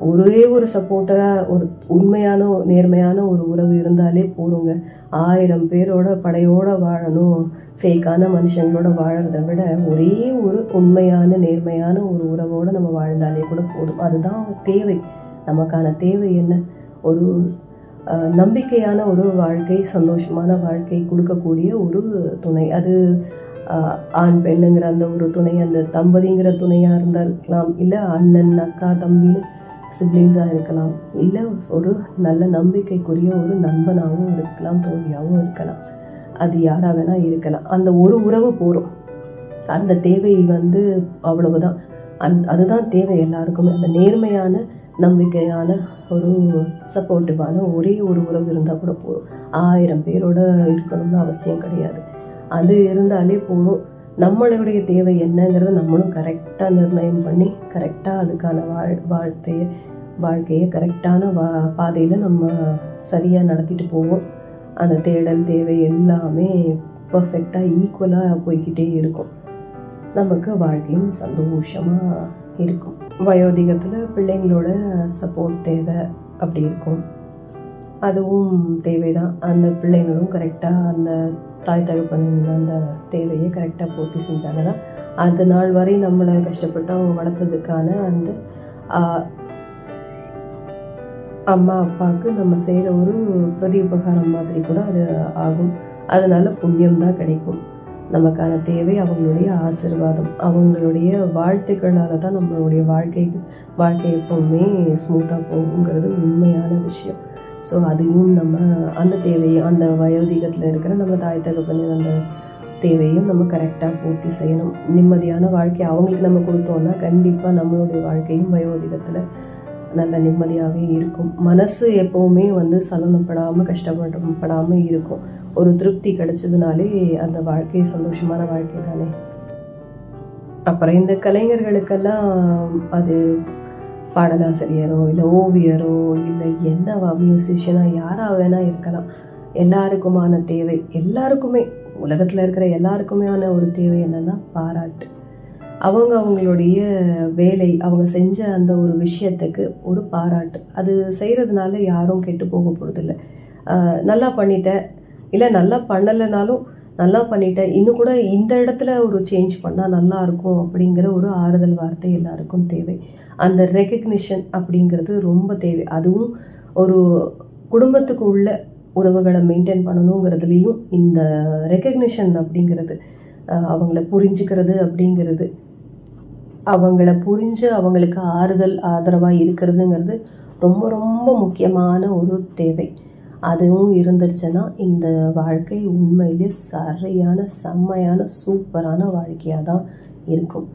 ஒரே ஒரு சப்போர்ட்டராக ஒரு உண்மையான நேர்மையான ஒரு உறவு இருந்தாலே போதுங்க. ஆயிரம் பேரோட படையோட வாழணும் ஃபேக்கான மனுஷங்களோட வாழறத விட ஒரே ஒரு உண்மையான நேர்மையான ஒரு உறவோட நம்ம வாழ்ந்தாலே கூட போதும். அதுதான் தேவை. நமக்கான தேவை என்ன? ஒரு நம்பிக்கையான ஒரு வாழ்க்கை சந்தோஷமான வாழ்க்கை கொடுக்கக்கூடிய ஒரு துணை. அது ஆண் பெண்ணுங்கிற அந்த ஒரு துணை அந்த தம்பதிங்கிற துணையாக இருந்தால் இருக்கலாம். இல்லை அண்ணன் அக்கா தம்பின்னு சிப்ளிங்ஸாக இருக்கலாம். இல்லை ஒரு நல்ல நம்பிக்கைக்குரிய ஒரு நண்பனாகவும் இருக்கலாம் தோழியாகவும் இருக்கலாம். அது யாராக வேணால் இருக்கலாம். அந்த ஒரு உறவு போகிறோம் அந்த தேவை வந்து அவ்வளவுதான். அந் அதுதான் தேவை எல்லாருக்குமே. அந்த நேர்மையான நம்பிக்கையான ஒரு சப்போர்ட்டிவான ஒரே ஒரு உறவு இருந்தால் கூட போதும். ஆயிரம் பேரோட இருக்கணும்னு அவசியம் கிடையாது. அது இருந்தாலே போதும். நம்மளுடைய தேவை என்னங்கிறத நம்மளும் கரெக்டாக நிர்ணயம் பண்ணி கரெக்டாக அதுக்கான வாழ் வாழ்க்கையை வாழ்க்கையை கரெக்டான வா பாதையில் நம்ம சரியாக நடத்திட்டு போவோம். அந்த தேடல் தேவை எல்லாமே பர்ஃபெக்டாக ஈக்குவலாக போய்கிட்டே இருக்கும். நமக்கு வாழ்க்கையும் சந்தோஷமாக இருக்கும். வயோதிகத்தில் பிள்ளைங்களோட சப்போர்ட் தேவை அப்படி இருக்கும். அதுவும் தேவைதான். அந்த பிள்ளைங்களும் கரெக்டாக அந்த தாய் தகப்பன் அந்த தேவையை கரெக்டாக பூர்த்தி செஞ்சாங்க தான் அந்த நாள் வரை நம்மளை கஷ்டப்பட்டு அவங்க வளர்த்ததுக்கான அந்த ஆஹ், அம்மா அப்பாவுக்கு நம்ம செய்கிற ஒரு பிரதி உபகாரம் மாதிரி கூட அது ஆகும். அதனால புண்ணியம் தான் கிடைக்கும். நமக்கான தேவை அவங்களுடைய ஆசீர்வாதம். அவங்களுடைய வாழ்த்துக்களால் தான் நம்மளுடைய வாழ்க்கை வாழ்க்கை எப்பவுமே ஸ்மூத்தாக போகுங்கிறது உண்மையான விஷயம். ஸோ அதையும் நம்ம அந்த தேவையை அந்த வயோதிகத்தில் இருக்கிற நம்ம தாய் தகப்பனின் அந்த தேவையும் நம்ம கரெக்டாக பூர்த்தி செய்யணும். நிம்மதியான வாழ்க்கை அவங்களுக்கு நம்ம கொடுத்தோம்னா கண்டிப்பாக நம்மளுடைய வாழ்க்கையும் வயோதிகத்தில் நல்ல நிம்மதியாகவே இருக்கும். மனசு எப்போவுமே வந்து சலனப்படாமல் கஷ்டப்படாமல் இருக்கும். ஒரு திருப்தி கிடைச்சதுனாலே அந்த வாழ்க்கை சந்தோஷமான வாழ்க்கை தானே. அப்புறம் இந்த கலைஞர்களுக்கெல்லாம் அது பாடலாசிரியரோ இல்லை ஓவியரோ இல்லை என்னவா மியூசிஷியனாக யாராக வேணால் இருக்கலாம். எல்லாருக்குமான தேவை எல்லாருக்குமே உலகத்தில் இருக்கிற எல்லாருக்குமேயான ஒரு தேவை என்னன்னா பாராட்டு. அவங்க அவங்களுடைய வேலை அவங்க செஞ்ச அந்த ஒரு விஷயத்துக்கு ஒரு பாராட்டு. அது செய்கிறதுனால யாரும் கெட்டு போக போகிறதில்ல நல்லா பண்ணிட்ட இல்லை நல்லா பண்ணலைனாலும் நல்லா பண்ணிட்டேன். இன்னும் கூட இந்த இடத்துல ஒரு சேஞ்ச் பண்ணால் நல்லா இருக்கும் அப்படிங்கிற ஒரு ஆறுதல் வார்த்தை எல்லாருக்கும் தேவை. அந்த ரெக்கக்னிஷன் அப்படிங்கிறது ரொம்ப தேவை. அதுவும் ஒரு குடும்பத்துக்கு உள்ள உறவுகளை மெயின்டைன் பண்ணணுங்கிறதுலேயும் இந்த ரெக்கக்னிஷன் அப்படிங்கிறது அவங்கள புரிஞ்சுக்கிறது அப்படிங்கிறது அவங்கள புரிஞ்சு அவங்களுக்கு ஆறுதல் ஆதரவாக இருக்கிறதுங்கிறது ரொம்ப ரொம்ப முக்கியமான ஒரு தேவை. அதுவும் இருந்துருச்சுன்னா இந்த வாழ்க்கை உண்மையிலே சரியான செம்மையான சூப்பரான வாழ்க்கையாக தான் இருக்கும்.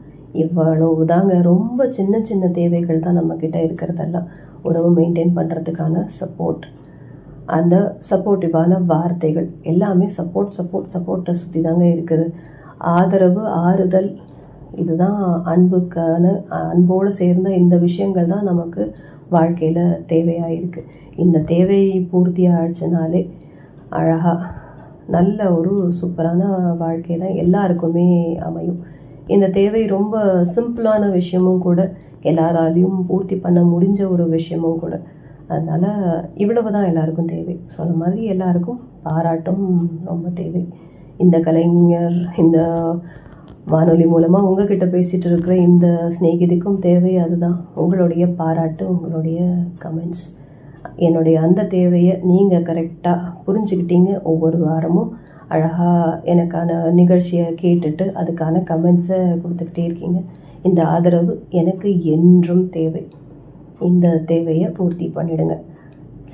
இவ்வளவு தாங்க ரொம்ப சின்ன சின்ன தேவைகள் தான் நம்மக்கிட்ட இருக்கிறதெல்லாம். உறவு மெயின்டைன் பண்ணுறதுக்கான சப்போர்ட் அந்த சப்போர்ட்டிவான வார்த்தைகள் எல்லாமே சப்போர்ட் சப்போர்ட் சப்போர்ட்டை சுற்றி தாங்க இருக்குது. ஆதரவு ஆறுதல் இதுதான் அன்புக்கான அன்போடு சேர்ந்த இந்த விஷயங்கள் தான் நமக்கு வாழ்க்கையில் தேவையாக இருக்குது இந்த தேவை பூர்த்தி ஆயிடுச்சுனாலே அழகாக நல்ல ஒரு சூப்பரான வாழ்க்கை தான் எல்லாருக்குமே அமையும். இந்த தேவை ரொம்ப சிம்பிளான விஷயமும் கூட எல்லாராலையும் பூர்த்தி பண்ண முடிஞ்ச ஒரு விஷயமும் கூட. அதனால் இவ்வளவு தான் எல்லாருக்கும் தேவை. சொன்ன மாதிரி எல்லாருக்கும் பாராட்டும் ரொம்ப தேவை. இந்த கலைஞர் இந்த வானொலி மூலமாக உங்ககிட்ட பேசிகிட்டு இருக்கிற இந்த சிநேகிதிக்கும் தேவை அதுதான். உங்களுடைய பாராட்டு உங்களுடைய கமெண்ட்ஸ் என்னுடைய அந்த தேவையை நீங்கள் கரெக்டாக புரிஞ்சுக்கிட்டீங்க ஒவ்வொரு வாரமும். அழகாக எனக்கான நிகழ்ச்சியை கேட்டுட்டு அதுக்கான கமெண்ட்ஸை கொடுத்துக்கிட்டே இருக்கீங்க. இந்த ஆதரவு எனக்கு என்றும் தேவை. இந்த தேவையை பூர்த்தி பண்ணிடுங்க.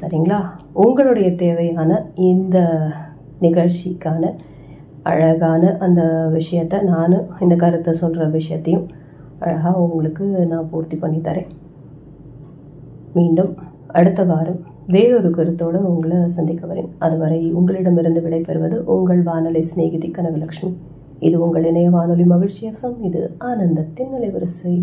சரிங்களா? உங்களுடைய தேவையான இந்த நிகழ்ச்சிக்கான அழகான அந்த விஷயத்தை நான் இந்த கருத்தை சொல்கிற விஷயத்தையும் அழகாக உங்களுக்கு நான் பூர்த்தி பண்ணி தரேன். மீண்டும் அடுத்த வாரம் வேறொரு கருத்தோடு உங்களை சந்திக்க வரேன். அதுவரை உங்களிடமிருந்து விடைபெறுவது உங்கள் வானொலி சிநேகிதி கனகலட்சுமி. இது உங்கள் இணைய வானொலி மகிழ்ச்சி எஃப்எம். இது ஆனந்தத்தின் நிலைவரிசை